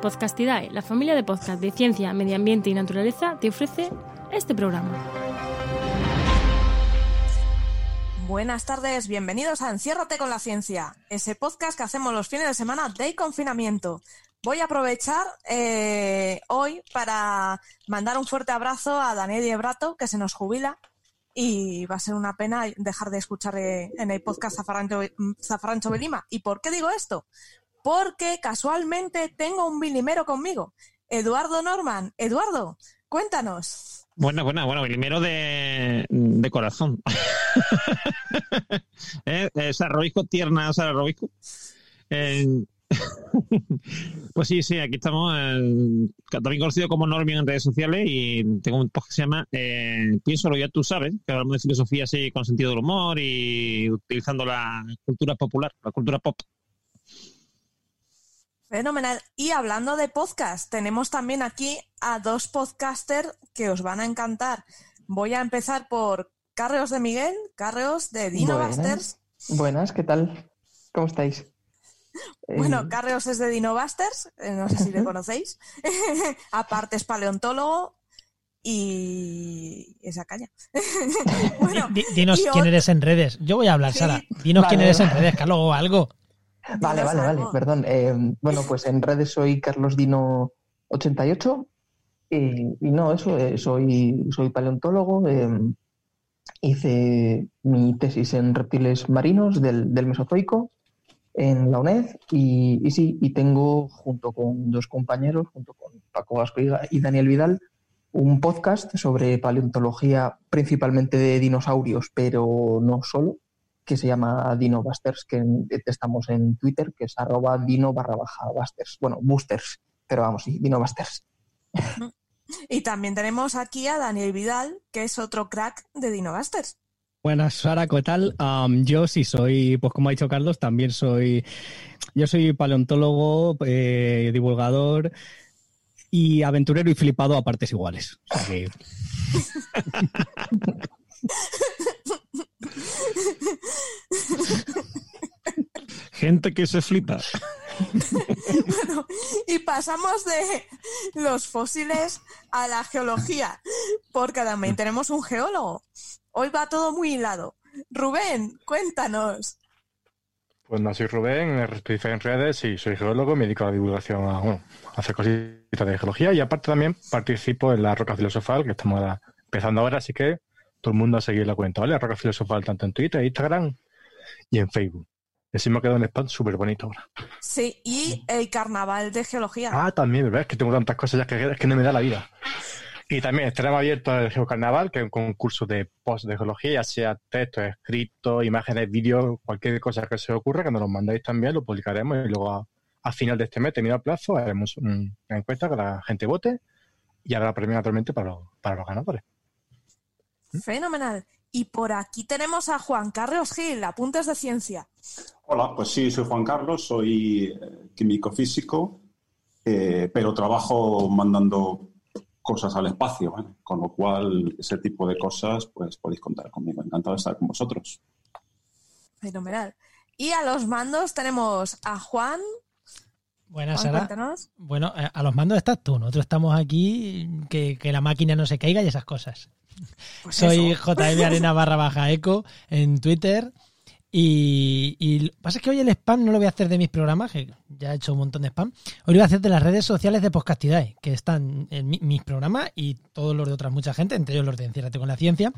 Podcastidae, la familia de podcast de ciencia, medio ambiente y naturaleza, te ofrece este programa. Buenas tardes, bienvenidos a Enciérrate con la Ciencia, ese podcast que hacemos los fines de semana de confinamiento. Voy a aprovechar eh, hoy para mandar un fuerte abrazo a Daniel Diebrato, que se nos jubila, y va a ser una pena dejar de escuchar eh, en el podcast Zafarancho Belima. ¿Y por qué digo esto? Porque casualmente tengo un bilimero conmigo, Eduardo Norman. Eduardo, cuéntanos. Bueno, bueno, bueno, bilimero de, corazón. ¿Eh? Sarrobisco, tierna Sarrobisco. Eh, pues sí, sí, aquí estamos, también conocido como Normion en redes sociales y tengo un post que se llama eh, Pienso lo ya tú sabes, que hablamos de filosofía así con sentido del humor y utilizando la cultura popular, la cultura pop. Fenomenal. Y hablando de podcast, tenemos también aquí a dos podcasters que os van a encantar. Voy a empezar por Carreos de Miguel, Carreos de Dino Buenas. Buenas, ¿qué tal? ¿Cómo estáis? Bueno, eh, Carreos es de Dinobusters, eh, no sé si le conocéis. Aparte es paleontólogo y esa caña. dinos quién eres en redes. Yo voy a hablar, Sara. Dinos quién eres en redes, Carlos, o algo. Vale, vale, vale, perdón. Eh, bueno, pues en redes soy Carlos Dino 88 y, no, eso, soy, soy paleontólogo. hice mi tesis en reptiles marinos del, del Mesozoico en la UNED y, sí, y tengo junto con dos compañeros, junto con Paco Vasco y Daniel Vidal, un podcast sobre paleontología principalmente de dinosaurios, pero no solo, que se llama Dinobusters, que estamos en Twitter, que es arroba dino barra baja busters. Bueno, boosters, pero vamos, sí, Dinobusters. Y también tenemos aquí a Daniel Vidal, que es otro crack de Dinobusters. Buenas, Sara, ¿qué tal? yo sí soy, pues como ha dicho Carlos, también soy, yo soy paleontólogo, eh, divulgador y aventurero y flipado a partes iguales. Gente que se flipa. bueno, y pasamos de los fósiles a la geología, porque también tenemos un geólogo. Hoy va todo muy hilado. Rubén, cuéntanos. Pues no, soy Rubén, en redes y soy geólogo, me dedico a la divulgación, a, bueno, hacer cositas de geología y aparte también participo en la Roca Filosofal, que estamos empezando ahora, así que todo el mundo a seguir la cuenta, ¿vale? La Roca Filosofal tanto en Twitter, Instagram y en Facebook. Ha quedado un spam súper bonito ahora. Sí, y el carnaval de geología. Ah, también, ¿verdad? Es que tengo tantas cosas ya que, es que no me da la vida. Y también estaremos abiertos al Geocarnaval, que es un concurso de post de geología, ya sea texto, escrito, imágenes, vídeos, cualquier cosa que se os ocurra, que nos lo mandéis también, lo publicaremos y luego a, final de este mes, terminado el plazo, haremos una encuesta que la gente vote y habrá premio naturalmente para, para los ganadores. Fenomenal. Y por aquí tenemos a Juan Carlos Gil, Apuntes de Ciencia. Hola, pues sí, soy Juan Carlos, soy eh, químico físico, eh, pero trabajo mandando cosas al espacio, con lo cual ese tipo de cosas pues podéis contar conmigo. Encantado de estar con vosotros. Fenomenal. Y a los mandos tenemos a Juan. Buenas, Sara. Bueno, eh, a los mandos estás tú. Nosotros estamos aquí, que, la máquina no se caiga y esas cosas. Pues Soy JM Arena barra baja eco en Twitter. Y, y lo que pasa es que hoy el spam no lo voy a hacer de mis programas, que ya he hecho un montón de spam. Hoy lo voy a hacer de las redes sociales de Podcastidae, que están en mis programas y todos los de otras mucha gente, entre ellos los de Enciérrate con la Ciencia.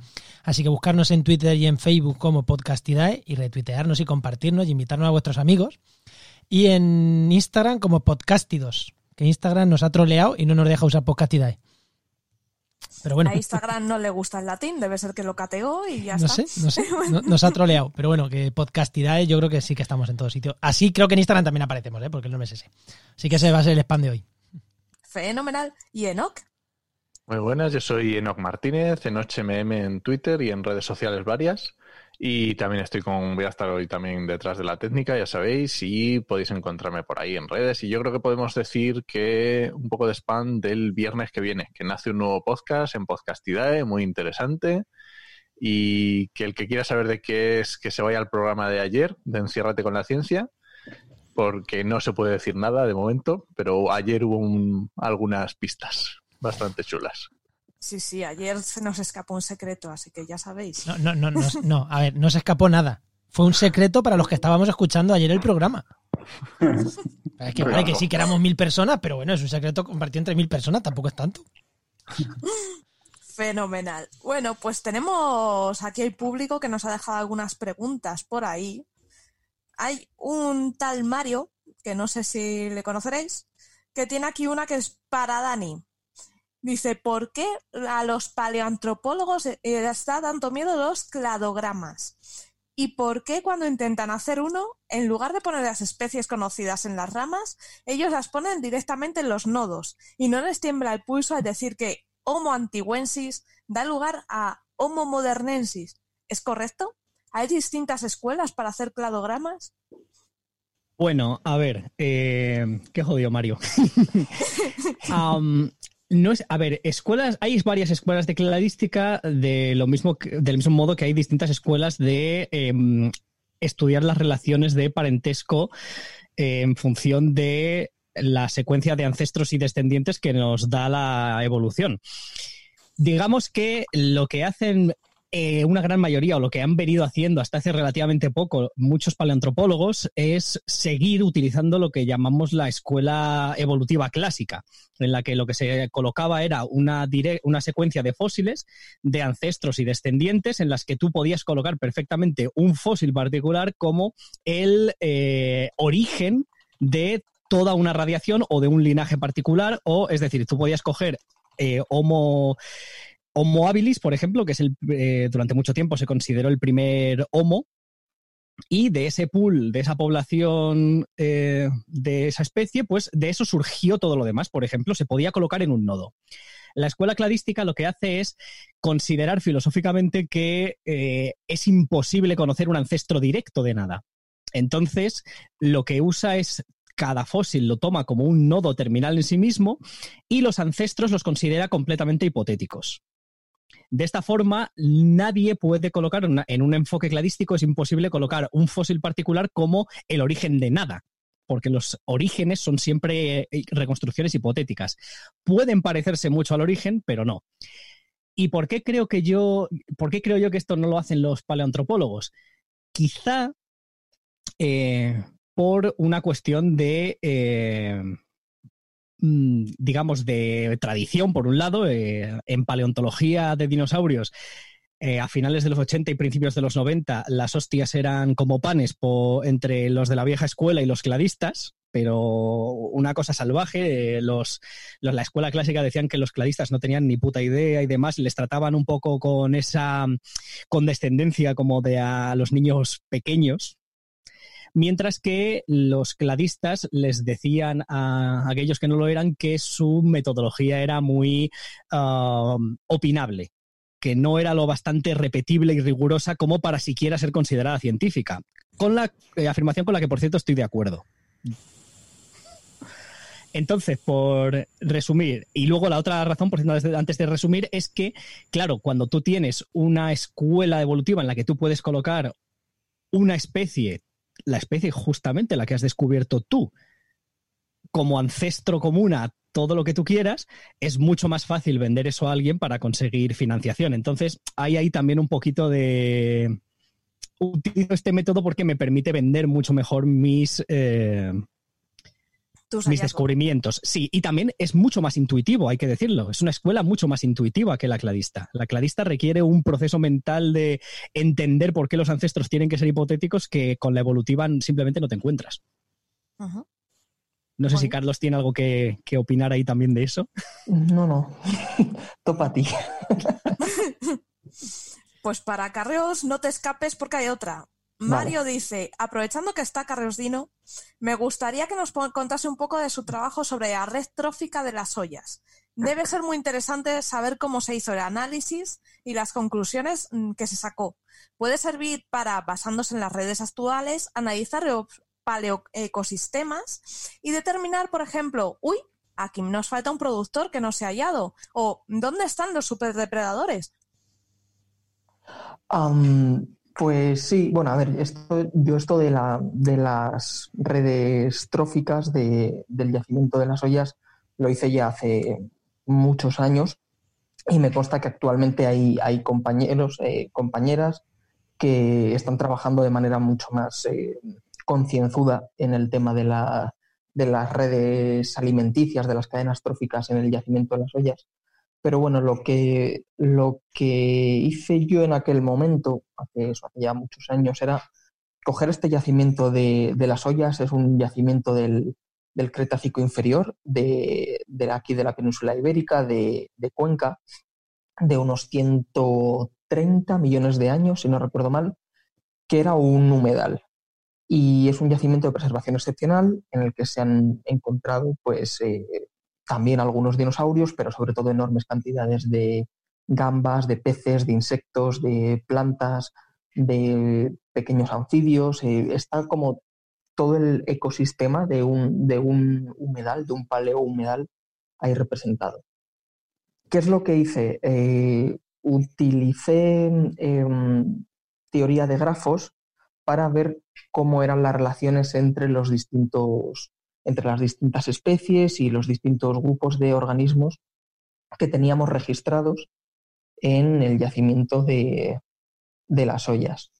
Así que buscarnos en Twitter y en Facebook como Podcastidae y retuitearnos y compartirnos y invitarnos a vuestros amigos. Y en Instagram como Podcastidos, que Instagram nos ha troleado y no nos deja usar Podcastidae. Pero bueno. A Instagram no le gusta el latín, debe ser que lo cateó y ya no está. Sé, no sé, nos ha troleado. Pero bueno, que podcastidae yo creo que sí que estamos en todo sitio. Así creo que en Instagram también aparecemos, ¿eh? porque el nombre es ese. Así que ese va a ser el spam de hoy. Fenomenal. ¿Y Enoch? Muy buenas, yo soy Enoch Martínez, en HMM en Twitter y en redes sociales varias. Y también estoy con, voy a estar hoy también detrás de la técnica, ya sabéis, y podéis encontrarme por ahí en redes. Y yo creo que podemos decir que un poco de spam del viernes que viene, que nace un nuevo podcast en Podcastidae, muy interesante. Y que el que quiera saber de qué es, que se vaya al programa de ayer, de Enciérrate con la Ciencia. porque no se puede decir nada de momento, pero ayer hubo algunas pistas bastante chulas. Sí, sí, ayer se nos escapó un secreto, así que ya sabéis. No, no, no, no, no, a ver, no se escapó nada. Fue un secreto para los que estábamos escuchando ayer el programa. Es que vale que sí que éramos mil personas, pero bueno, es un secreto compartido entre mil personas, tampoco es tanto. Fenomenal. Bueno, pues tenemos aquí el público que nos ha dejado algunas preguntas por ahí. Hay un tal Mario, que no sé si le conoceréis, que tiene aquí una que es para Dani. Dice, ¿por qué a los paleoantropólogos les da tanto miedo los cladogramas? ¿Y por qué cuando intentan hacer uno, en lugar de poner las especies conocidas en las ramas, ellos las ponen directamente en los nodos? Y no les tiembla el pulso al decir que Homo antiguensis da lugar a Homo modernensis. ¿Es correcto? ¿Hay distintas escuelas para hacer cladogramas? Bueno, a ver, eh, qué jodido Mario. no es, a ver, escuelas, hay varias escuelas de cladística de lo mismo, del mismo modo que hay distintas escuelas de em, estudiar las relaciones de parentesco en función de la secuencia de ancestros y descendientes que nos da la evolución. Digamos que lo que hacen eh, una gran mayoría, o lo que han venido haciendo hasta hace relativamente poco muchos paleoantropólogos, es seguir utilizando lo que llamamos la escuela evolutiva clásica, en la que lo que se colocaba era una, una secuencia de fósiles de ancestros y descendientes en las que tú podías colocar perfectamente un fósil particular como el eh, origen de toda una radiación o de un linaje particular, o es decir, tú podías coger eh, Homo, homo habilis, por ejemplo, que es el, eh, durante mucho tiempo se consideró el primer Homo, y de ese pool, de esa población eh, de esa especie, pues de eso surgió todo lo demás. Por ejemplo, se podía colocar en un nodo. La escuela cladística lo que hace es considerar filosóficamente que es imposible conocer un ancestro directo de nada. Entonces, lo que usa es cada fósil lo toma como un nodo terminal en sí mismo y los ancestros los considera completamente hipotéticos. De esta forma, nadie puede colocar en un enfoque cladístico, es imposible colocar un fósil particular como el origen de nada, porque los orígenes son siempre eh, reconstrucciones hipotéticas. Pueden parecerse mucho al origen, pero no. ¿Y por qué creo que yo, por qué creo yo que esto no lo hacen los paleoantropólogos? Quizá eh, por una cuestión de, eh, digamos, de tradición, por un lado, eh, en paleontología de dinosaurios. Eh, a finales de los 80 y principios de los 90, las hostias eran como panes entre los de la vieja escuela y los cladistas, pero una cosa salvaje. los, la escuela clásica decían que los cladistas no tenían ni puta idea y demás, les trataban un poco con esa condescendencia como de a los niños pequeños, mientras que los cladistas les decían a aquellos que no lo eran que su metodología era muy um, opinable que no era lo bastante repetible y rigurosa como para siquiera ser considerada científica. Con la eh, afirmación con la que, por cierto, estoy de acuerdo. Entonces, por resumir, y luego la otra razón, por cierto, antes de resumir, es que, claro, cuando tú tienes una escuela evolutiva en la que tú puedes colocar una especie la especie justamente la que has descubierto tú como ancestro común a todo lo que tú quieras, es mucho más fácil vender eso a alguien para conseguir financiación. Entonces, hay ahí también un poquito de... Utilizo este método porque me permite vender mucho mejor mis, eh, mis descubrimientos. Sí, y también es mucho más intuitivo, hay que decirlo. Es una escuela mucho más intuitiva que la cladista. La cladista requiere un proceso mental de entender por qué los ancestros tienen que ser hipotéticos que con la evolutiva simplemente no te encuentras. No sé si Carlos tiene algo que, que, opinar ahí también de eso. No, no. Topa a ti. pues para Carreos no te escapes porque hay otra. Mario dice, aprovechando que está Carlos Dino, me gustaría que nos contase un poco de su trabajo sobre la red trófica de las ollas. Debe ser muy interesante saber cómo se hizo el análisis y las conclusiones mm, que se sacó. Puede servir para, basándose en las redes actuales, analizar los paleoecosistemas y determinar, por ejemplo, uy, aquí nos falta un productor que no se ha hallado, o ¿dónde están los superdepredadores? Pues sí, bueno, a ver, esto, yo esto de, la, de las redes tróficas del yacimiento de las ollas lo hice ya hace muchos años y me consta que actualmente hay, hay compañeros, eh, compañeras que están trabajando de manera mucho más eh, concienzuda en el tema de, la, de las redes alimenticias, de las cadenas tróficas en el yacimiento de las ollas. Pero bueno, lo que, lo que hice yo en aquel momento, hace, ya muchos años, era coger este yacimiento de, de las ollas, es un yacimiento del, del Cretácico inferior, de, de, aquí de la península ibérica, de, de Cuenca, de unos 130 millones de años, si no recuerdo mal, que era un humedal. Y es un yacimiento de preservación excepcional en el que se han encontrado pues, eh, también algunos dinosaurios, pero sobre todo enormes cantidades de gambas, de peces, de insectos, de plantas, de pequeños anfibios. Eh, está como todo el ecosistema de un, de un humedal, de un paleo humedal ahí representado. ¿Qué es lo que hice? Eh, utilicé em, teoría de grafos para ver cómo eran las relaciones entre los distintos entre las distintas especies y los distintos grupos de organismos que teníamos registrados en el yacimiento de, las ollas.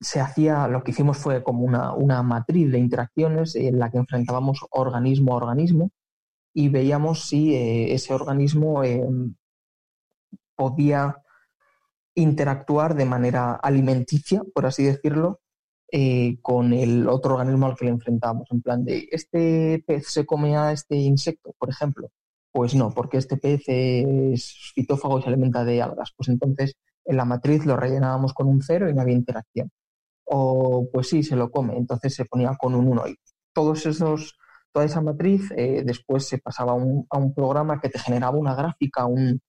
se hacía, lo que hicimos fue como una, matriz de interacciones en la que enfrentábamos organismo a organismo y veíamos si eh, ese organismo em, podía interactuar de manera alimenticia, por así decirlo, eh, con el otro organismo al que le enfrentamos. En plan de, ¿este pez se come a este insecto, por ejemplo? Pues no, porque este pez es fitófago y se alimenta de algas. Pues entonces en la matriz lo rellenábamos con un cero y no había interacción. O pues sí, se lo come, entonces se ponía con un 1. Y esos, toda esa matriz eh, después se pasaba a un, programa que te generaba una gráfica, un,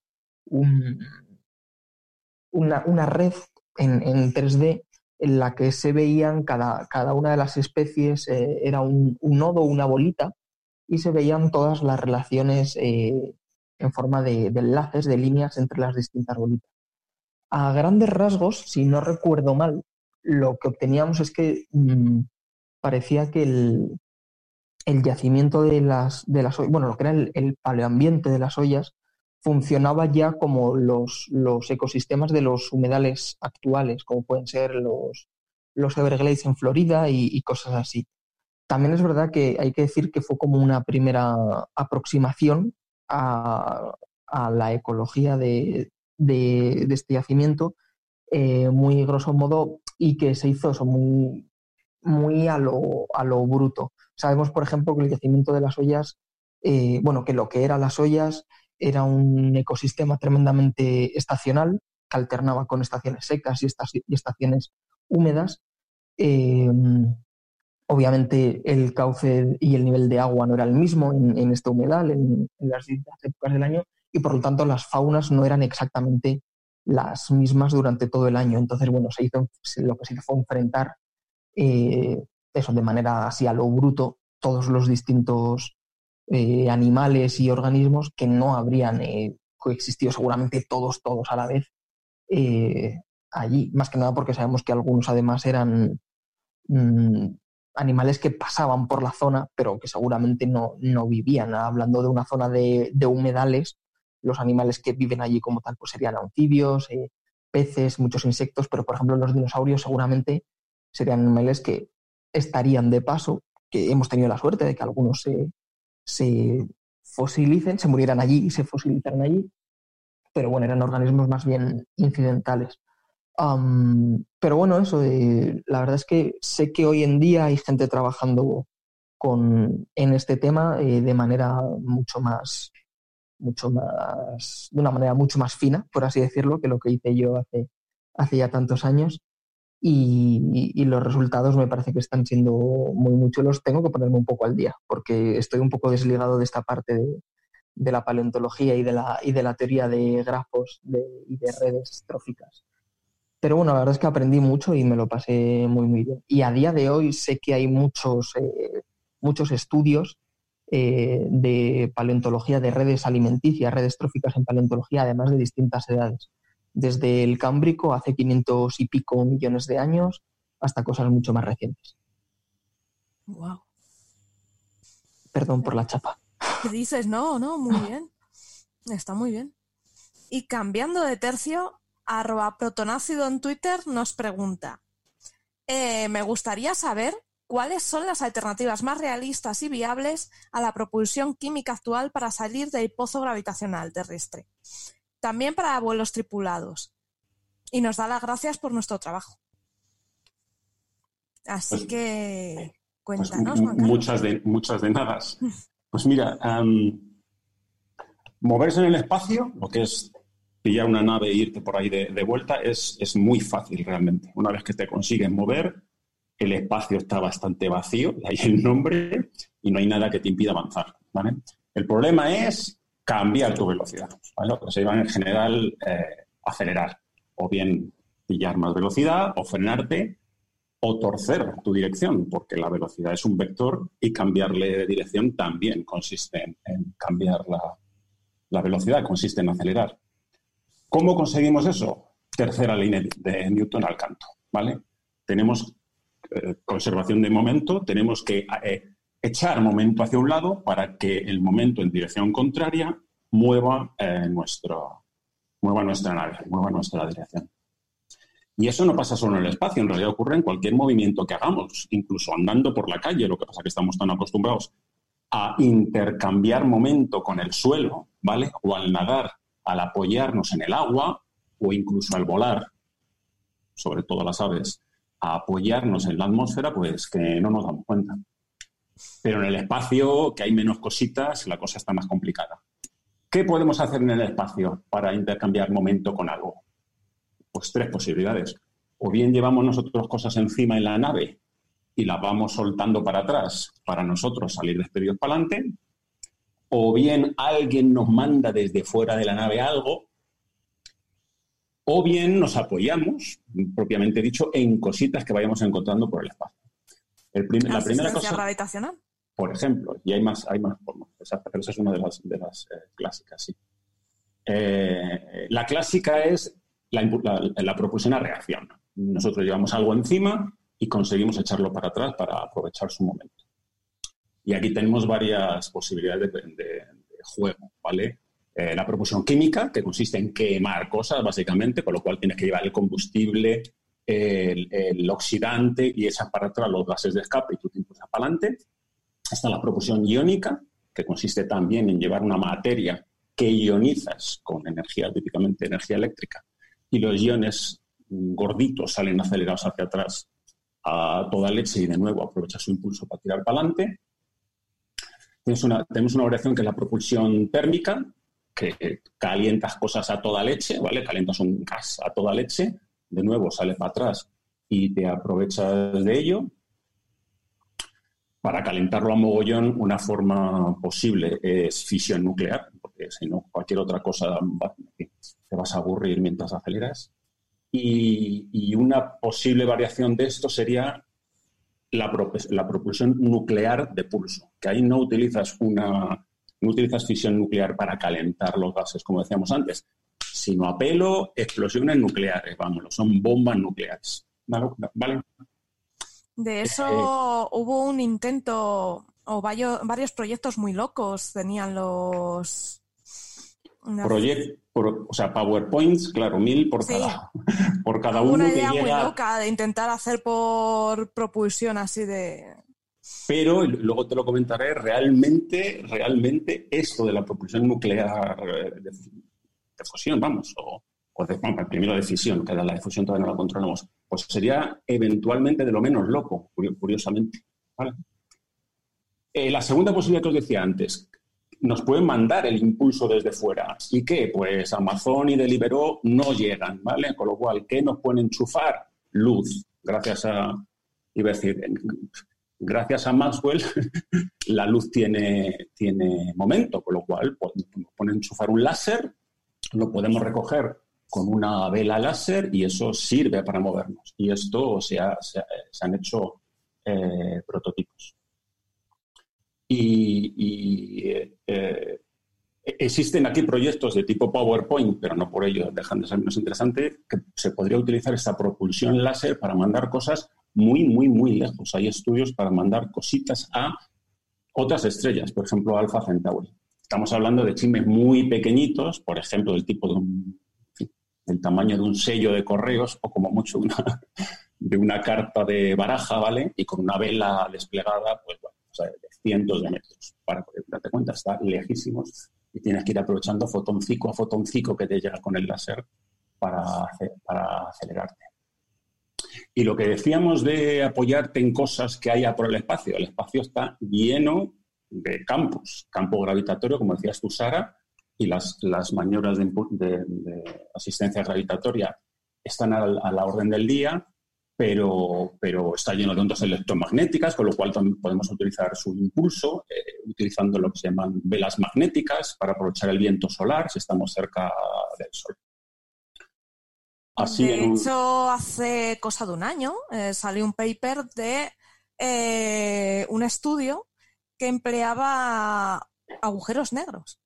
una, red en, en 3D en la que se veían cada, cada una de las especies, eh, era un, nodo, una bolita, y se veían todas las relaciones eh, en forma de, enlaces, de líneas entre las distintas bolitas. A grandes rasgos, si no recuerdo mal, lo que obteníamos es que mm, parecía que el, el, yacimiento de las, de las bueno, lo que era el, el paleoambiente de las ollas, funcionaba ya como los, los ecosistemas de los humedales actuales, como pueden ser los, los Everglades en Florida y, cosas así. También es verdad que hay que decir que fue como una primera aproximación a, la ecología de, de, este yacimiento, eh, muy grosso modo, y que se hizo eso muy, muy a, lo, a lo bruto. Sabemos, por ejemplo, que el yacimiento de las ollas, eh, bueno, que lo que eran las ollas era un ecosistema tremendamente estacional, que alternaba con estaciones secas y, estaciones húmedas. Eh, obviamente el cauce y el nivel de agua no era el mismo en, este humedal, en, las distintas épocas del año, y por lo tanto las faunas no eran exactamente las mismas durante todo el año. Entonces, bueno, se hizo, lo que se hizo fue enfrentar eh, eso de manera así a lo bruto todos los distintos eh, animales y organismos que no habrían eh, coexistido seguramente todos, todos a la vez eh, allí. Más que nada porque sabemos que algunos además eran mm, animales que pasaban por la zona, pero que seguramente no, no vivían. Hablando de una zona de, de, humedales, los animales que viven allí como tal pues serían anfibios, peces, muchos insectos, pero por ejemplo los dinosaurios seguramente serían animales que estarían de paso, que hemos tenido la suerte de que algunos se, se fosilicen, se murieran allí y se fosilizaran allí, pero bueno, eran organismos más bien incidentales. pero bueno, eso, la verdad es que sé que hoy en día hay gente trabajando con, en este tema eh, de manera mucho más, mucho más, de una manera mucho más fina, por así decirlo, que lo que hice yo hace, hace ya tantos años y, los resultados me parece que están siendo muy, muy chulos. Tengo que ponerme un poco al día porque estoy un poco desligado de esta parte de, la paleontología y de la, y de la teoría de grafos y de redes tróficas. Pero bueno, la verdad es que aprendí mucho y me lo pasé muy, muy bien. Y a día de hoy sé que hay muchos, eh, muchos estudios eh, de paleontología de redes alimenticias, redes tróficas en paleontología, además de distintas edades desde el Cámbrico hace 500 y pico millones de años hasta cosas mucho más recientes. Wow. Perdón por la chapa. ¿Qué dices? No, no, muy bien. Está muy bien. Y cambiando de tercio, arroba protonácido en Twitter nos pregunta, eh, me gustaría saber cuáles son las alternativas más realistas y viables a la propulsión química actual para salir del pozo gravitacional terrestre. También para vuelos tripulados. Y nos da las gracias por nuestro trabajo. Así pues, que pues, cuéntanos. muchas, de, muchas de nada. Pues mira, moverse en el espacio, lo que es pillar una nave e irte por ahí de, vuelta, es, es, muy fácil realmente. Una vez que te consigues mover, el espacio está bastante vacío, ahí el nombre, y no hay nada que te impida avanzar. El problema es cambiar tu velocidad. Lo que se en general eh, acelerar, o bien pillar más velocidad, o frenarte, o torcer tu dirección, porque la velocidad es un vector y cambiarle de dirección también consiste en, cambiar la, velocidad, consiste en acelerar. ¿Cómo conseguimos eso? Tercera línea de Newton al canto, ¿vale? Tenemos eh, conservación de momento, tenemos que eh, echar momento hacia un lado para que el momento en dirección contraria mueva, eh, nuestro, mueva nuestra nave, mueva nuestra dirección. Y eso no pasa solo en el espacio, en realidad ocurre en cualquier movimiento que hagamos, incluso andando por la calle, lo que pasa es que estamos tan acostumbrados a intercambiar momento con el suelo, ¿vale? O al nadar, al apoyarnos en el agua o incluso al volar, sobre todo las aves, a apoyarnos en la atmósfera, pues que no nos damos cuenta. Pero en el espacio, que hay menos cositas, la cosa está más complicada. ¿Qué podemos hacer en el espacio para intercambiar momento con algo? Pues tres posibilidades. O bien llevamos nosotros cosas encima en la nave y las vamos soltando para atrás para nosotros salir despedidos para adelante, o bien alguien nos manda desde fuera de la nave algo, o bien nos apoyamos, propiamente dicho, en cositas que vayamos encontrando por el espacio. La, primera cosa, gravitacional? Por ejemplo, y hay más, hay más formas, pero esa es una de las, de las eh, clásicas, sí. Eh, la clásica es la, propulsión a reacción. Nosotros llevamos algo encima y conseguimos echarlo para atrás para aprovechar su momento. Y aquí tenemos varias posibilidades de, juego, ¿vale? Eh, la propulsión química, que consiste en quemar cosas, básicamente, con lo cual tienes que llevar el combustible, el, oxidante y echas para atrás los gases de escape y tú te impulsas para adelante. Está la propulsión iónica, que consiste también en llevar una materia que ionizas con energía, típicamente energía eléctrica, y los iones gorditos salen acelerados hacia atrás a toda leche y de nuevo aprovecha su impulso para tirar para adelante. Tenemos una, tenemos una variación que es la propulsión térmica, que calientas cosas a toda leche, ¿vale? Calientas un gas a toda leche, de nuevo sale para atrás y te aprovechas de ello. Para calentarlo a mogollón, una forma posible es fisión nuclear, porque si no, cualquier otra cosa te vas a aburrir mientras aceleras. Y, una posible variación de esto sería la, la, propulsión nuclear de pulso, que ahí no utilizas una no utilizas fisión nuclear para calentar los gases, como decíamos antes, sino a pelo, explosiones nucleares, vamos, son bombas nucleares. ¿Vale? De eso eh, hubo un intento o varios, varios proyectos muy locos tenían los Proyecto, o sea, PowerPoints, claro, mil por cada, por cada uno. Una idea muy loca de intentar hacer por propulsión así de. Pero luego te lo comentaré, realmente, realmente esto de la propulsión nuclear eh, de, fusión, vamos, o, de, primero de fisión, que la de fusión todavía no la controlamos, pues sería eventualmente de lo menos loco, curiosamente. Eh, la segunda posibilidad que os decía antes, nos pueden mandar el impulso desde fuera. ¿Y qué? Pues Amazon y Deliveroo no llegan, ¿vale? Con lo cual, ¿qué nos pueden enchufar? Luz, gracias a, iba a decir, gracias a Maxwell, la luz tiene, tiene momento, con lo cual pues, nos pueden enchufar un láser, lo podemos recoger con una vela láser y eso sirve para movernos. Y esto se, se, han hecho eh, prototipos. Y, eh, existen aquí proyectos de tipo PowerPoint, pero no por ello dejan de ser menos interesante, que se podría utilizar esta propulsión láser para mandar cosas muy, muy, muy lejos. Hay estudios para mandar cositas a otras estrellas, por ejemplo, Alpha Centauri. Estamos hablando de chimes muy pequeñitos, por ejemplo, del tipo de un, del tamaño de un sello de correos o como mucho una, de una carta de baraja, ¿vale? Y con una vela desplegada, pues bueno, o sea, de cientos de metros. Para poder darte cuenta, está lejísimos y tienes que ir aprovechando fotoncico a fotoncico que te llega con el láser para acelerarte. Y lo que decíamos de apoyarte en cosas que haya por el espacio, el espacio está lleno de campos, campo gravitatorio, como decías tú, Sara, y las, las maniobras de, asistencia gravitatoria están a, la orden del día, pero, pero está lleno de ondas electromagnéticas, con lo cual también podemos utilizar su impulso, eh, utilizando lo que se llaman velas magnéticas para aprovechar el viento solar si estamos cerca del Sol. De hecho, hace cosa de un año eh, salió un paper de eh, un estudio que empleaba agujeros negros.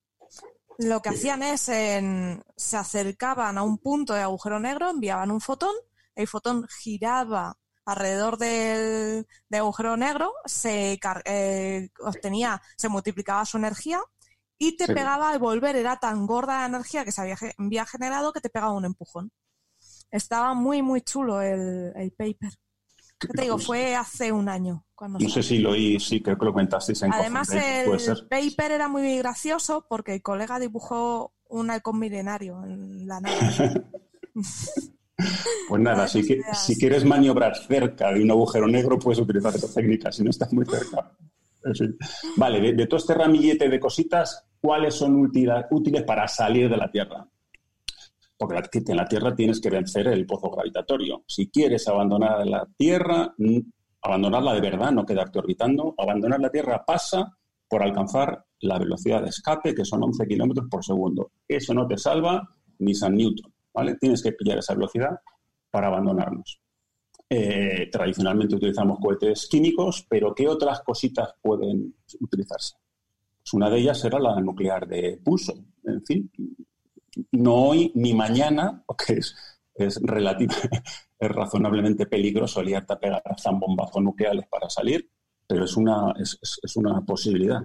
Lo que hacían es, se acercaban a un punto de agujero negro, enviaban un fotón, el fotón giraba alrededor del, agujero negro, se eh, obtenía, se multiplicaba su energía y te pegaba al volver, era tan gorda la energía que se había generado que te pegaba un empujón. Estaba muy, muy chulo el, el paper. Te digo, fue hace un año. Cuando no sé si lo oí, sí, creo que lo comentasteis en Además, el paper era muy gracioso porque el colega dibujó un halcón milenario en la nave. Pues nada, si, que, si quieres maniobrar cerca de un agujero negro, puedes utilizar esta técnica, si no estás muy cerca. Vale, de, de, todo este ramillete de cositas, ¿cuáles son útiles para salir de la Tierra? Porque en la Tierra tienes que vencer el pozo gravitatorio. Si quieres abandonar la Tierra, abandonarla de verdad, no quedarte orbitando, abandonar la Tierra pasa por alcanzar la velocidad de escape, que son 11 kilómetros por segundo. Eso no te salva ni San Newton. Tienes que pillar esa velocidad para abandonarnos. Eh, tradicionalmente utilizamos cohetes químicos, pero ¿qué otras cositas pueden utilizarse? Pues una de ellas era la nuclear de pulso. En fin, no hoy ni mañana, porque es, es, es razonablemente peligroso liarte a pegar zambombazos nucleares para salir, pero es una, es, una posibilidad.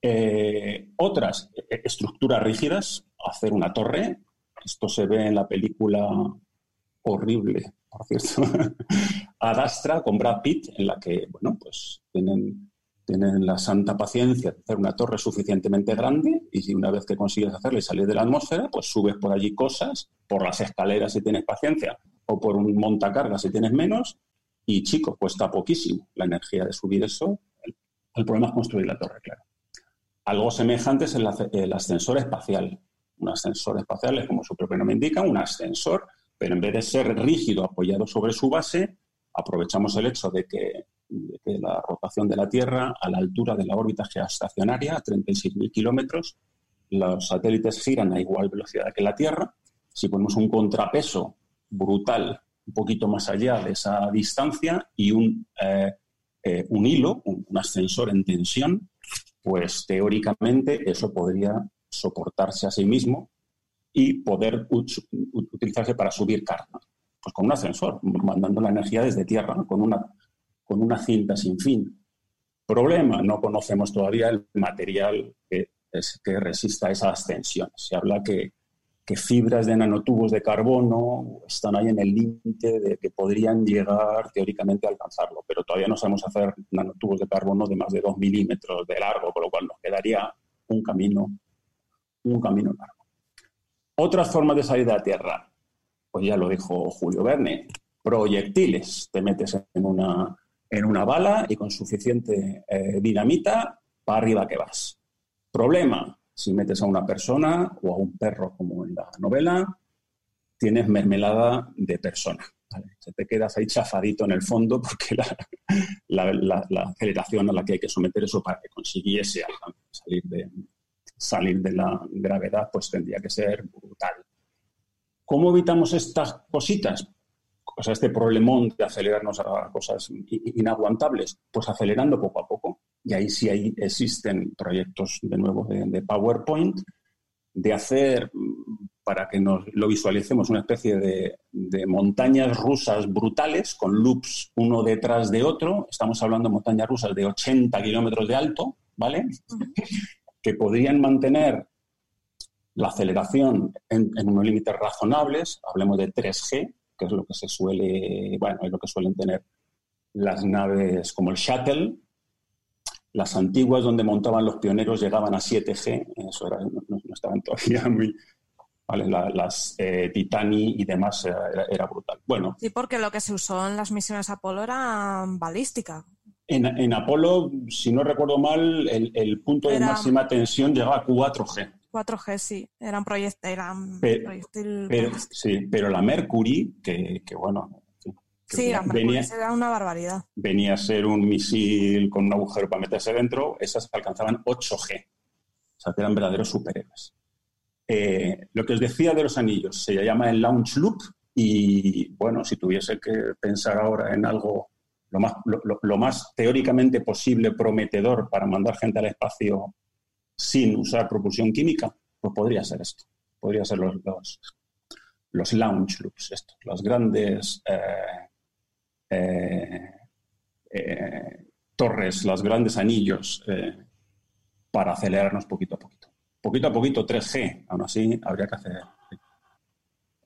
Eh, otras, e, estructuras rígidas, hacer una torre. Esto se ve en la película horrible, por cierto, Adastra con Brad Pitt, en la que, bueno, pues tienen tienen la santa paciencia de hacer una torre suficientemente grande y si una vez que consigues hacerla y salir de la atmósfera, pues subes por allí cosas, por las escaleras si tienes paciencia o por un montacargas si tienes menos y chicos, cuesta poquísimo la energía de subir eso. El, problema es construir la torre, claro. Algo semejante es el, ascensor espacial. Un ascensor espacial es como su propio nombre indica, un ascensor, pero en vez de ser rígido apoyado sobre su base, aprovechamos el hecho de que de la rotación de la Tierra a la altura de la órbita geoestacionaria, a 36.000 kilómetros. Los satélites giran a igual velocidad que la Tierra. Si ponemos un contrapeso brutal un poquito más allá de esa distancia y un, eh, eh, un hilo, un, ascensor en tensión, pues teóricamente eso podría soportarse a sí mismo y poder utilizarse para subir carga. Pues con un ascensor, mandando la energía desde tierra, con una con una cinta sin fin. Problema, no conocemos todavía el material que, que resista esas tensiones. Se habla que, fibras de nanotubos de carbono están ahí en el límite de que podrían llegar teóricamente a alcanzarlo, pero todavía no sabemos hacer nanotubos de carbono de más de 2 milímetros de largo, con lo cual nos quedaría un camino, un camino largo. Otras formas de salir de la Tierra, pues ya lo dijo Julio Verne, proyectiles. Te metes en una, en una bala y con suficiente eh, dinamita, para arriba que vas. Problema, si metes a una persona o a un perro como en la novela, tienes mermelada de persona. Te quedas ahí chafadito en el fondo porque la, aceleración a la que hay que someter eso para que consiguiese salir de, salir de la gravedad, pues tendría que ser brutal. ¿Cómo evitamos estas cositas? O sea, este problemón de acelerarnos a cosas inaguantables, pues acelerando poco a poco. y ahí sí hay, existen proyectos de nuevo de, PowerPoint, de hacer, para que nos lo visualicemos, una especie de, de, montañas rusas brutales con loops uno detrás de otro. Estamos hablando de montañas rusas de 80 kilómetros de alto, ¿vale? que podrían mantener la aceleración en, unos límites razonables, hablemos de 3G, que es lo que se suele, bueno, es lo que suelen tener las naves como el Shuttle. Las antiguas donde montaban los pioneros llegaban a 7G, eso era, no, estaban todavía muy... Vale, las eh, Titani y demás era, brutal. Bueno. Sí, porque lo que se usó en las misiones Apolo era balística. En, en Apolo, si no recuerdo mal, el, punto de máxima tensión llegaba a 4G. 4G, sí, eran, proyectos eran pero, sí, pero la Mercury, que, bueno... sí, la Mercury era una barbaridad. Venía a ser un misil con un agujero para meterse dentro, esas alcanzaban 8G. O sea, que eran verdaderos superhéroes. Eh, lo que os decía de los anillos, se llama el Launch Loop y, bueno, si tuviese que pensar ahora en algo lo más, lo más teóricamente posible prometedor para mandar gente al espacio sin usar propulsión química, pues podría ser esto. Podría ser los, los, launch loops, estos, los grandes eh, eh, eh, torres, los grandes anillos para acelerarnos poquito a poquito. Poquito a poquito 3G, aún así habría que hacer,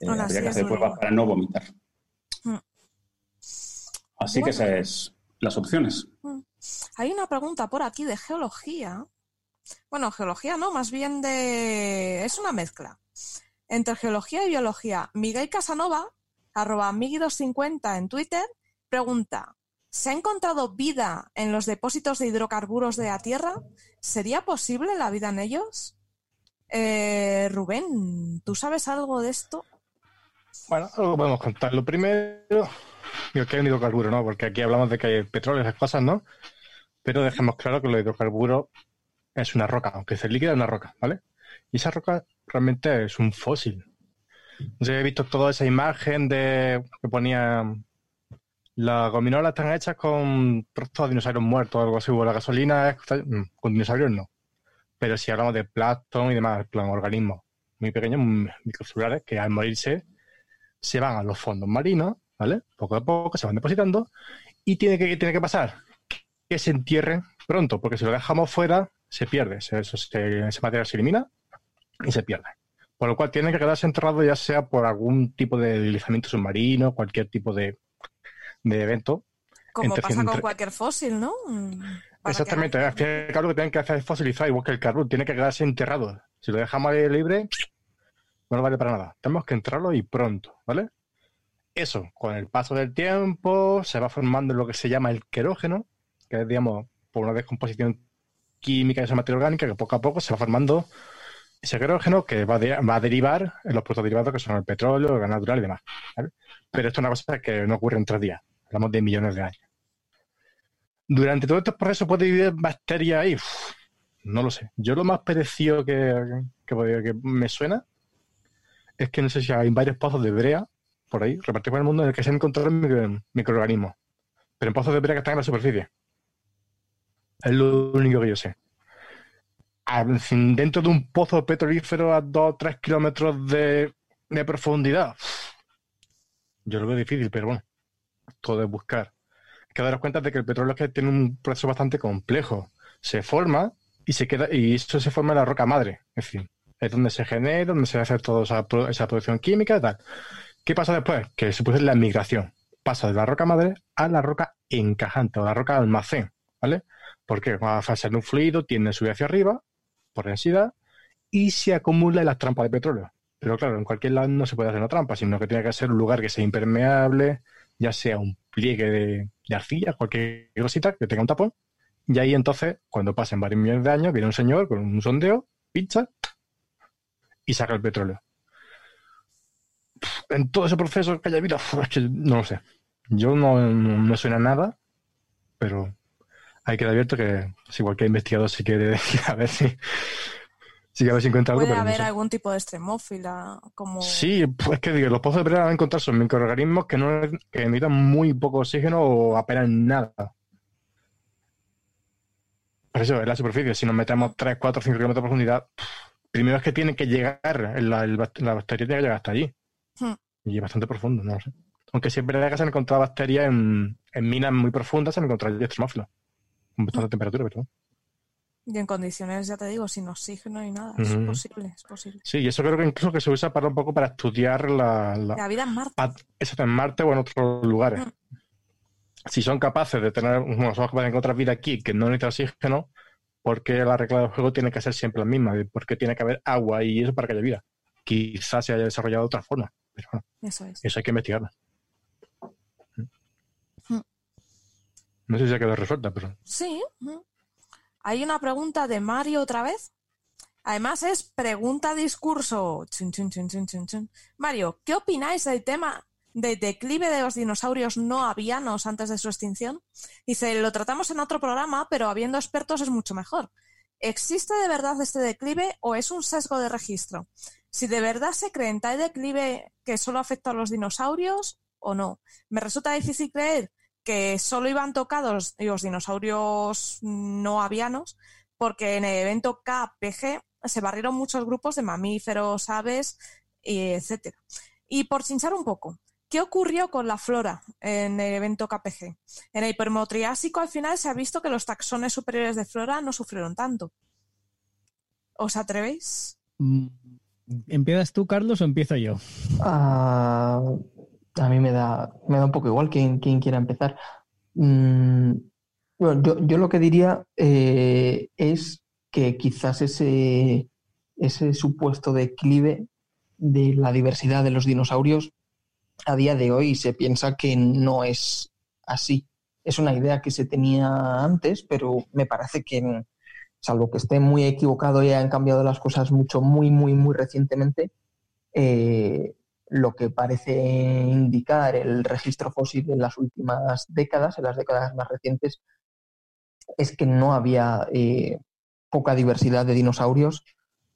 habría que hacer pruebas para no vomitar. Mm. Así que esas es las opciones. Mm. Hay una pregunta por aquí de geología bueno, geología no, más bien de... es una mezcla. Entre geología y biología. Miguel Casanova, arroba Migi250 en Twitter, pregunta, ¿se ha encontrado vida en los depósitos de hidrocarburos de la Tierra? ¿Sería posible la vida en ellos? Eh, Rubén, ¿tú sabes algo de esto? Bueno, algo podemos contar. Lo primero, digo que hay un hidrocarburo, ¿no? Porque aquí hablamos de que hay petróleo y esas cosas, ¿no? Pero dejemos claro que los hidrocarburos es una roca, aunque sea líquida, es una roca, ¿vale? Y esa roca realmente es un fósil. Yo he visto toda esa imagen de que ponía las gominolas están hechas con trozos de dinosaurios muertos o algo así, o la gasolina mm, con dinosaurios no. Pero si hablamos de plancton y demás, plan, organismos muy pequeños, microcelulares, que al morirse se van a los fondos marinos, ¿vale? Poco a poco se van depositando y tiene que, tiene que pasar que se entierren pronto, porque si lo dejamos fuera, se pierde, ese material se elimina y se pierde. Por lo cual tiene que quedarse enterrado ya sea por algún tipo de deslizamiento submarino, cualquier tipo de, evento. Como pasa con cualquier fósil, ¿no? Exactamente, al final lo que tienen que hacer es fosilizar, igual que el carbón, tiene que quedarse enterrado. Si lo dejamos libre, no vale para nada. Tenemos que enterrarlo y pronto, ¿vale? Eso, con el paso del tiempo, se va formando lo que se llama el querógeno, que es, digamos, por una descomposición química de esa materia orgánica que poco a poco se va formando ese querógeno que va, a derivar en los productos derivados que son el petróleo, el gas natural y demás. Pero esto es una cosa que no ocurre en tres días, hablamos de millones de años. Durante todo este proceso puede vivir bacterias ahí, no lo sé. Yo lo más parecido que, que, me suena es que no sé si hay varios pozos de brea por ahí, repartidos por el mundo, en el que se han encontrado microorganismos. Pero en pozos de brea que están en la superficie. Es lo único que yo sé. Dentro de un pozo petrolífero a 2 o 3 kilómetros de, profundidad. Yo lo veo difícil, pero bueno, todo es buscar. Hay que daros cuenta de que el petróleo tiene un proceso bastante complejo. Se forma y se queda, y esto se forma en la roca madre. Es decir, es donde se genera, donde se hace toda esa, producción química y tal. ¿Qué pasa después? Que se produce la migración. Pasa de la roca madre a la roca encajante o la roca almacén. ¿Vale? Porque a ser un fluido, tiende a subir hacia arriba por densidad y se acumula en las trampas de petróleo. Pero claro, en cualquier lado no se puede hacer una trampa, sino que tiene que ser un lugar que sea impermeable, ya sea un pliegue de, arcilla, cualquier cosita que tenga un tapón. Y ahí entonces, cuando pasen varios millones de años, viene un señor con un sondeo, pincha y saca el petróleo. En todo ese proceso que haya que no lo sé. Yo no, no me suena nada, pero hay que abierto que si cualquier investigador se quiere a ver si si a ver si encuentra algo. Puede haber algún tipo de extremófila, como... Sí, pues que digo, los pozos de van a encontrar son microorganismos que no que muy poco oxígeno o apenas nada. Por eso, en la superficie, si nos metemos 3, 4, 5 kilómetros de profundidad, primero es que tiene que llegar, la, la bacteria tiene que llegar hasta allí. Hmm. Y es bastante profundo, no lo sé. Aunque siempre que se han encontrado bacterias en, en, minas muy profundas, se han encontrado extremófilos. Bastante temperatura, pero y en condiciones, ya te digo, sin oxígeno y nada. Es posible, es posible. Sí, y eso creo que incluso que se usa para un poco para estudiar la, la, vida en Marte. Eso en Marte o en otros lugares. Si son capaces de tener, bueno, son capaces de encontrar vida aquí que no necesita oxígeno, ¿por qué la regla del juego tiene que ser siempre la misma? ¿Por qué tiene que haber agua y eso para que haya vida? Quizás se haya desarrollado de otra forma. Pero bueno, eso, es. eso hay que investigarlo. No sé si ha quedado resuelta, pero. Sí. Hay una pregunta de Mario otra vez. Además es pregunta discurso. Mario, ¿qué opináis del tema de declive de los dinosaurios no avianos antes de su extinción? Dice, lo tratamos en otro programa, pero habiendo expertos es mucho mejor. ¿Existe de verdad este declive o es un sesgo de registro? Si de verdad se cree en tal declive que solo afecta a los dinosaurios o no. Me resulta difícil creer que solo iban tocados los dinosaurios no avianos, porque en el evento KPG se barrieron muchos grupos de mamíferos, aves, etcétera. Y por chinchar un poco, ¿qué ocurrió con la flora en el evento KPG? En el Permotriásico al final se ha visto que los taxones superiores de flora no sufrieron tanto. ¿Os atrevéis? Mm, ¿Empiezas tú, Carlos, o empiezo yo? Ah, a mí me da, me da un poco igual quien, quiera empezar. Mm, bueno, yo, lo que diría eh, es que quizás ese, ese supuesto declive de la diversidad de los dinosaurios a día de hoy se piensa que no es así. Es una idea que se tenía antes, pero me parece que, salvo que esté muy equivocado y hayan cambiado las cosas mucho, muy, muy, muy recientemente, eh, lo que parece indicar el registro fósil en las últimas décadas, en las décadas más recientes, es que no había eh, poca diversidad de dinosaurios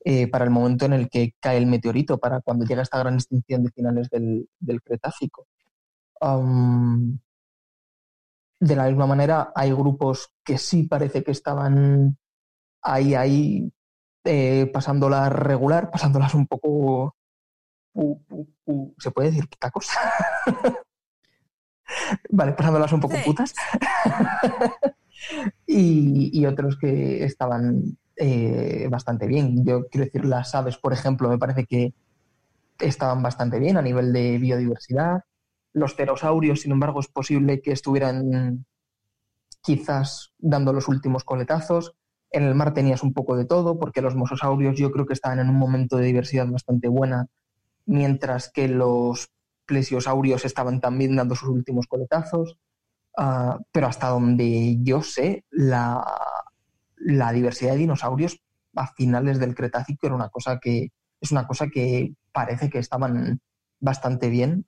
eh, para el momento en el que cae el meteorito, para cuando llega esta gran extinción de finales del, Cretácico. de la misma manera, hay grupos que sí parece que estaban ahí, ahí, eh, pasándolas regular, pasándolas un poco ¿Se puede decir puta cosa? vale, pasándolas un poco putas. y, otros que estaban eh, bastante bien. Yo quiero decir, las aves, por ejemplo, me parece que estaban bastante bien a nivel de biodiversidad. Los pterosaurios, sin embargo, es posible que estuvieran quizás dando los últimos coletazos. En el mar tenías un poco de todo, porque los mosasaurios yo creo que estaban en un momento de diversidad bastante buena mientras que los plesiosaurios estaban también dando sus últimos coletazos. Ah, pero hasta donde yo sé, la, diversidad de dinosaurios a finales del Cretácico era una cosa que es una cosa que parece que estaban bastante bien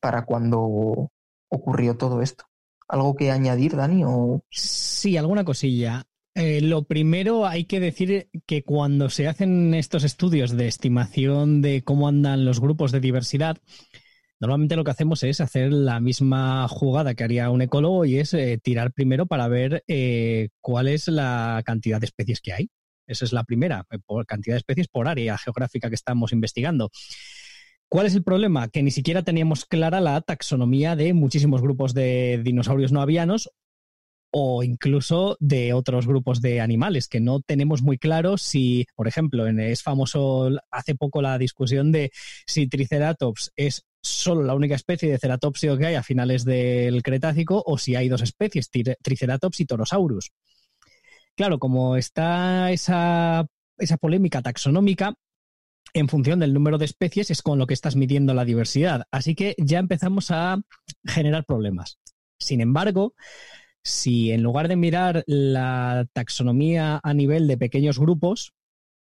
para cuando ocurrió todo esto. ¿Algo que añadir, Dani? O... Sí, alguna cosilla. Eh, lo primero, hay que decir que cuando se hacen estos estudios de estimación de cómo andan los grupos de diversidad, normalmente lo que hacemos es hacer la misma jugada que haría un ecólogo y es eh, tirar primero para ver eh, cuál es la cantidad de especies que hay. Esa es la primera, por cantidad de especies por área geográfica que estamos investigando. ¿Cuál es el problema? Que ni siquiera teníamos clara la taxonomía de muchísimos grupos de dinosaurios no avianos o incluso de otros grupos de animales, que no tenemos muy claro si, por ejemplo, es famoso hace poco la discusión de si Triceratops es solo la única especie de ceratópsido que hay a finales del Cretácico o si hay dos especies, Triceratops y Torosaurus. Claro, como está esa, esa polémica taxonómica, en función del número de especies es con lo que estás midiendo la diversidad. Así que ya empezamos a generar problemas. Sin embargo, si en lugar de mirar la taxonomía a nivel de pequeños grupos,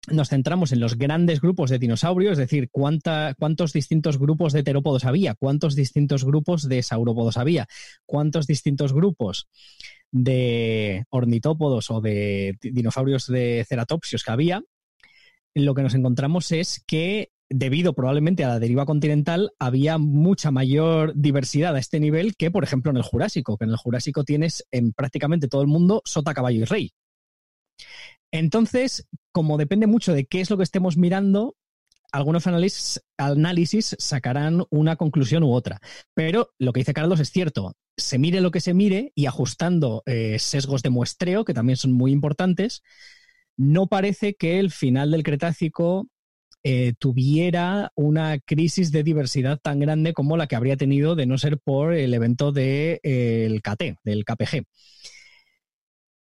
nos centramos en los grandes grupos de dinosaurios, es decir, cuántos distintos grupos de terópodos había, cuántos distintos grupos de saurópodos había, cuántos distintos grupos de ornitópodos o de dinosaurios de ceratopsios que había, lo que nos encontramos es que debido probablemente a la deriva continental, había mucha mayor diversidad a este nivel que, por ejemplo, en el Jurásico, que en el Jurásico tienes en prácticamente todo el mundo sota, caballo y rey. Entonces, como depende mucho de qué es lo que estemos mirando, algunos análisis, sacarán una conclusión u otra. Pero lo que dice Carlos es cierto. Se mire lo que se mire y ajustando eh, sesgos de muestreo, que también son muy importantes, no parece que el final del Cretácico eh, tuviera una crisis de diversidad tan grande como la que habría tenido de no ser por el evento del de, KT, del KPG.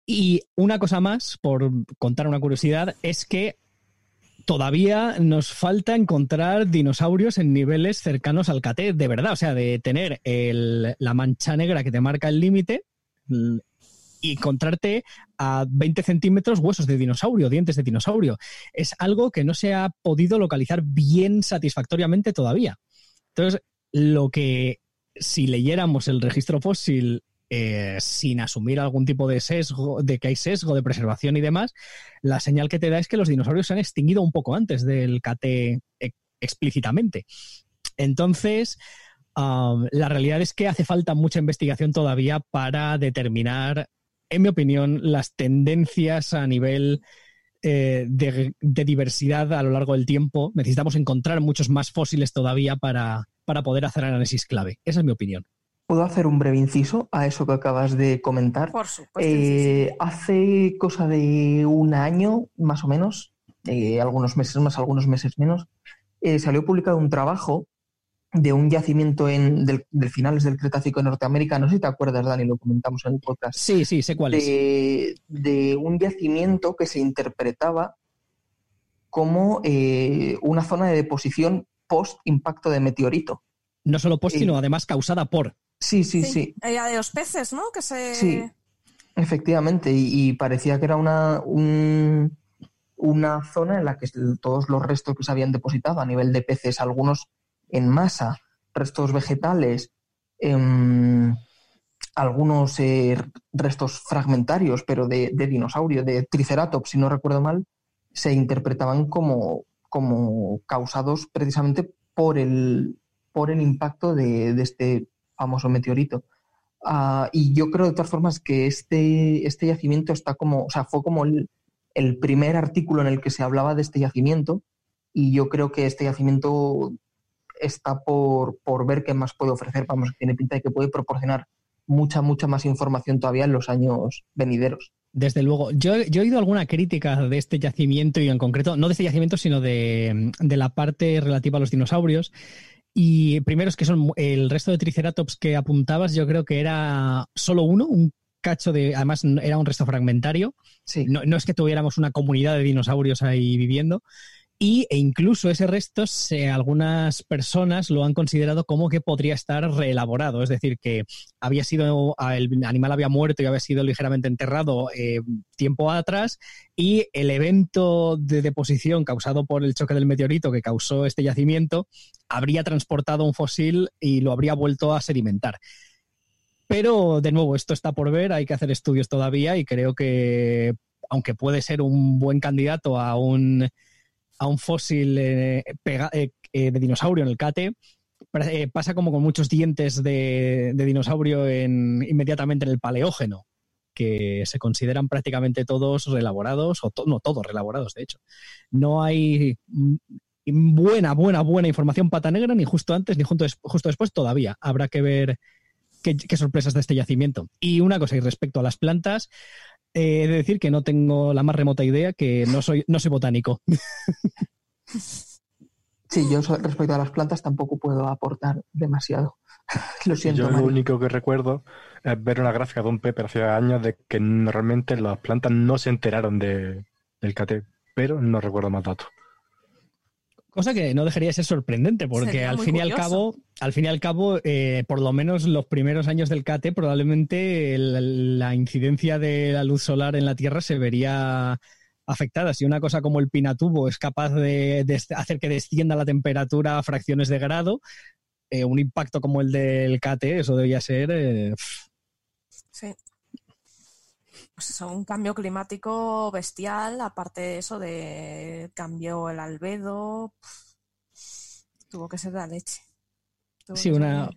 Y una cosa más, por contar una curiosidad, es que todavía nos falta encontrar dinosaurios en niveles cercanos al KT, de verdad, o sea, de tener la mancha negra que te marca el límite y encontrarte a 20 centímetros huesos de dinosaurio, dientes de dinosaurio. Es algo que no se ha podido localizar bien satisfactoriamente todavía. Entonces, lo que si leyéramos el registro fósil eh, sin asumir algún tipo de sesgo, de que hay sesgo de preservación y demás, la señal que te da es que los dinosaurios se han extinguido un poco antes del KT explícitamente. Entonces, la realidad es que hace falta mucha investigación todavía para determinar, en mi opinión, las tendencias a nivel eh, de, diversidad a lo largo del tiempo. Necesitamos encontrar muchos más fósiles todavía para, para poder hacer análisis clave. Esa es mi opinión. ¿Puedo hacer un breve inciso a eso que acabas de comentar? Por supuesto. Eh, hace cosa de un año, más o menos, eh, algunos meses más, algunos meses menos, eh, salió publicado un trabajo de un yacimiento en, del, finales del Cretácico en Norteamérica. No sé si te acuerdas, Dani, lo comentamos en el podcast. Sí, sí, sé cuál de, es. De un yacimiento que se interpretaba como una zona de deposición post-impacto de meteorito. No solo post, sino además causada por. Sí, sí, sí. Ella de los peces, ¿no? Que se... Sí, efectivamente. Y, parecía que era una, una zona en la que todos los restos que se habían depositado a nivel de peces, algunos en masa, restos vegetales, em, algunos eh, restos fragmentarios, pero de, de, dinosaurio, de triceratops, si no recuerdo mal, se interpretaban como, como causados precisamente por el, por el impacto de, de este famoso meteorito. Ah, y yo creo de todas formas que este, este yacimiento está como, o sea, fue como el, primer artículo en el que se hablaba de este yacimiento y yo creo que este yacimiento está por, ver qué más puede ofrecer. Vamos, tiene pinta de que puede proporcionar mucha, mucha más información todavía en los años venideros. Desde luego. Yo, yo, he oído alguna crítica de este yacimiento y en concreto, no de este yacimiento, sino de, de la parte relativa a los dinosaurios. Y primero es que son el resto de Triceratops que apuntabas, yo creo que era solo uno, un cacho de. Además, era un resto fragmentario. Sí. No, no es que tuviéramos una comunidad de dinosaurios ahí viviendo. Y, e incluso ese resto, algunas personas lo han considerado como que podría estar reelaborado, es decir, que había sido, el animal había muerto y había sido ligeramente enterrado eh, tiempo atrás y el evento de deposición causado por el choque del meteorito que causó este yacimiento habría transportado un fósil y lo habría vuelto a sedimentar. Pero, de nuevo, esto está por ver, hay que hacer estudios todavía y creo que, aunque puede ser un buen candidato a un a un fósil eh, eh, eh, de dinosaurio en el cate, pasa como con muchos dientes de, dinosaurio en, inmediatamente en el paleógeno, que se consideran prácticamente todos relaborados, o no todos relaborados, de hecho. No hay buena, buena, buena información pata negra, ni justo antes, ni justo, justo después todavía. Habrá que ver qué, qué sorpresas de este yacimiento. Y una cosa, y respecto a las plantas, he de decir que no tengo la más remota idea, que no soy, no soy botánico. Sí, yo respecto a las plantas tampoco puedo aportar demasiado. lo siento. Yo lo único que recuerdo es ver una gráfica de un Pepper hace años de que realmente las plantas no se enteraron de, del CAT, pero no recuerdo más datos. Cosa que no dejaría de ser sorprendente, porque al fin, y al cabo, al fin y al cabo, eh, por lo menos los primeros años del CATE, probablemente la incidencia de la luz solar en la Tierra se vería afectada. Si una cosa como el pinatubo es capaz de, hacer que descienda la temperatura a fracciones de grado, eh, un impacto como el del CATE, eso debería ser. Eh, sí pues eso, un cambio climático bestial, aparte de eso de cambió el albedo, tuvo que ser la leche. sí, una,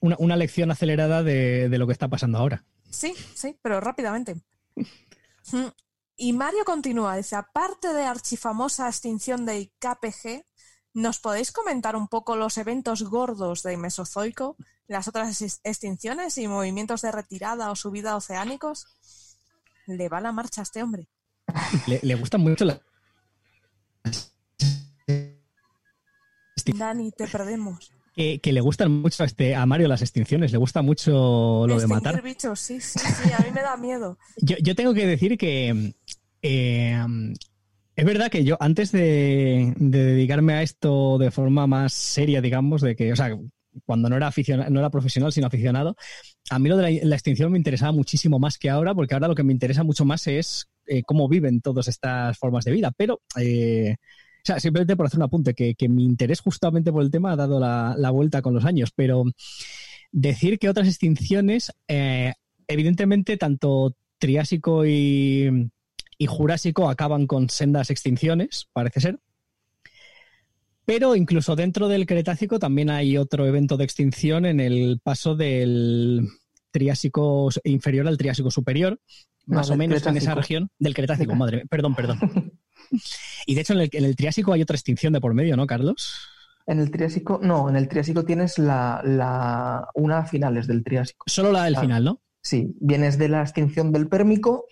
una, lección acelerada de, lo que está pasando ahora. Sí, sí, pero rápidamente. Y Mario continúa, dice, aparte de archifamosa extinción de KPG, ¿nos podéis comentar un poco los eventos gordos del Mesozoico, las otras extinciones y movimientos de retirada o subida oceánicos? Le va la marcha a este hombre. Le, le gustan mucho las... Dani, te perdemos. Que, le gustan mucho a, este, a Mario las extinciones, le gusta mucho lo de matar. bichos, sí, sí, sí, a mí me da miedo. yo, tengo que decir que eh, es verdad que yo antes de, dedicarme a esto de forma más seria, digamos, de que, o sea, cuando no era aficionado, no era profesional, sino aficionado, a mí lo de la, extinción me interesaba muchísimo más que ahora, porque ahora lo que me interesa mucho más es eh, cómo viven todas estas formas de vida. Pero eh, o sea, simplemente por hacer un apunte, que, mi interés justamente por el tema ha dado la, vuelta con los años, pero decir que otras extinciones, eh, evidentemente, tanto Triásico y, Jurásico acaban con sendas extinciones, parece ser. Pero incluso dentro del Cretácico también hay otro evento de extinción en el paso del Triásico inferior al Triásico superior, más o menos en esa región del Cretácico, madre, perdón, perdón. Y de hecho, en el, Triásico hay otra extinción de por medio, ¿no, Carlos? En el Triásico, no, en el Triásico tienes la, una a finales del Triásico. Solo la del final, ¿no? Sí, vienes de la extinción del Pérmico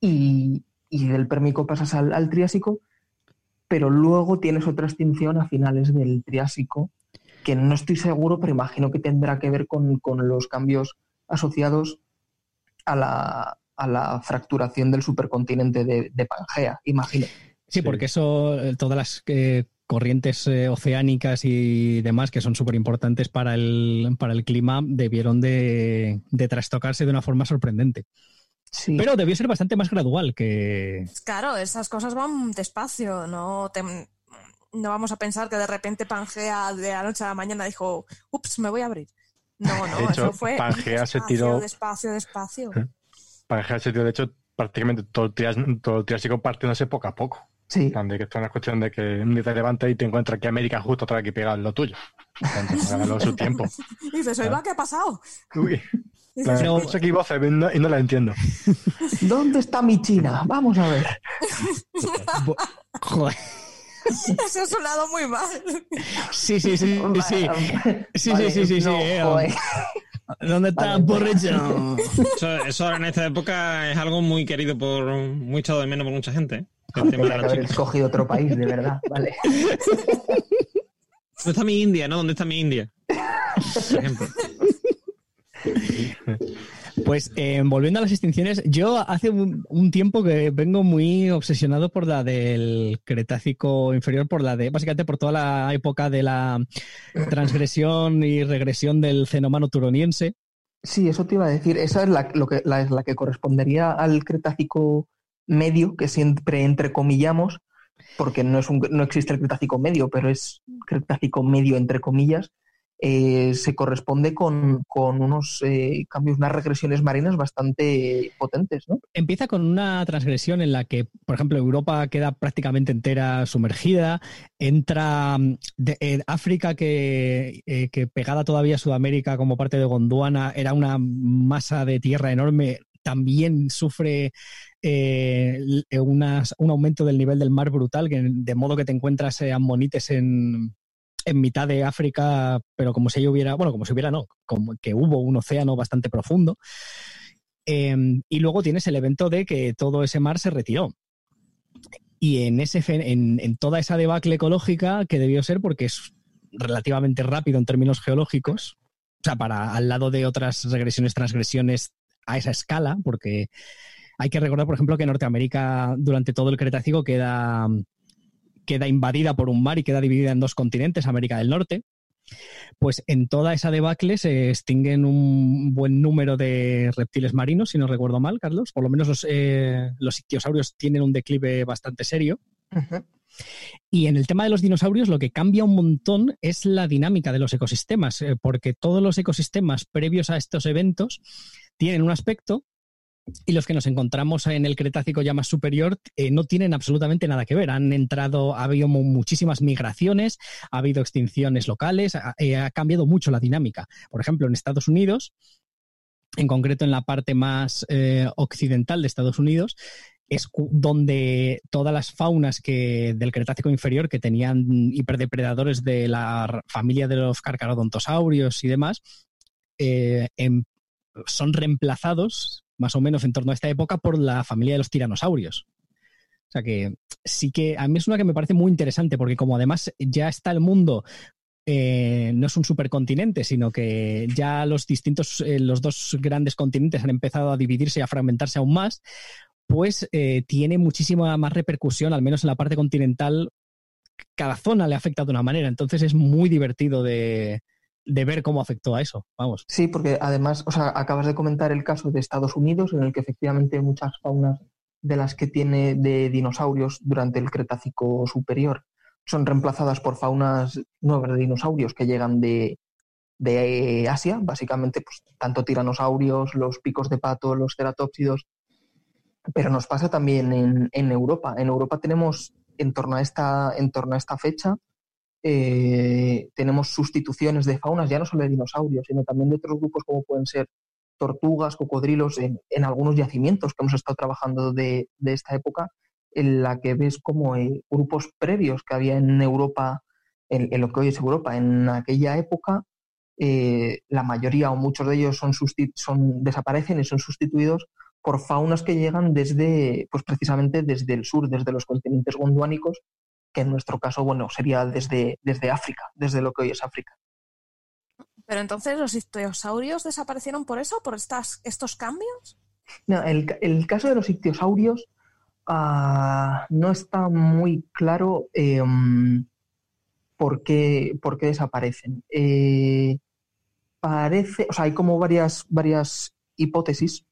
y, del Pérmico pasas al, Triásico, pero luego tienes otra extinción a finales del Triásico, que no estoy seguro, pero imagino que tendrá que ver con, los cambios asociados a la, a la fracturación del supercontinente de, Pangea, imagino. Sí, porque eso, eh, todas las eh, corrientes eh, oceánicas y demás que son súper importantes para el, para el clima debieron de, trastocarse de una forma sorprendente. Sí. Pero debió ser bastante más gradual que... Claro, esas cosas van despacio, no, no vamos a pensar que de repente Pangea de la noche a la mañana dijo, ups, me voy a abrir. No, no, eso fue Pangea se tiró... Despacio, despacio. Pangea se tiró, de hecho, prácticamente todo el, todo el Triásico partiéndose poco a poco. Sí. De que esto es una cuestión de que te levantas y te encuentras que América justo otra aquí pegado en lo tuyo. Entonces, su tiempo. Y dices, ¿qué ha pasado? Uy. No sé qué voces y no la entiendo. ¿Dónde está mi China? Vamos a ver. Joder. Eso ha sonado muy mal. Sí, sí, sí. Sí, sí, sí, sí, sí, sí, eh, ¿Dónde está borracho? Eso, ahora en esta época es algo muy querido por, muy echado de menos por mucha gente. ¿eh? Tendría que haber escogido otro país, de verdad, vale. ¿Dónde está mi India, no? ¿Dónde está mi India? Por ejemplo. Pues eh, volviendo a las extinciones, yo hace un, tiempo que vengo muy obsesionado por la del Cretácico inferior, por la de, básicamente por toda la época de la transgresión y regresión del cenomano turoniense. Sí, eso te iba a decir. Esa es la, que, correspondería al Cretácico medio, que siempre entrecomillamos, porque no, es no existe el Cretácico medio, pero es Cretácico medio entre comillas, eh, se corresponde con, unos eh, cambios, unas regresiones marinas bastante potentes. ¿no? Empieza con una transgresión en la que, por ejemplo, Europa queda prácticamente entera sumergida, entra mm, de, África que, eh, que, pegada todavía a Sudamérica como parte de Gondwana era una masa de tierra enorme, también sufre un aumento del nivel del mar brutal, que, de modo que te encuentras ammonites en, en mitad de África, pero como si hubiera, bueno, como si hubiera, no, como que hubo un océano bastante profundo. Em, y luego tienes el evento de que todo ese mar se retiró. Y en, ese, en, en toda esa debacle ecológica, que debió ser porque es relativamente rápido en términos geológicos, o sea, para al lado de otras regresiones, transgresiones a esa escala, porque hay que recordar, por ejemplo, que Norteamérica durante todo el Cretácico queda queda invadida por un mar y queda dividida en dos continentes, América del Norte, pues en toda esa debacle se extinguen un buen número de reptiles marinos, si no recuerdo mal, Carlos. Por lo menos los, eh, ictiosaurios tienen un declive bastante serio. Y en el tema de los dinosaurios, lo que cambia un montón es la dinámica de los ecosistemas, eh, porque todos los ecosistemas previos a estos eventos tienen un aspecto y los que nos encontramos en el Cretácico ya más superior eh, no tienen absolutamente nada que ver. Han entrado, ha habido muchísimas migraciones, ha habido extinciones locales, ha, eh, cambiado mucho la dinámica. Por ejemplo, en Estados Unidos, en concreto en la parte más eh, occidental de Estados Unidos, es donde todas las faunas que, del Cretácico inferior que tenían hiperdepredadores de la familia de los carcarodontosaurios y demás, eh, em, son reemplazados más o menos en torno a esta época por la familia de los tiranosaurios. O sea que sí que a mí es una que me parece muy interesante porque como además ya está el mundo eh, no es un supercontinente, sino que ya los distintos, eh, los dos grandes continentes han empezado a dividirse y a fragmentarse aún más, pues eh, tiene muchísima más repercusión, al menos en la parte continental. Cada zona le afecta de una manera, entonces es muy divertido de, de ver cómo afectó a eso. Vamos. Sí, porque además, o sea, acabas de comentar el caso de Estados Unidos, en el que efectivamente muchas faunas de las que tiene de dinosaurios durante el Cretácico superior son reemplazadas por faunas nuevas de dinosaurios que llegan de, de Asia, básicamente pues, tanto tiranosaurios, los picos de pato, los ceratópsidos, pero nos pasa también en, en, Europa. En Europa tenemos, en torno a esta, en torno a esta fecha, eh, tenemos sustituciones de faunas, ya no solo de dinosaurios, sino también de otros grupos como pueden ser tortugas, cocodrilos, en, en algunos yacimientos que hemos estado trabajando de, de esta época, en la que ves como eh, grupos previos que había en Europa, en, lo que hoy es Europa, en aquella época, eh, la mayoría o muchos de ellos son, son, desaparecen y son sustituidos por faunas que llegan desde, pues precisamente desde el sur, desde los continentes gonduánicos, que en nuestro caso, bueno, sería desde, desde África, desde lo que hoy es África. Pero entonces los ictiosaurios desaparecieron por eso, por estas, estos cambios. No, el, el caso de los ictiosaurios Ah, no está muy claro em, por, qué, por, qué, desaparecen. Eh, parece, o sea, hay como varias, varias hipótesis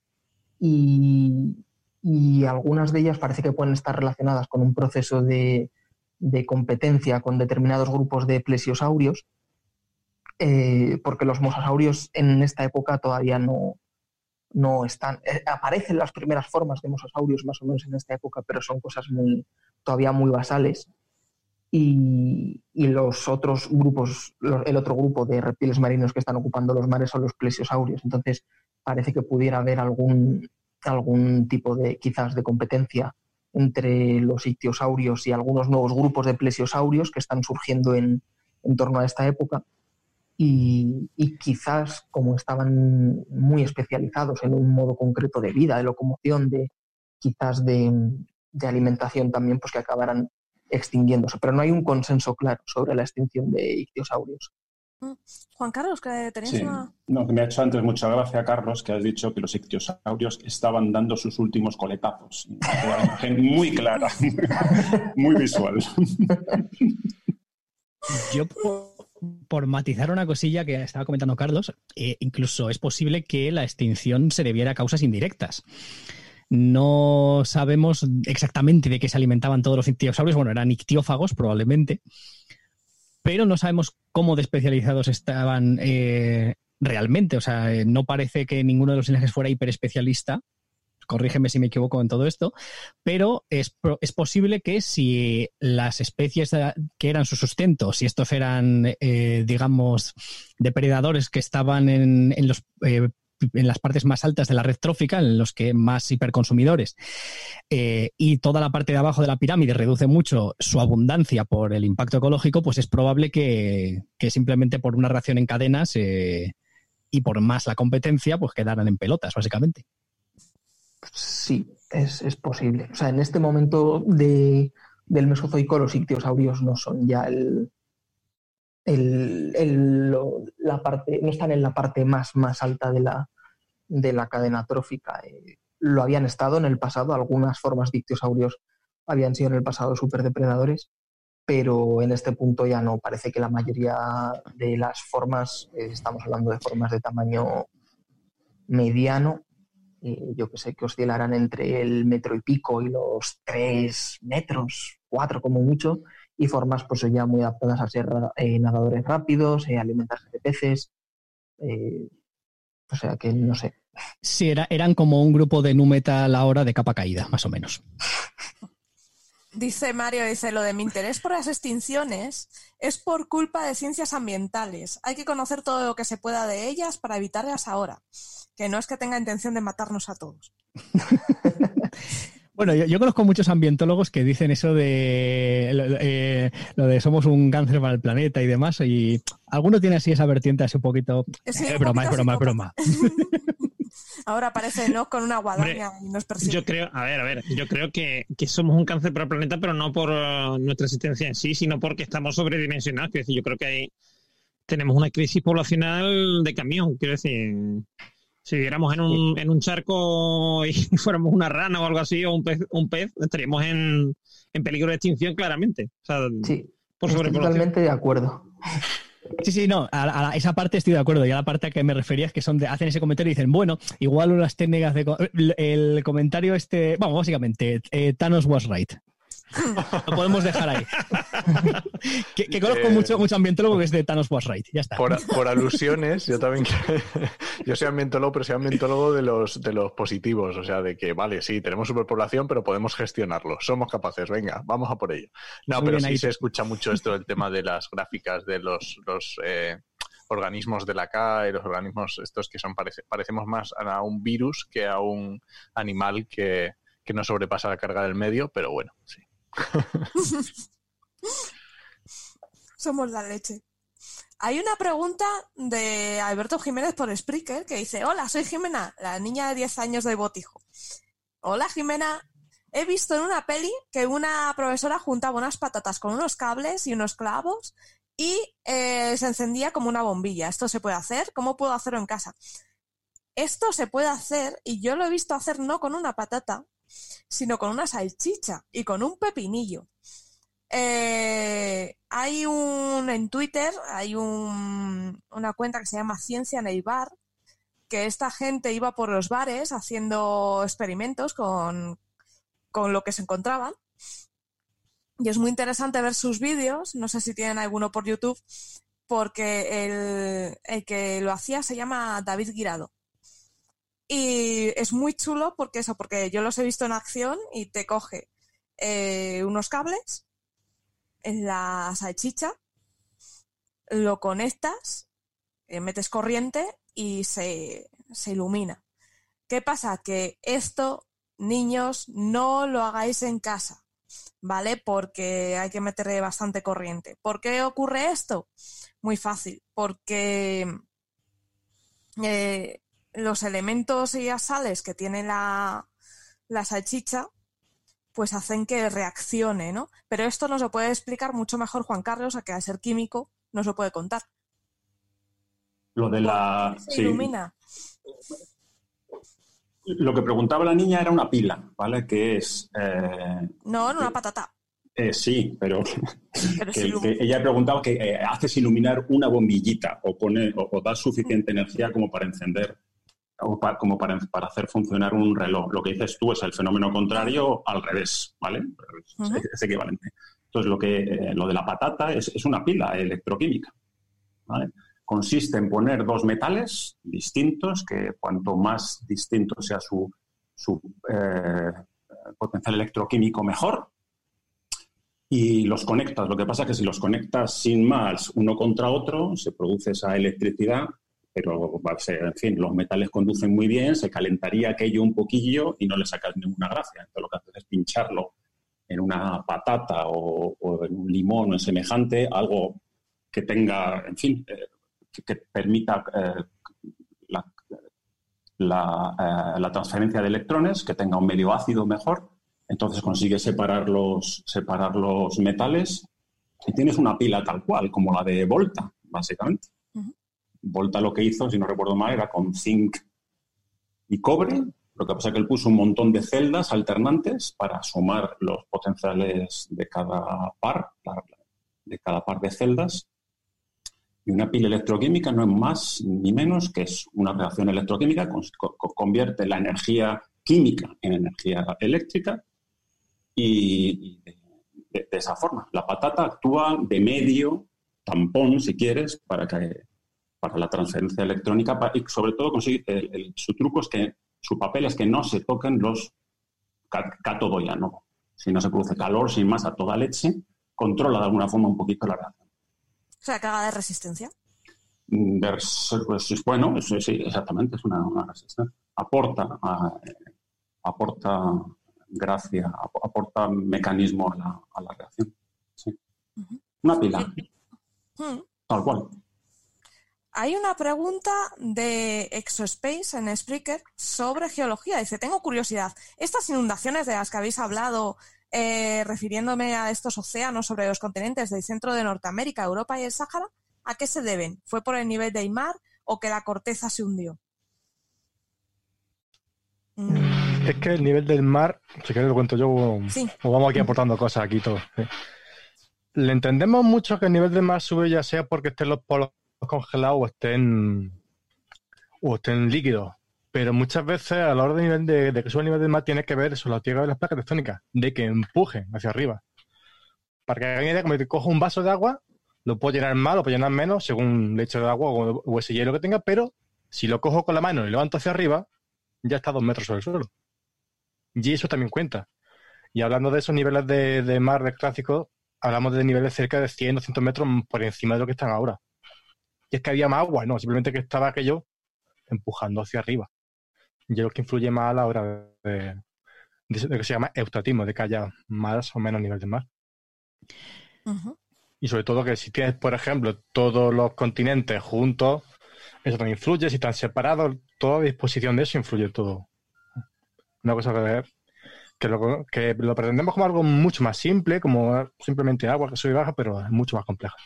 y, algunas de ellas parece que pueden estar relacionadas con un proceso de, competencia con determinados grupos de plesiosaurios, eh, porque los mosasaurios en esta época todavía no, no están. Eh, aparecen las primeras formas de mosasaurios más o menos en esta época, pero son cosas muy, todavía muy basales. Y, los otros grupos, el otro grupo de reptiles marinos que están ocupando los mares son los plesiosaurios. Entonces, parece que pudiera haber algún, algún tipo de, quizás, de competencia entre los ictiosaurios y algunos nuevos grupos de plesiosaurios que están surgiendo en, en torno a esta época y, quizás como estaban muy especializados en un modo concreto de vida, de locomoción, de quizás de, alimentación también, pues que acabaran extinguiéndose. Pero no hay un consenso claro sobre la extinción de ictiosaurios. Mm. Juan Carlos, que tenías una... No, que me ha hecho antes mucha gracia, Carlos, que has dicho que los ictiosaurios estaban dando sus últimos coletazos. Una imagen muy clara, muy visual. Yo por matizar una cosilla que estaba comentando Carlos, eh, incluso es posible que la extinción se debiera a causas indirectas. No sabemos exactamente de qué se alimentaban todos los ictiosaurios, bueno, eran ictiófagos probablemente, pero no sabemos cómo de especializados estaban eh, realmente. O sea, eh, no parece que ninguno de los linajes fuera hiperespecialista, corrígeme si me equivoco en todo esto, pero es, es posible que si las especies que eran su sustento, si estos eran, eh, digamos, depredadores que estaban en, en los... en las partes más altas de la red trófica, en los que más hiperconsumidores, eh, y toda la parte de abajo de la pirámide reduce mucho su abundancia por el impacto ecológico, pues es probable que, que simplemente por una reacción en cadenas y por más la competencia, pues quedaran en pelotas, básicamente. Sí, es, posible. O sea, en este momento de, del Mesozoico los ictiosaurios no son ya el, no están en la parte más, alta de la, de la cadena trófica. Eh, lo habían estado en el pasado, algunas formas de habían sido en el pasado superdepredadores, pero en este punto ya no. Parece que la mayoría de las formas, eh, estamos hablando de formas de tamaño mediano, eh, yo que sé, que oscilarán entre el metro y pico y los tres metros, cuatro como mucho, y formas pues ya muy adaptadas a ser eh, nadadores rápidos, eh, alimentarse de peces. o sea que no sé. Sí, era, eran como un grupo de númeta a la hora de capa caída, más o menos. Dice Mario, dice, lo de mi interés por las extinciones es por culpa de ciencias ambientales. Hay que conocer todo lo que se pueda de ellas para evitarlas ahora que no es que tenga intención de matarnos a todos. Bueno, yo, conozco muchos ambientólogos que dicen eso de eh, lo de somos un cáncer para el planeta y demás, y alguno tiene así esa vertiente así un poquito... Sí, eh, broma, es broma, es broma. Ahora aparece ¿no? con una guadaña y nos persigue. Yo creo, a ver, a ver, yo creo que, que, somos un cáncer para el planeta, pero no por uh, nuestra existencia en sí, sino porque estamos sobredimensionados. Quiero decir, yo creo que hay, tenemos una crisis poblacional de camión, quiero decir si viviéramos en un, en un charco y fuéramos una rana o algo así, o un pez, un pez estaríamos en, en peligro de extinción claramente. sí, por totalmente de acuerdo. Sí, sí, no, a, esa parte estoy de acuerdo. Y a la parte a que me refería es que son de, hacen ese comentario y dicen, bueno, igual las técnicas de... El, comentario este, vamos, básicamente, eh, Thanos was right. Lo podemos dejar ahí. que, conozco mucho, mucho ambientólogo que es de Thanos Was Right. Ya está. Por, alusiones, yo también. yo soy ambientólogo, pero soy ambientólogo de los, de los positivos. O sea, de que, vale, sí, tenemos superpoblación, pero podemos gestionarlo. Somos capaces, venga, vamos a por ello. No, pero sí se escucha mucho esto del tema de las gráficas de los. los eh, organismos de la CAE, los organismos estos que son parecemos más a un virus que a un animal que, que no sobrepasa la carga del medio, pero bueno, sí. Somos la leche. Hay una pregunta de Alberto Jiménez por Spreaker que dice, hola, soy Jimena, la niña de 10 años de Botijo. Hola Jimena, he visto en una peli que una profesora juntaba unas patatas con unos cables y unos clavos y eh, se encendía como una bombilla. ¿Esto se puede hacer? ¿Cómo puedo hacerlo en casa? Esto se puede hacer y yo lo he visto hacer no con una patata, sino con una salchicha y con un pepinillo. Eh, hay un en Twitter, hay un, una cuenta que se llama Ciencia en el Bar, que esta gente iba por los bares haciendo experimentos con, con lo que se encontraban. Y es muy interesante ver sus vídeos, no sé si tienen alguno por YouTube, porque el, el que lo hacía se llama David Guirado. Y es muy chulo porque eso, porque yo los he visto en acción y te coge eh, unos cables en la salchicha, lo conectas, eh, metes corriente y se, se ilumina. ¿Qué pasa? Que esto, niños, no lo hagáis en casa, ¿vale? Porque hay que meterle bastante corriente. ¿Por qué ocurre esto? Muy fácil, porque eh, los elementos y las sales que tiene la, salchicha, pues hacen que reaccione, ¿no? Pero esto nos lo puede explicar mucho mejor Juan Carlos, a que al ser químico nos lo puede contar. Lo de la... Se ilumina. Lo que preguntaba la niña era una pila, ¿vale? Que es... Eh, no, no una patata. Eh, sí, pero, ella preguntaba que eh, haces iluminar una bombillita o, pone, o, da suficiente energía como para encender como para, para, hacer funcionar un reloj. Lo que dices tú es el fenómeno contrario al revés, ¿vale? Es, equivalente. Entonces, lo, que, eh, lo de la patata es, es una pila electroquímica, ¿vale? Consiste en poner dos metales distintos, que cuanto más distinto sea su, su eh, potencial electroquímico, mejor, y los conectas. Lo que pasa es que si los conectas sin más uno contra otro, se produce esa electricidad pero en fin, los metales conducen muy bien, se calentaría aquello un poquillo y no le sacas ninguna gracia. Entonces lo que haces es pincharlo en una patata o, en un limón o en semejante, algo que tenga, en fin, eh, que, permita eh, la, eh, la, transferencia de electrones, que tenga un medio ácido mejor. Entonces consigues separar los, separar los metales y tienes una pila tal cual, como la de Volta, básicamente. Volta lo que hizo, si no recuerdo mal, era con zinc y cobre. Lo que pasa es que él puso un montón de celdas alternantes para sumar los potenciales de cada par, de cada par de celdas. Y una pila electroquímica no es más ni menos que es una reacción electroquímica, convierte la energía química en energía eléctrica y, de, esa forma. La patata actúa de medio, tampón, si quieres, para que para la transferencia electrónica y sobre todo consigue, su truco es que su papel es que no se toquen los cátodo ya no. Si no se produce calor sin más a toda leche, controla de alguna forma un poquito la reacción. O sea, que haga de resistencia. Mm, pues, bueno, sí, exactamente, es una, resistencia. Aporta, aporta gracia, aporta mecanismo a la, a la reacción. Una pila. Hmm. Tal cual. Hay una pregunta de Exospace en Spreaker sobre geología. Dice, tengo curiosidad. ¿Estas inundaciones de las que habéis hablado, eh, refiriéndome a estos océanos sobre los continentes del centro de Norteamérica, Europa y el Sáhara, ¿a qué se deben? ¿Fue por el nivel del mar o que la corteza se hundió? Mm. Es que el nivel del mar, si quieres lo cuento yo, o vamos aquí aportando cosas aquí todos. Le entendemos mucho que el nivel del mar sube ya sea porque estén los polos congelados o estén, o estén líquidos. Pero muchas veces a la hora de, nivel de, que sube el nivel del mar tiene que ver eso, la tierra de las placas tectónicas, de que empujen hacia arriba. Para que hagan idea, como que cojo un vaso de agua, lo puedo llenar más, lo puedo llenar menos, según le echo de agua o, ese hielo que tenga, pero si lo cojo con la mano y levanto hacia arriba, ya está a dos metros sobre el suelo. Y eso también cuenta. Y hablando de esos niveles de, mar de clásico, hablamos de niveles cerca de 100 o 200 metros por encima de lo que están ahora. Y es que había más agua, no, simplemente que estaba aquello empujando hacia arriba. Y es lo que influye más a la hora de, de, que se llama eustatismo, de que haya más o menos nivel de mar. Y sobre todo que si tienes, por ejemplo, todos los continentes juntos, eso también influye. Si están separados, toda disposición de eso influye todo. Una cosa que, que, lo, que lo pretendemos como algo mucho más simple, como simplemente agua que sube y baja, pero es mucho más compleja.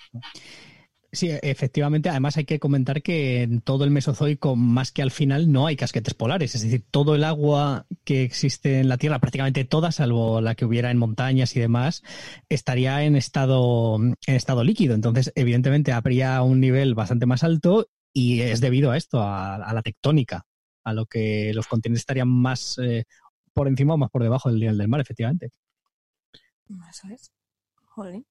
Sí, efectivamente. Además hay que comentar que en todo el Mesozoico, más que al final, no hay casquetes polares. Es decir, todo el agua que existe en la Tierra, prácticamente toda, salvo la que hubiera en montañas y demás, estaría en estado, en estado líquido. Entonces, evidentemente, habría un nivel bastante más alto y es debido a esto, a, la tectónica, a lo que los continentes estarían más eh, por encima o más por debajo del nivel del mar, efectivamente. Eso es. Joder.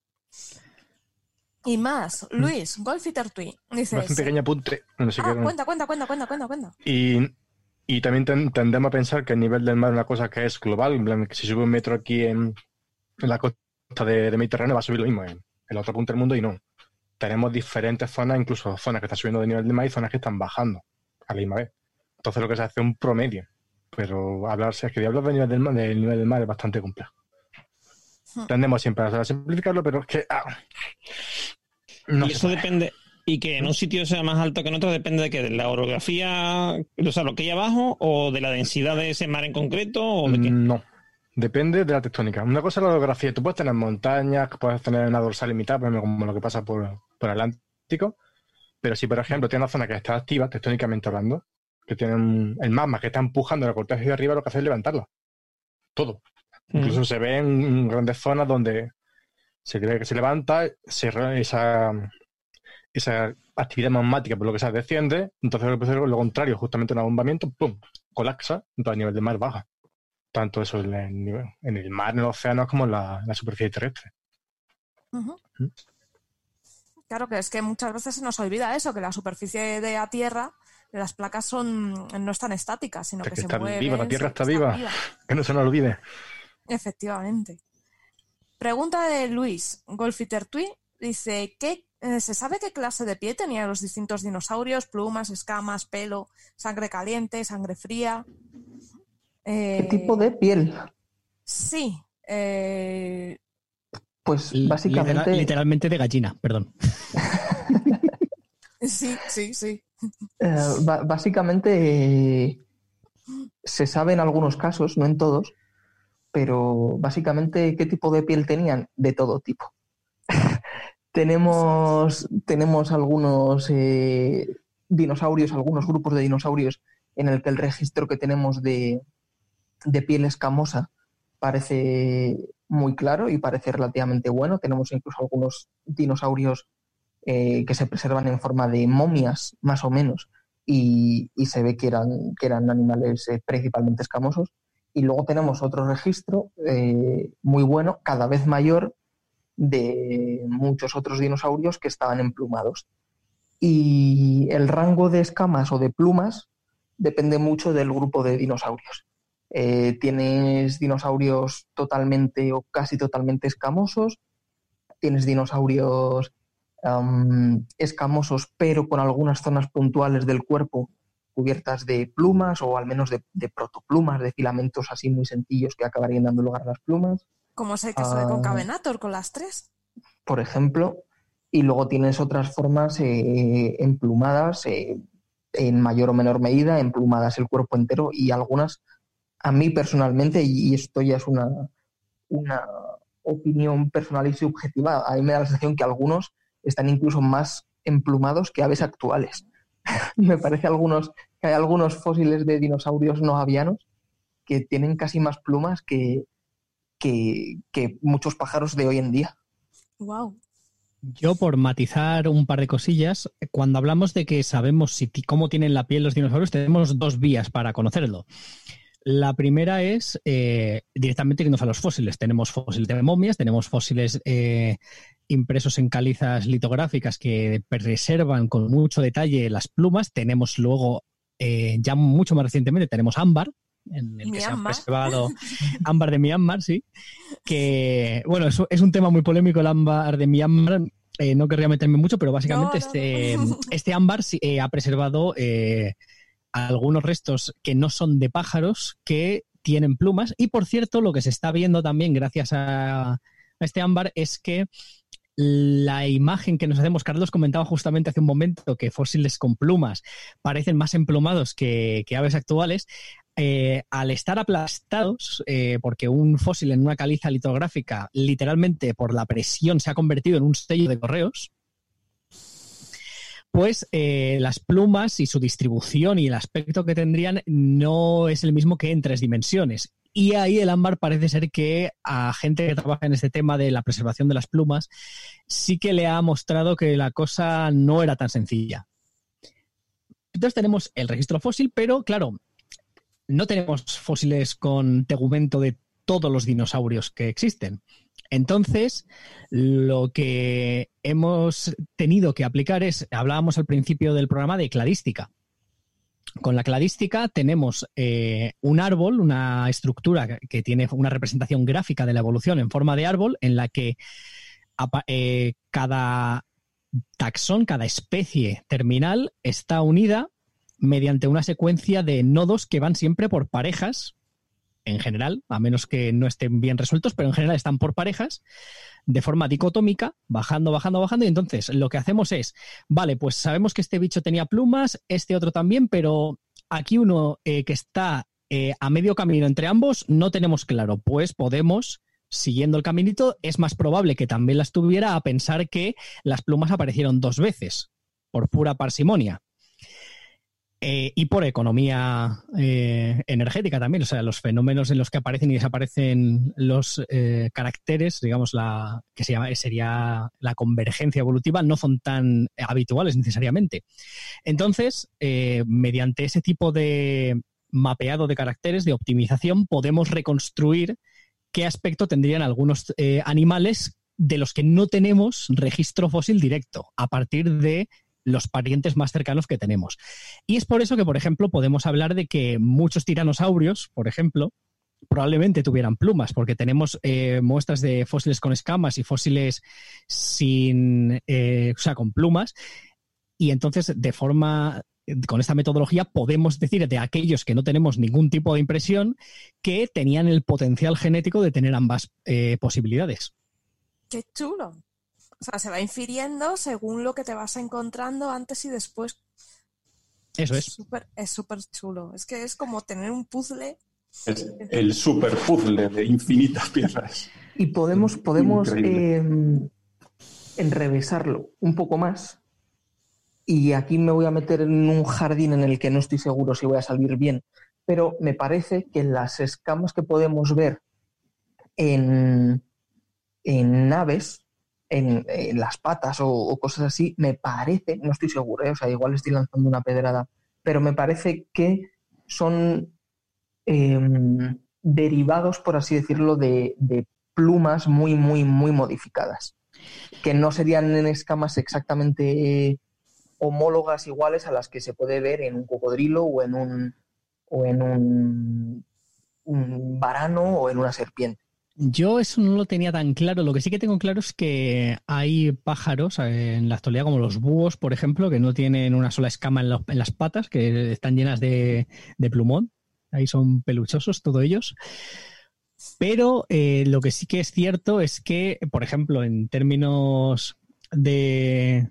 Y más, mm. Luis, Golfiter Tweet. Dice. un pequeño apunte. ah, cuenta, cuenta, cuenta, cuenta, cuenta, cuenta. Y, y también tendemos a pensar que el nivel del mar es una cosa que es global. Que si sube un metro aquí en, la costa de, Mediterráneo va a subir lo mismo en el otro punto del mundo y no tenemos diferentes zonas, incluso zonas que están subiendo de nivel de mar y zonas que están bajando a la misma vez. Entonces lo que se hace es un promedio. Pero hablarse es que hablar del nivel del mar, del nivel del mar es bastante complejo. Hmm. Tendemos siempre a simplificarlo, pero es que. Ah, no y eso depende. Y que en un sitio sea más alto que en otro depende de que de la orografía, o sea, lo que hay abajo, o de la densidad de ese mar en concreto, o de qué. No. Depende de la tectónica. Una cosa es la orografía. Tú puedes tener montañas, puedes tener una dorsal limitada, como lo que pasa por, por Atlántico. Pero si, por ejemplo, tiene una zona que está activa, tectónicamente hablando, que tiene el magma que está empujando la corteza hacia arriba, lo que hace es levantarla. Todo. Incluso se ve en grandes zonas donde se cree que se levanta, se, esa, esa actividad magmática, por lo que se desciende, entonces lo, que hacer lo contrario, justamente un abombamiento, ¡pum! colapsa, entonces el nivel de mar baja. Tanto eso en el, en el mar, en el océano, como en la, superficie terrestre. Claro que es que muchas veces se nos olvida eso, que la superficie de la Tierra, las placas son no están estáticas, sino que, se está viva, la Tierra está viva. Que no se nos olvide. Efectivamente. Pregunta de Luis Golfiter Tui. Dice, ¿qué, eh, ¿se sabe qué clase de pie tenían los distintos dinosaurios? Plumas, escamas, pelo, sangre caliente, sangre fría. ¿Qué tipo de piel? Sí. Eh, pues básicamente. literalmente de gallina, perdón. sí, sí, sí. Eh, básicamente se sabe en algunos casos, no en todos, pero básicamente qué tipo de piel tenían, de todo tipo. tenemos, tenemos algunos eh, dinosaurios, algunos grupos de dinosaurios en el que el registro que tenemos de, de piel escamosa parece muy claro y parece relativamente bueno. Tenemos incluso algunos dinosaurios eh, que se preservan en forma de momias, más o menos, y, se ve que eran, que eran animales eh, principalmente escamosos. Y luego tenemos otro registro eh, muy bueno, cada vez mayor, de muchos otros dinosaurios que estaban emplumados. Y el rango de escamas o de plumas depende mucho del grupo de dinosaurios. Eh, tienes dinosaurios totalmente o casi totalmente escamosos, tienes dinosaurios escamosos pero con algunas zonas puntuales del cuerpo cubiertas de plumas o al menos de, protoplumas, de filamentos así muy sencillos que acabarían dando lugar a las plumas. Como es el caso de Concavenator con las tres. Por ejemplo, y luego tienes otras formas eh, emplumadas eh, en mayor o menor medida, emplumadas el cuerpo entero y algunas, a mí personalmente, y esto ya es una, una opinión personal y subjetiva, a mí me da la sensación que algunos están incluso más emplumados que aves actuales. me parece algunos, que hay algunos fósiles de dinosaurios no avianos que tienen casi más plumas que, que, que muchos pájaros de hoy en día. Wow. Yo, por matizar un par de cosillas, cuando hablamos de que sabemos si, cómo tienen la piel los dinosaurios, tenemos dos vías para conocerlo. La primera es eh, directamente irnos a los fósiles. Tenemos fósiles de momias, tenemos fósiles eh, impresos en calizas litográficas que preservan con mucho detalle las plumas. Tenemos luego, eh, ya mucho más recientemente, tenemos ámbar, en el que se han preservado ámbar de Myanmar, sí. Que, bueno, es, es un tema muy polémico el ámbar de Myanmar. Eh, no querría meterme mucho, pero básicamente este, este ámbar eh, ha preservado eh, algunos restos que no son de pájaros que tienen plumas. Y por cierto, lo que se está viendo también gracias a, este ámbar es que la imagen que nos hacemos, Carlos comentaba justamente hace un momento que fósiles con plumas parecen más emplumados que, aves actuales. Eh, al estar aplastados, eh, porque un fósil en una caliza litográfica literalmente por la presión se ha convertido en un sello de correos, pues eh, las plumas y su distribución y el aspecto que tendrían no es el mismo que en tres dimensiones. Y ahí el ámbar parece ser que a gente que trabaja en este tema de la preservación de las plumas sí que le ha mostrado que la cosa no era tan sencilla. Entonces tenemos el registro fósil, pero claro, no tenemos fósiles con tegumento de todos los dinosaurios que existen. Entonces, lo que hemos tenido que aplicar es, hablábamos al principio del programa de cladística. Con la cladística tenemos eh, un árbol, una estructura que tiene una representación gráfica de la evolución en forma de árbol, en la que eh, cada taxón, cada especie terminal está unida mediante una secuencia de nodos que van siempre por parejas, en general, a menos que no estén bien resueltos, pero en general están por parejas, de forma dicotómica, bajando, bajando, bajando. Y entonces lo que hacemos es, vale, pues sabemos que este bicho tenía plumas, este otro también, pero aquí uno eh, que está eh, a medio camino entre ambos no tenemos claro. Pues podemos siguiendo el caminito, es más probable que también las tuviera a pensar que las plumas aparecieron dos veces, por pura parsimonia. Eh, y por economía eh, energética también, o sea, los fenómenos en los que aparecen y desaparecen los eh, caracteres, digamos, la que se llama, sería la convergencia evolutiva, no son tan habituales necesariamente. Entonces, mediante ese tipo de mapeado de caracteres, de optimización, podemos reconstruir qué aspecto tendrían algunos animales de los que no tenemos registro fósil directo, a partir de los parientes más cercanos que tenemos. Y es por eso que, por ejemplo, podemos hablar de que muchos tiranosaurios, por ejemplo, probablemente tuvieran plumas, porque tenemos eh, muestras de fósiles con escamas y fósiles sin, eh, o sea, con plumas. Y entonces, de forma, con esta metodología, podemos decir de aquellos que no tenemos ningún tipo de impresión que tenían el potencial genético de tener ambas eh, posibilidades. Qué chulo. O sea, se va infiriendo según lo que te vas encontrando antes y después. Eso es. es súper chulo. Es que es como tener un puzzle. Es el super puzzle de infinitas piezas. Y podemos, podemos em, enrevesarlo un poco más. Y aquí me voy a meter en un jardín en el que no estoy seguro si voy a salir bien. Pero me parece que las escamas que podemos ver en, en naves en, las patas o, cosas así, me parece, no estoy seguro, ¿eh? o sea, igual estoy lanzando una pedrada, pero me parece que son em, derivados, por así decirlo, de, plumas muy, muy, muy modificadas, que no serían en escamas exactamente homólogas iguales a las que se puede ver en un cocodrilo o en un, o en un varano o en una serpiente. Yo eso no lo tenía tan claro. Lo que sí que tengo claro es que hay pájaros en la actualidad, como los búhos, por ejemplo, que no tienen una sola escama en, las patas, que están llenas de, plumón. Ahí son peluchosos todos ellos. Pero eh, lo que sí que es cierto es que, por ejemplo, en términos de,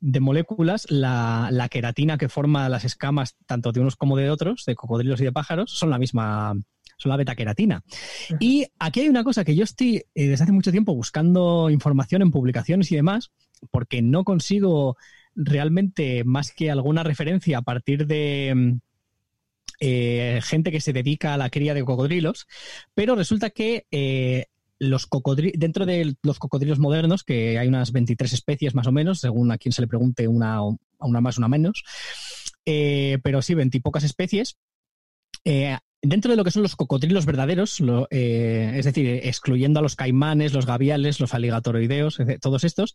moléculas, la, la, queratina que forma las escamas tanto de unos como de otros, de cocodrilos y de pájaros, son la misma son la beta-queratina. Y aquí hay una cosa que yo estoy eh, desde hace mucho tiempo buscando información en publicaciones y demás, porque no consigo realmente más que alguna referencia a partir de mm, eh, gente que se dedica a la cría de cocodrilos, pero resulta que eh, los dentro de los cocodrilos modernos, que hay unas 23 especies más o menos, según a quien se le pregunte una, una más, una menos, pero sí, 20 y pocas especies, dentro de lo que son los cocodrilos verdaderos, eh, es decir, excluyendo a los caimanes, los gaviales, los aligatoroideos, todos estos,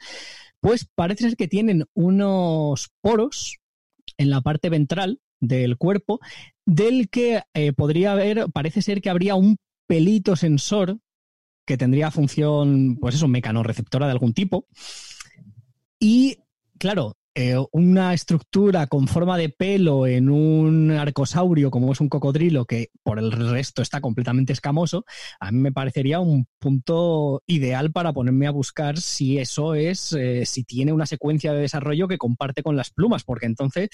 pues parece ser que tienen unos poros en la parte ventral del cuerpo, del que eh, podría haber, parece ser que habría un pelito sensor que tendría función, pues eso, mecanorreceptora de algún tipo. Y claro, eh, una estructura con forma de pelo en un arcosaurio como es un cocodrilo que por el resto está completamente escamoso, a mí me parecería un punto ideal para ponerme a buscar si eso es, eh, si tiene una secuencia de desarrollo que comparte con las plumas, porque entonces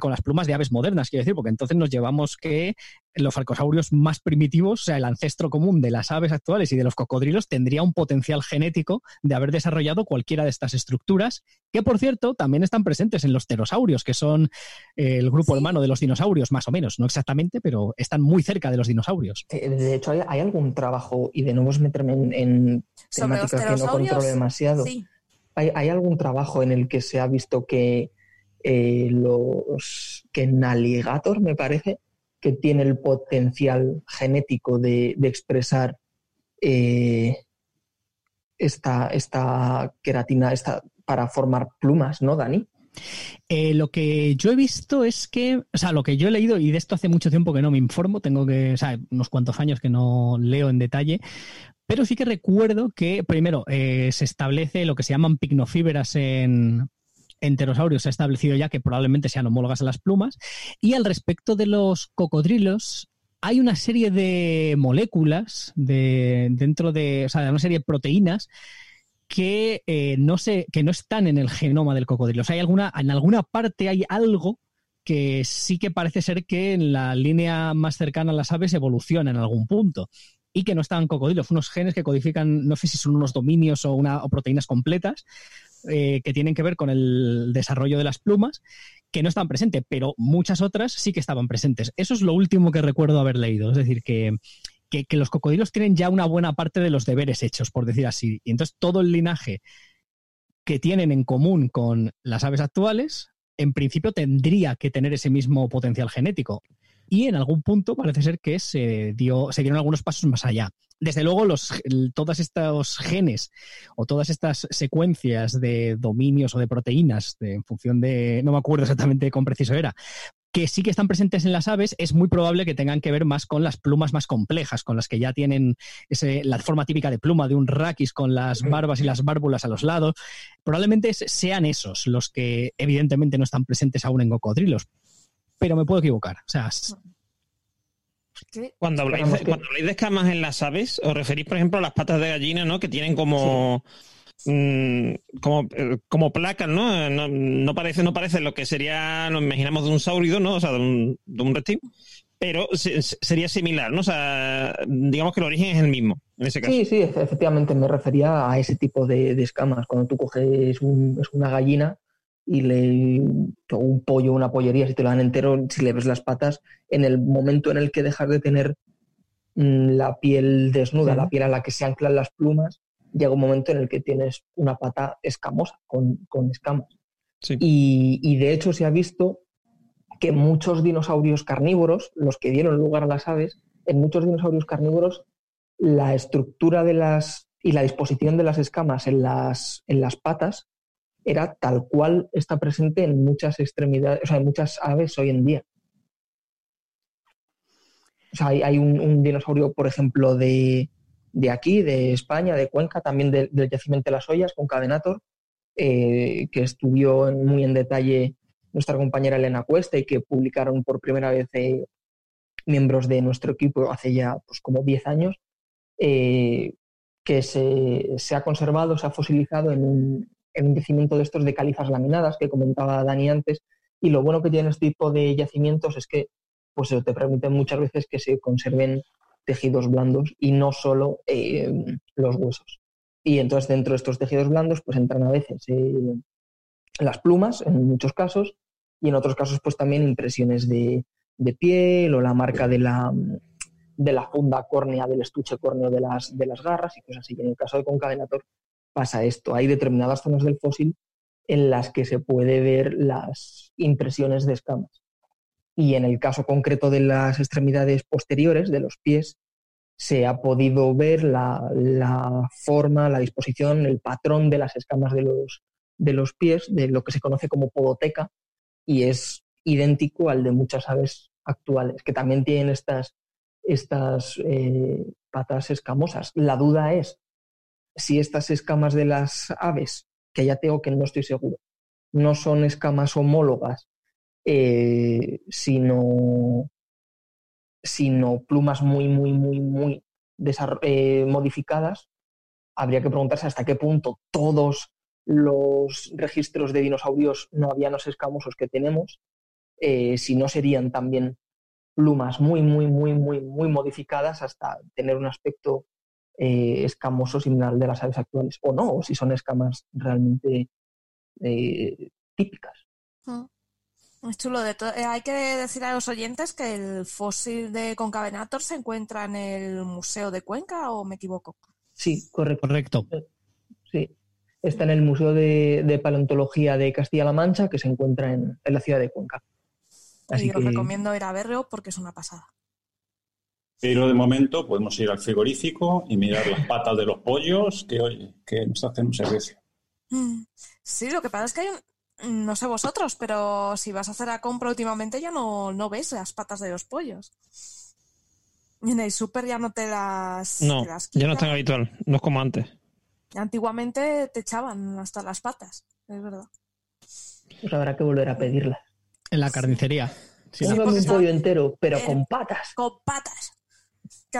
con las plumas de aves modernas, quiero decir, porque entonces nos llevamos que los arcosaurios más primitivos, o sea, el ancestro común de las aves actuales y de los cocodrilos, tendría un potencial genético de haber desarrollado cualquiera de estas estructuras, que por cierto también están presentes en los pterosaurios, que son eh, el grupo hermano de los dinosaurios, más o menos, no exactamente, pero están muy cerca de los dinosaurios. Eh, de hecho, hay, algún trabajo, y de nuevo es meterme en, temáticas que no controlo demasiado. Hay, hay algún trabajo en el que se ha visto que eh, los que Naligator me parece que tiene el potencial genético de, expresar eh, esta, esta, queratina esta, para formar plumas, ¿no, Dani? Eh, lo que yo he visto es que, o sea, lo que yo he leído, y de esto hace mucho tiempo que no me informo, tengo que, o sea, unos cuantos años que no leo en detalle, pero sí que recuerdo que, primero, se establece lo que se llaman picnofibras en, enterosaurios se ha establecido ya que probablemente sean homólogas a las plumas. Y al respecto de los cocodrilos, hay una serie de moléculas de, dentro de, o sea, una serie de proteínas que, eh, no sé, que no están en el genoma del cocodrilo. O sea, hay alguna, en alguna parte hay algo que sí que parece ser que en la línea más cercana a las aves evoluciona en algún punto y que no están en cocodrilos, unos genes que codifican, no sé si son unos dominios o, una, o proteínas completas, eh, que tienen que ver con el desarrollo de las plumas, que no estaban presentes, pero muchas otras sí que estaban presentes. Eso es lo último que recuerdo haber leído. Es decir, que, que, los cocodrilos tienen ya una buena parte de los deberes hechos, por decir así. Y entonces todo el linaje que tienen en común con las aves actuales, en principio tendría que tener ese mismo potencial genético. Y en algún punto parece ser que se, dio, se dieron algunos pasos más allá. Desde luego, los, todos estos genes o todas estas secuencias de dominios o de proteínas, en función de, no me acuerdo exactamente con preciso era, que sí que están presentes en las aves, es muy probable que tengan que ver más con las plumas más complejas, con las que ya tienen ese, la forma típica de pluma de un raquis con las barbas y las bárbulas a los lados. Probablemente sean esos los que evidentemente no están presentes aún en cocodrilos, pero me puedo equivocar. O sea, cuando habláis, de, cuando habláis de escamas en las aves, os referís, por ejemplo, a las patas de gallina, ¿no? Que tienen como... Mm, como, eh, como placas, ¿no? ¿no? parece, no parece lo que sería, nos imaginamos de un saurido, ¿no? O sea, de un, de un reptil, pero sería similar, ¿no? O sea, digamos que el origen es el mismo, en ese caso. Sí, sí, efectivamente me refería a ese tipo de, de escamas. Cuando tú coges un, es una gallina, y le un pollo, una pollería, si te lo dan entero, si le ves las patas, en el momento en el que dejas de tener mm, la piel desnuda, la piel a la que se anclan las plumas, llega un momento en el que tienes una pata escamosa, con, escamas. Y, y, de hecho se ha visto que muchos dinosaurios carnívoros, los que dieron lugar a las aves, en muchos dinosaurios carnívoros, la estructura de las y la disposición de las escamas en las, en las patas era tal cual está presente en muchas extremidades, o sea, en muchas aves hoy en día. O sea, hay, un, dinosaurio, por ejemplo, de, de aquí, de España, de Cuenca, también del yacimiento de las ollas, con Cadenator, eh, que estudió muy en detalle nuestra compañera Elena Cuesta y que publicaron por primera vez eh, miembros de nuestro equipo hace ya pues, como 10 años, eh, que se, ha conservado, se ha fosilizado en un, en un yacimiento de estos de califas laminadas que comentaba Dani antes. Y lo bueno que tiene este tipo de yacimientos es que pues, te permiten muchas veces que se conserven tejidos blandos y no solo eh, los huesos. Y entonces dentro de estos tejidos blandos pues entran a veces las plumas, en muchos casos, y en otros casos pues también impresiones de, de piel o la marca de la, de la funda córnea, del estuche córneo de las, de las garras y cosas así. En el caso de concadenator pasa esto. Hay determinadas zonas del fósil en las que se puede ver las impresiones de escamas. Y en el caso concreto de las extremidades posteriores, de los pies, se ha podido ver la, forma, la disposición, el patrón de las escamas de los, de los pies, de lo que se conoce como podoteca, y es idéntico al de muchas aves actuales, que también tienen estas, estas eh, patas escamosas. La duda es si estas escamas de las aves, que ya tengo que no estoy seguro, no son escamas homólogas, eh, sino, sino plumas muy, muy, muy, muy eh, modificadas, habría que preguntarse hasta qué punto todos los registros de dinosaurios no los escamosos que tenemos eh, si no serían también plumas muy, muy, muy, muy, muy modificadas hasta tener un aspecto eh, escamoso similar al de las aves actuales, o no, o si son escamas realmente eh, típicas. Mm. Es chulo. De hay que decir a los oyentes que el fósil de Concavenator se encuentra en el Museo de Cuenca, ¿o me equivoco? Sí, correcto. Correcto. Sí. Está en el Museo de, Paleontología de Castilla-La Mancha, que se encuentra en la ciudad de Cuenca y os recomiendo ir a verlo porque es una pasada. Pero de momento podemos ir al frigorífico y mirar las patas de los pollos que, hoy que nos hacen un servicio. Mm. Sí, lo que pasa es que hay un, no sé vosotros, pero si vas a hacer la compra últimamente ya no, no ves las patas de los pollos. En el súper ya no te las. No, ya no es tan habitual, no es como antes. Antiguamente te echaban hasta las patas, es verdad. Pues habrá que volver a pedirlas. En la carnicería. Sí, un pollo entero, pero con patas. Con patas.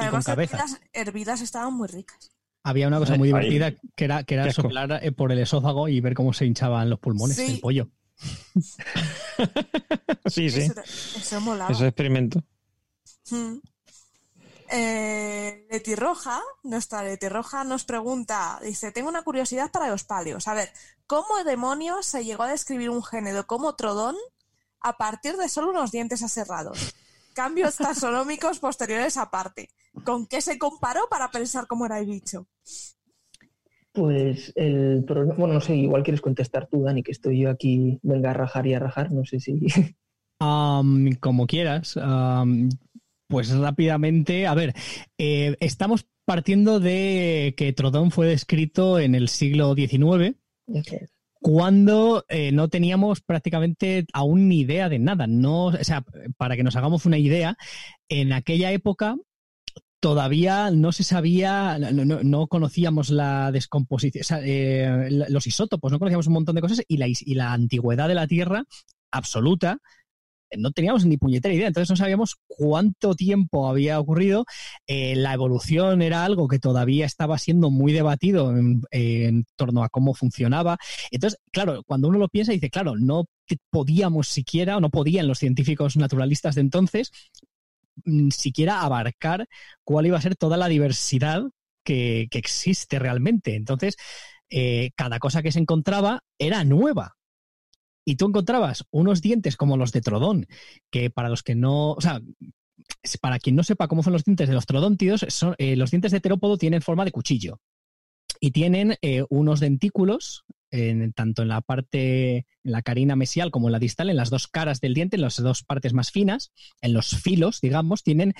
Que además hervidas, hervidas, estaban muy ricas. Había una cosa muy divertida que era, que era soplar eh, por el esófago y ver cómo se hinchaban los pulmones del pollo. sí, sí. Eso, molaba. Eso experimento. Hmm. Eh, Leti Roja, nuestra Leti Roja nos pregunta, dice, tengo una curiosidad para los palios. A ver, ¿cómo demonios se llegó a describir un género como trodón a partir de solo unos dientes aserrados. Cambios taxonómicos posteriores aparte. ¿Con qué se comparó para pensar cómo era el bicho? Pues el problema, bueno, no sé, igual quieres contestar tú, Dani, que estoy yo aquí, venga a rajar y a rajar, no sé si... como quieras. pues rápidamente, a ver, eh, estamos partiendo de que Trodón fue descrito en el siglo XIX cuando eh, no teníamos prácticamente aún ni idea de nada. No, o sea, para que nos hagamos una idea, en aquella época todavía no se sabía, no, conocíamos la descomposición, eh, los isótopos, no conocíamos un montón de cosas y la antigüedad de la Tierra absoluta no teníamos ni puñetera idea, entonces no sabíamos cuánto tiempo había ocurrido. Eh, la evolución era algo que todavía estaba siendo muy debatido en, torno a cómo funcionaba. Entonces, claro, cuando uno lo piensa, dice, claro, no podíamos siquiera, o no podían los científicos naturalistas de entonces mm, siquiera abarcar cuál iba a ser toda la diversidad que, existe realmente. Entonces, eh, cada cosa que se encontraba era nueva y tú encontrabas unos dientes como los de Trodón, que para los que no, o sea, para quien no sepa cómo son los dientes de los trodóntidos, son, eh, los dientes de terópodo tienen forma de cuchillo y tienen eh, unos dentículos, en, tanto en la parte, en la carina mesial como en la distal, en las dos caras del diente, en las dos partes más finas, en los filos, digamos, tienen,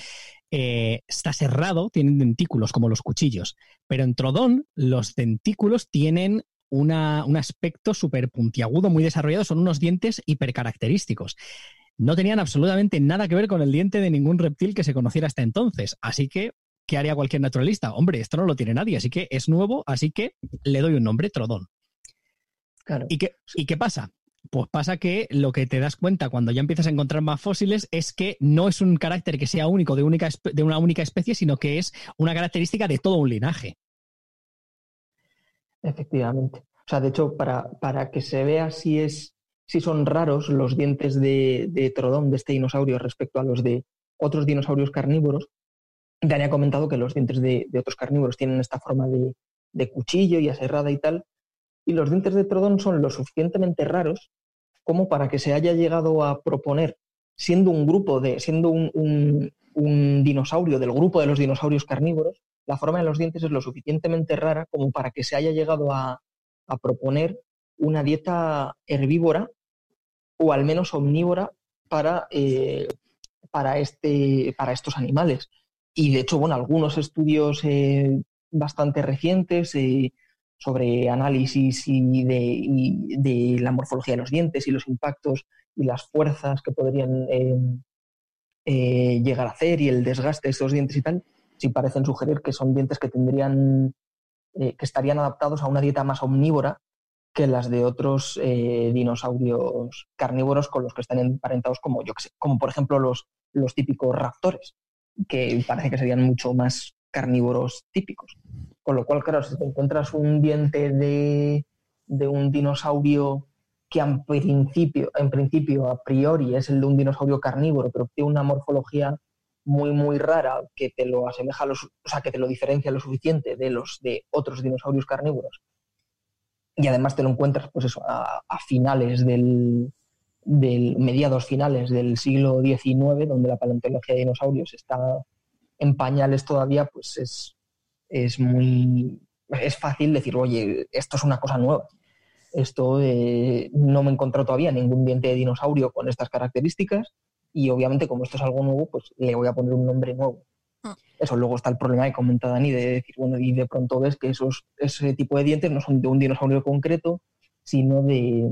eh, está cerrado, tienen dentículos como los cuchillos. Pero en Trodón, los dentículos tienen un aspecto súper puntiagudo, muy desarrollado, son unos dientes hipercaracterísticos. No tenían absolutamente nada que ver con el diente de ningún reptil que se conociera hasta entonces. Así que ¿qué haría cualquier naturalista? Hombre, esto no lo tiene nadie, así que es nuevo, así que le doy un nombre, Trodón. ¿Y, qué, ¿Y qué pasa? Pues pasa que lo que te das cuenta cuando ya empiezas a encontrar más fósiles es que no es un carácter que sea único de, única, de una única especie, sino que es una característica de todo un linaje. Efectivamente. O sea, de hecho, para, para que se vea si es si son raros los dientes de, de, Trodón de este dinosaurio respecto a los de otros dinosaurios carnívoros, Dani ha comentado que los dientes de, de otros carnívoros tienen esta forma de, de, cuchillo y aserrada y tal, y los dientes de Trodón son lo suficientemente raros como para que se haya llegado a proponer, siendo un grupo de, siendo un, un, un dinosaurio del grupo de los dinosaurios carnívoros, la forma de los dientes es lo suficientemente rara como para que se haya llegado a, proponer una dieta herbívora o al menos omnívora para, eh, para, este, para estos animales. Y de hecho, bueno, algunos estudios eh, bastante recientes eh, sobre análisis y de, y de, la morfología de los dientes y los impactos y las fuerzas que podrían llegar a hacer y el desgaste de estos dientes y tal, sí parecen sugerir que son dientes que tendrían, que estarían adaptados a una dieta más omnívora que las de otros eh, dinosaurios carnívoros con los que están emparentados, como yo que sé, como por ejemplo los, los típicos raptores, que parece que serían mucho más carnívoros típicos. Con lo cual, claro, si te encuentras un diente de, de un dinosaurio que en principio, en principio, a priori, es el de un dinosaurio carnívoro, pero tiene una morfología muy, muy rara que te lo asemeja, los, o sea, que te lo diferencia lo suficiente de los de otros dinosaurios carnívoros y además te lo encuentras pues eso, a, finales del, del, mediados finales del siglo XIX, donde la paleontología de dinosaurios está en pañales todavía, pues es, es muy es fácil decir, oye, esto es una cosa nueva. Esto eh, no me encontrado todavía ningún diente de dinosaurio con estas características y obviamente como esto es algo nuevo, pues le voy a poner un nombre nuevo. Eso luego está el problema que comenta Dani de decir, bueno, y de pronto ves que esos, ese tipo de dientes no son de un dinosaurio concreto, sino de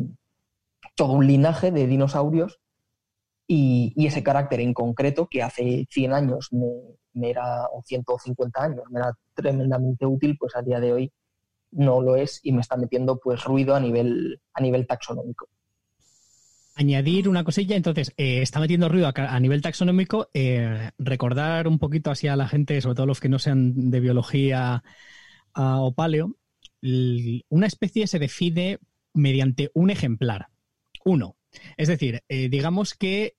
todo un linaje de dinosaurios y, ese carácter en concreto que hace 100 años me, era, o 150 años, me era tremendamente útil, pues a día de hoy no lo es y me está metiendo pues ruido a nivel, a nivel taxonómico añadir una cosilla, entonces, eh, está metiendo ruido a, nivel taxonómico, eh, recordar un poquito así a la gente, sobre todo los que no sean de biología o paleo, una especie se define mediante un ejemplar, uno. Es decir, eh, digamos que,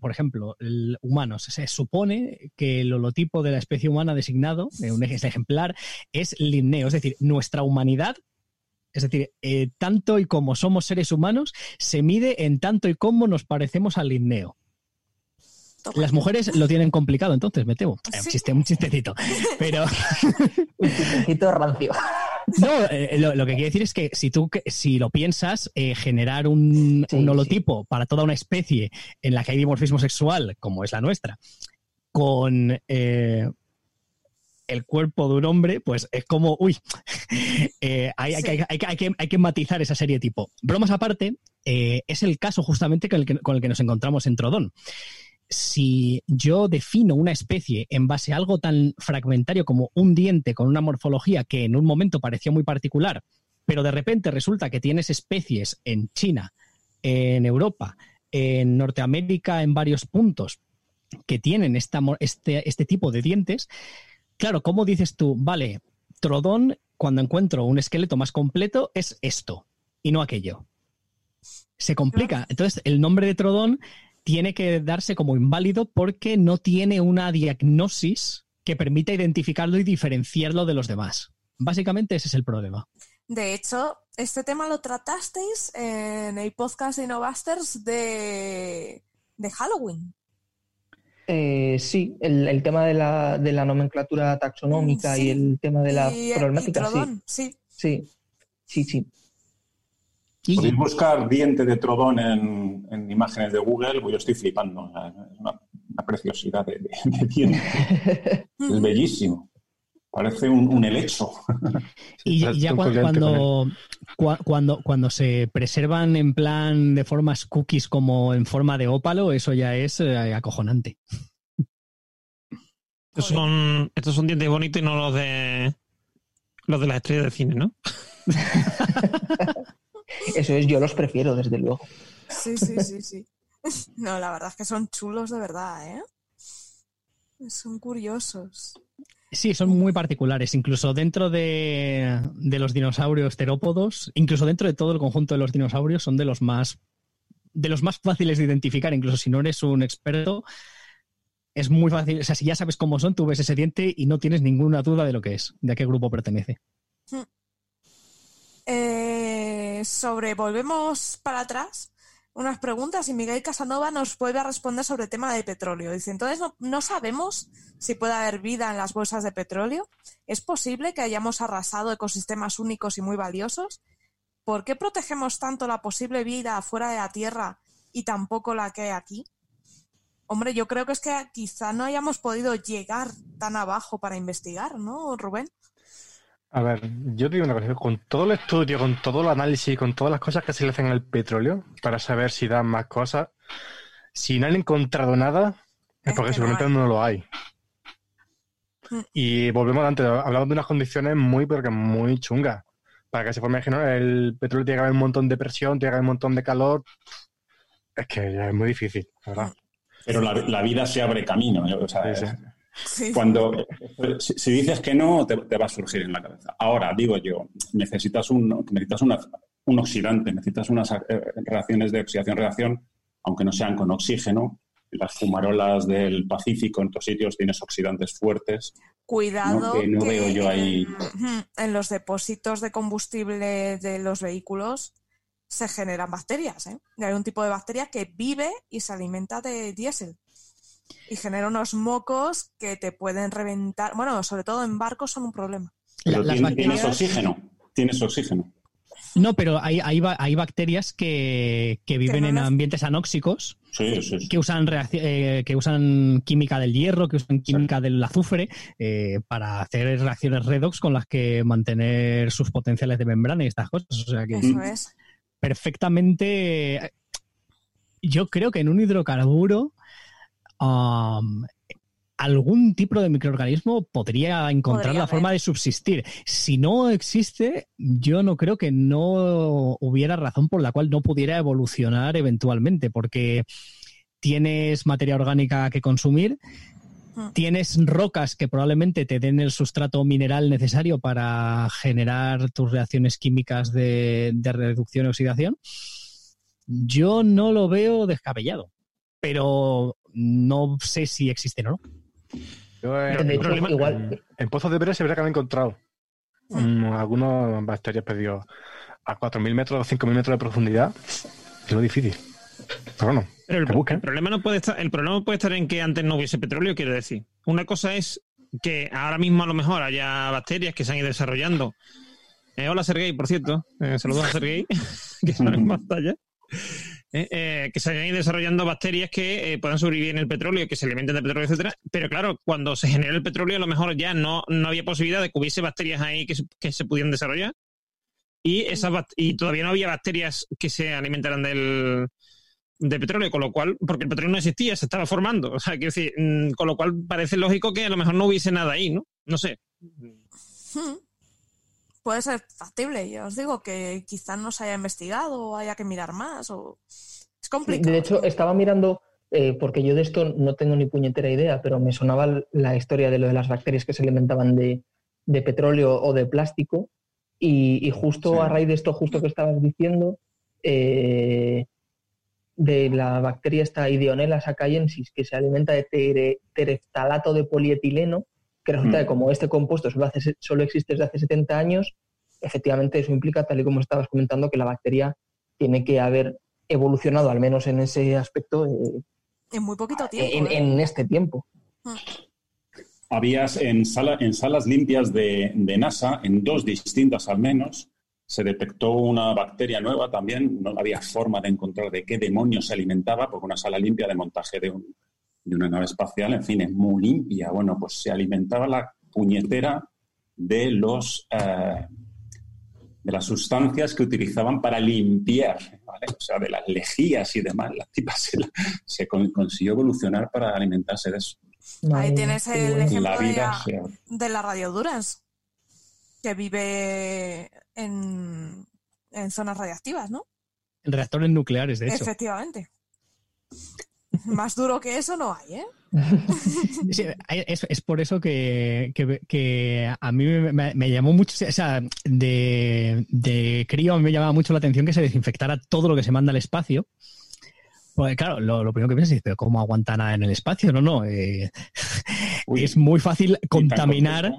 por ejemplo, el humano, se supone que el holotipo de la especie humana designado, un ejemplar, es Linneo, es decir, nuestra humanidad es decir, eh, tanto y como somos seres humanos, se mide en tanto y como nos parecemos al Linneo. Las mujeres lo tienen complicado, entonces me temo. Un, chiste, un chistecito. Pero. un chistecito rancio. No, eh, lo, que quiere decir es que si tú si lo piensas, eh, generar un, holotipo para toda una especie en la que hay dimorfismo sexual, como es la nuestra, con el cuerpo de un hombre, pues es como, uy, eh, hay, que, matizar esa serie tipo. Bromas aparte, eh, es el caso justamente con el, que, con el que nos encontramos en Trodón. Si yo defino una especie en base a algo tan fragmentario como un diente con una morfología que en un momento pareció muy particular, pero de repente resulta que tienes especies en China, en Europa, en Norteamérica, en varios puntos, que tienen esta, este, este tipo de dientes, Claro, ¿cómo dices tú? Vale, Trodón, cuando encuentro un esqueleto más completo, es esto y no aquello. Se complica. Entonces, el nombre de Trodón tiene que darse como inválido porque no tiene una diagnosis que permita identificarlo y diferenciarlo de los demás. Básicamente ese es el problema. De hecho, este tema lo tratasteis en el podcast de Innovasters de, de Halloween. Eh, sí, el, tema de la, de la, nomenclatura taxonómica y el tema de la problemática, sí. sí. Sí, sí, Podéis buscar diente de trodón en, imágenes de Google, pues yo estoy flipando. Es una, preciosidad de, diente. es bellísimo. Parece un, helecho. Y ya cuando, cuando, cuando, se preservan en plan de formas cookies como en forma de ópalo, eso ya es eh, acojonante. Estos son, estos son dientes bonitos y no los de los de las estrellas de cine, ¿no? Eso es, yo los prefiero, desde luego. Sí, sí, sí, sí. No, la verdad es que son chulos de verdad, ¿eh? Son curiosos. Sí, son muy particulares. Incluso dentro de, de, los dinosaurios terópodos, incluso dentro de todo el conjunto de los dinosaurios, son de los más de los más fáciles de identificar. Incluso si no eres un experto, es muy fácil. O sea, si ya sabes cómo son, tú ves ese diente y no tienes ninguna duda de lo que es, de a qué grupo pertenece. Hmm. Eh, sobre, volvemos para atrás, unas preguntas y Miguel Casanova nos puede responder sobre el tema de petróleo. Dice, entonces no, no, sabemos si puede haber vida en las bolsas de petróleo. ¿Es posible que hayamos arrasado ecosistemas únicos y muy valiosos? ¿Por qué protegemos tanto la posible vida fuera de la Tierra y tampoco la que hay aquí? Hombre, yo creo que es que quizá no hayamos podido llegar tan abajo para investigar, ¿no, Rubén? A ver, yo digo una cosa, con todo el estudio, con todo el análisis, con todas las cosas que se le hacen al petróleo para saber si dan más cosas, si no han encontrado nada, es, porque seguramente no, lo hay. Mm. Y volvemos antes, hablamos de unas condiciones muy, pero que muy chungas. Para que se forme el petróleo tiene que haber un montón de presión, tiene que haber un montón de calor. Es que es muy difícil, ¿verdad? Pero la, vida se abre camino. ¿eh? O sea, Cuando si, dices que no, te, va a surgir en la cabeza. Ahora, digo yo, necesitas un, necesitas un oxidante, necesitas unas eh, reacciones de oxidación-reacción, aunque no sean con oxígeno. Las fumarolas del Pacífico en otros sitios tienes oxidantes fuertes. Cuidado. Que no veo yo ahí. En los depósitos de combustible de los vehículos se generan bacterias. ¿eh? Hay un tipo de bacteria que vive y se alimenta de diésel y genera unos mocos que te pueden reventar. Bueno, sobre todo en barcos son un problema. tienes, oxígeno, tienes oxígeno. No, pero hay, hay, hay bacterias que, viven en ambientes anóxicos, que usan eh, que usan química del hierro, que usan química del azufre eh, para hacer reacciones redox con las que mantener sus potenciales de membrana y estas cosas. O sea que Eso es perfectamente. Yo creo que en un hidrocarburo um, algún tipo de microorganismo podría encontrar la forma de subsistir. Si no existe, yo no creo que no hubiera razón por la cual no pudiera evolucionar eventualmente, porque tienes materia orgánica que consumir, hmm. tienes rocas que probablemente te den el sustrato mineral necesario para generar tus reacciones químicas de, reducción y oxidación, yo no lo veo descabellado, pero no sé si existen o no. en, Pozos de Pérez se verá que han encontrado mm, algunos bacterias perdidos a 4.000 metros o 5.000 metros de profundidad. Es lo difícil. Pero bueno, el, problema no puede estar, el problema puede estar en que antes no hubiese petróleo, quiero decir. Una cosa es que ahora mismo a lo mejor haya bacterias que se han ido desarrollando. Eh, hola Sergey, por cierto. Eh, saludos a Sergey, que está en pantalla. Eh, eh, que se hayan ido desarrollando bacterias que puedan sobrevivir en el petróleo, que se alimenten de petróleo, etcétera. Pero claro, cuando se generó el petróleo, a lo mejor ya no, no había posibilidad de que hubiese bacterias ahí que, que se pudieran desarrollar. Y, esas, y todavía no había bacterias que se alimentaran del, de petróleo, con lo cual, porque el petróleo no existía, se estaba formando. O sea, quiero decir, mm, con lo cual parece lógico que a lo mejor no hubiese nada ahí, ¿no? No sé. Puede ser factible, ya os digo que quizás no se haya investigado o haya que mirar más o es complicado. De hecho, estaba mirando, eh, porque yo de esto no tengo ni puñetera idea, pero me sonaba la historia de lo de las bacterias que se alimentaban de, petróleo o de plástico. Y, justo a raíz de esto, justo que estabas diciendo, eh, de la bacteria esta Ideonella sacaiensis, que se alimenta de tereftalato de polietileno, que resulta que mm. como este compuesto solo, solo existe desde hace 70 años, efectivamente eso implica, tal y como estabas comentando, que la bacteria tiene que haber evolucionado, al menos en ese aspecto, eh, en muy poquito tiempo. En, ¿eh? en este tiempo. Mm. Habías en, sala, en salas limpias de, de NASA, en dos distintas al menos, se detectó una bacteria nueva también, no había forma de encontrar de qué demonios se alimentaba, porque una sala limpia de montaje de, una nave espacial, en fin, es muy limpia. Bueno, pues se alimentaba la puñetera de los eh, de las sustancias que utilizaban para limpiar, o sea, de las lejías y demás. La tipa se, consiguió evolucionar para alimentarse de eso. Ahí tienes el ejemplo de, la Radio Duras, que vive en, en zonas radiactivas, ¿no? En reactores nucleares, de hecho. Efectivamente. Más duro que eso no hay, ¿eh? es, por eso que, a mí me, llamó mucho, o sea, de, de, crío a mí me llamaba mucho la atención que se desinfectara todo lo que se manda al espacio. Pues claro, lo, primero que piensas es, pero ¿cómo aguanta nada en el espacio? No, no. Eh, es muy fácil contaminar.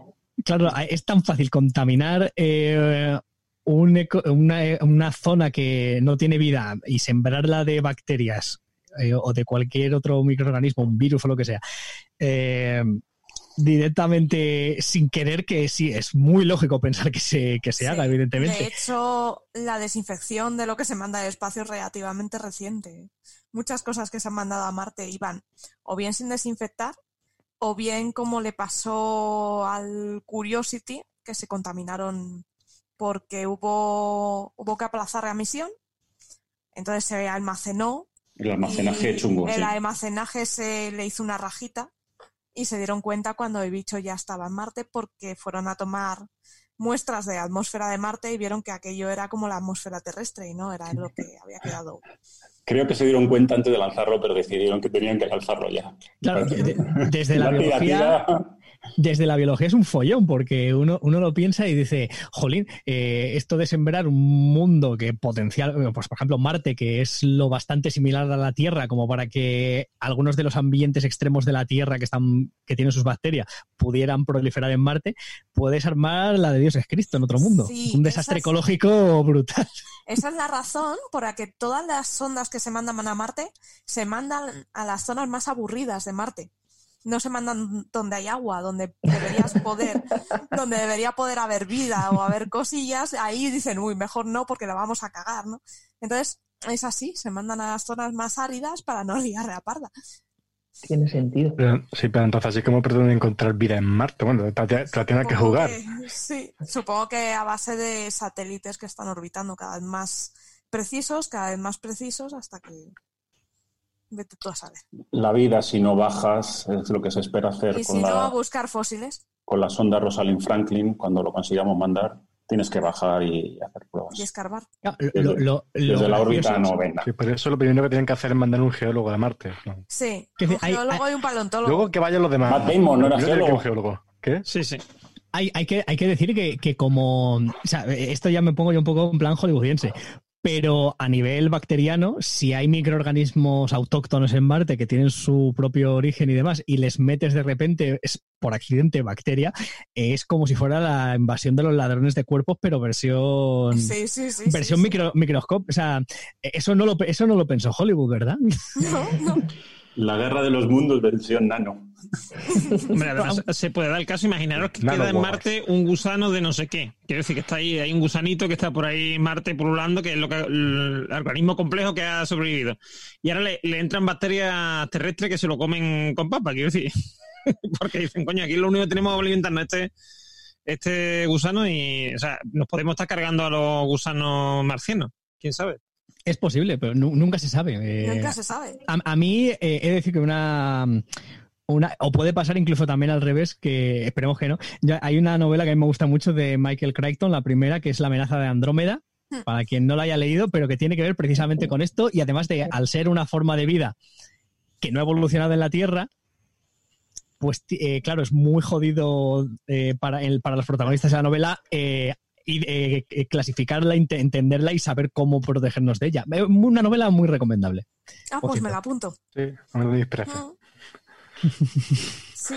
Claro, es tan fácil contaminar eh, una, zona que no tiene vida y sembrarla de bacterias eh, o de cualquier otro microorganismo, un virus o lo que sea, eh, directamente sin querer, que sí, es muy lógico pensar que se, que se haga, evidentemente. De hecho, la desinfección de lo que se manda al espacio es relativamente reciente. Muchas cosas que se han mandado a Marte iban o bien sin desinfectar, o bien como le pasó al Curiosity, que se contaminaron porque hubo, hubo que aplazar la misión. Entonces se almacenó el almacenaje chungo. El almacenaje se le hizo una rajita y se dieron cuenta cuando el bicho ya estaba en Marte porque fueron a tomar muestras de atmósfera de Marte y vieron que aquello era como la atmósfera terrestre y no era lo que había quedado. Creo que se dieron cuenta antes de lanzarlo, pero decidieron que tenían que lanzarlo ya. Claro, desde la, biología, desde la biología es un follón, porque uno, uno lo piensa y dice, jolín, eh, esto de sembrar un mundo que potencial, pues por ejemplo Marte, que es lo bastante similar a la Tierra, como para que algunos de los ambientes extremos de la Tierra que están, que tienen sus bacterias, pudieran proliferar en Marte, puedes armar la de Dios es Cristo en otro mundo. un desastre ecológico brutal. Esa es la razón por la que todas las sondas que se mandan a Marte se mandan a las zonas más aburridas de Marte no se mandan donde hay agua, donde deberías poder, donde debería poder haber vida o haber cosillas, ahí dicen, uy, mejor no porque la vamos a cagar, ¿no? Entonces, es así, se mandan a las zonas más áridas para no liar a parda. Tiene sentido. sí, pero entonces así como pretenden encontrar vida en Marte, bueno, te, la tienen que jugar. sí, supongo que a base de satélites que están orbitando cada vez más precisos, cada vez más precisos, hasta que vete tú a saber. La vida, si no bajas, es lo que se espera hacer. ¿Y con si la, no, a buscar fósiles? Con la sonda Rosalind Franklin, cuando lo consigamos mandar, tienes que bajar y hacer pruebas. Y escarbar. desde, la órbita no venga. Sí, pero eso lo primero que tienen que hacer es mandar un geólogo a Marte. Sí, un geólogo y un paleontólogo. Luego que vayan los demás. Matt Damon no era geólogo. geólogo. ¿Qué? Sí, sí. Hay, hay, que, hay que decir que, que como... O sea, esto ya me pongo yo un poco en plan hollywoodiense, pero a nivel bacteriano, si hay microorganismos autóctonos en Marte que tienen su propio origen y demás, y les metes de repente por accidente bacteria, es como si fuera la invasión de los ladrones de cuerpos, pero versión sí, sí, sí, versión micro, microscopio. O sea, eso no lo eso no lo pensó Hollywood, ¿verdad? No, no. La guerra de los mundos versión nano. Hombre, además se puede dar el caso, imaginaros que queda en Marte un gusano de no sé qué. Quiero decir que está ahí, hay un gusanito que está por ahí en Marte pululando, que es lo que, el organismo complejo que ha sobrevivido. Y ahora le, entran bacterias terrestres que se lo comen con papa, quiero decir. Porque dicen, coño, aquí lo único que tenemos que alimentarnos este, este gusano y, o sea, nos podemos estar cargando a los gusanos marcianos. ¿Quién sabe? Es posible, pero nunca se sabe. Eh, nunca se sabe. A, mí eh, he de decir que una, una, o puede pasar incluso también al revés, que esperemos que no. Ya hay una novela que a mí me gusta mucho de Michael Crichton, la primera, que es La amenaza de Andrómeda, hmm. para quien no la haya leído, pero que tiene que ver precisamente con esto y además de, al ser una forma de vida que no ha evolucionado en la Tierra, pues eh, claro, es muy jodido para, el, para los protagonistas de la novela y eh, eh, clasificarla, entenderla y saber cómo protegernos de ella. Eh, una novela muy recomendable. Ah, pues me la apunto. Sí, me ah. Sí.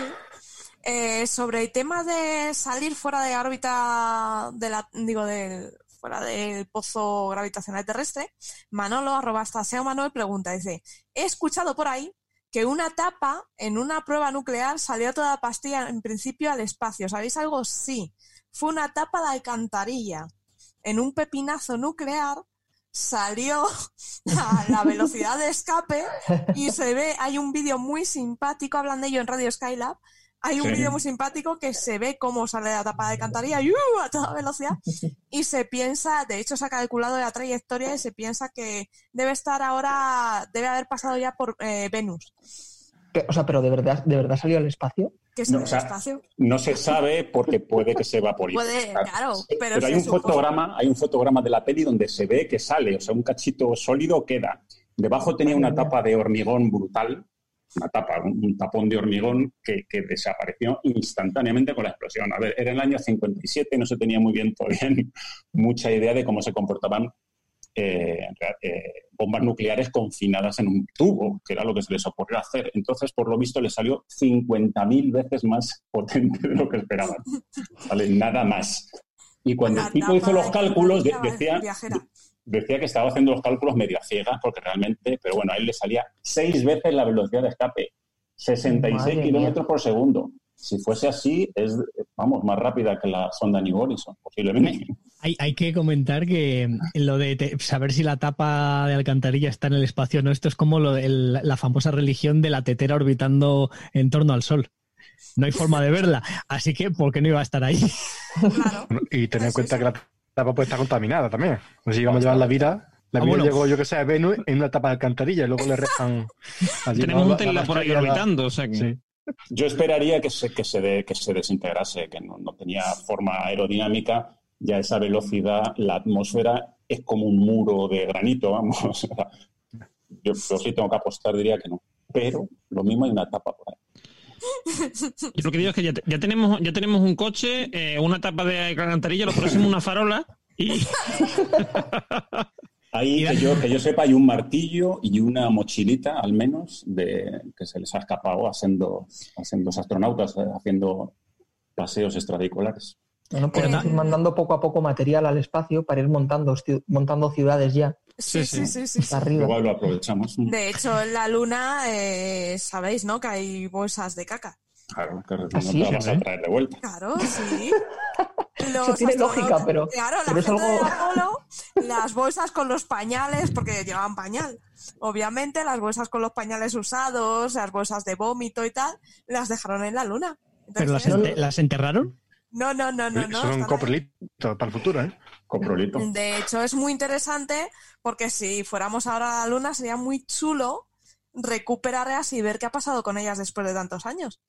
sobre el tema de salir fuera de órbita de la, digo, de, fuera del pozo gravitacional terrestre, Manolo, arroba hasta Seo Manuel, pregunta, dice, he escuchado por ahí que una tapa en una prueba nuclear salió toda la pastilla en principio al espacio. ¿Sabéis algo? Sí fue una tapa de alcantarilla. En un pepinazo nuclear salió a la velocidad de escape y se ve, hay un vídeo muy simpático, hablan de ello en Radio Skylab, hay un vídeo muy simpático que se ve cómo sale la tapa de alcantarilla ¡uh! a toda velocidad y se piensa, de hecho se ha calculado la trayectoria y se piensa que debe estar ahora, debe haber pasado ya por eh, Venus O sea, pero de verdad, ¿de verdad salió al espacio? no, espacio? no se sabe porque puede que se evaporice. Puede, claro, pero, hay un fotograma, hay un fotograma de la peli donde se ve que sale, o sea, un cachito sólido queda. Debajo tenía una tapa de hormigón brutal, una tapa, un, tapón de hormigón que, desapareció instantáneamente con la explosión. A ver, era el año 57, no se tenía muy bien todavía mucha idea de cómo se comportaban eh, eh, bombas nucleares confinadas en un tubo, que era lo que se les ocurrió hacer. Entonces, por lo visto, le salió 50.000 veces más potente de lo que esperaban. ¿Vale? Nada más. Y cuando el tipo hizo los cálculos, decía, decía que estaba haciendo los cálculos medio a ciegas, porque realmente, pero bueno, a él le salía seis veces la velocidad de escape, 66 kilómetros por segundo. Si fuese así, es, vamos, más rápida que la sonda New Horizon, posiblemente. Hay, hay que comentar que lo de saber si la tapa de alcantarilla está en el espacio o no, esto es como lo la famosa religión de la tetera orbitando en torno al Sol. No hay forma de verla, así que ¿por qué no iba a estar ahí? Y tener en cuenta que la tapa puede estar contaminada también. Pues si vamos a llevar la vida, la ah, vida llegó, yo que sé, a Venus en una tapa de alcantarilla y luego le restan. Tenemos un Tesla por ahí orbitando, o sea que. Yo esperaría que se, que se, que se desintegrase, que no, tenía forma aerodinámica, ya esa velocidad, la atmósfera es como un muro de granito, vamos. Yo, sí tengo que apostar, diría que no. Pero lo mismo hay una tapa por ahí. Yo lo que digo es que ya, tenemos, ya tenemos un coche, eh, una tapa de alcantarilla, lo próximo una farola y... Ahí, que yo, que yo sepa, hay un martillo y una mochilita, al menos, de que se les ha escapado haciendo, haciendo los astronautas, eh, haciendo paseos extradiculares. Bueno, ir mandando poco a poco material al espacio para ir montando, montando ciudades ya. Sí, sí, sí. sí, Igual lo aprovechamos. De hecho, en la Luna, eh, sabéis, ¿no? Que hay bolsas de caca. Claro, que no te vas a traer de vuelta. Claro, sí. Eso tiene lógica, pero. Claro, de Apolo, las bolsas con los pañales, porque llevaban pañal. Obviamente, las bolsas con los pañales usados, las bolsas de vómito y tal, las dejaron en la luna. ¿Pero las, enterraron? No, no, no, no. Son coprolito para el futuro, ¿eh? Coprolito. De hecho, es muy interesante porque si fuéramos ahora a la luna sería muy chulo recuperarlas y ver qué ha pasado con ellas después de tantos años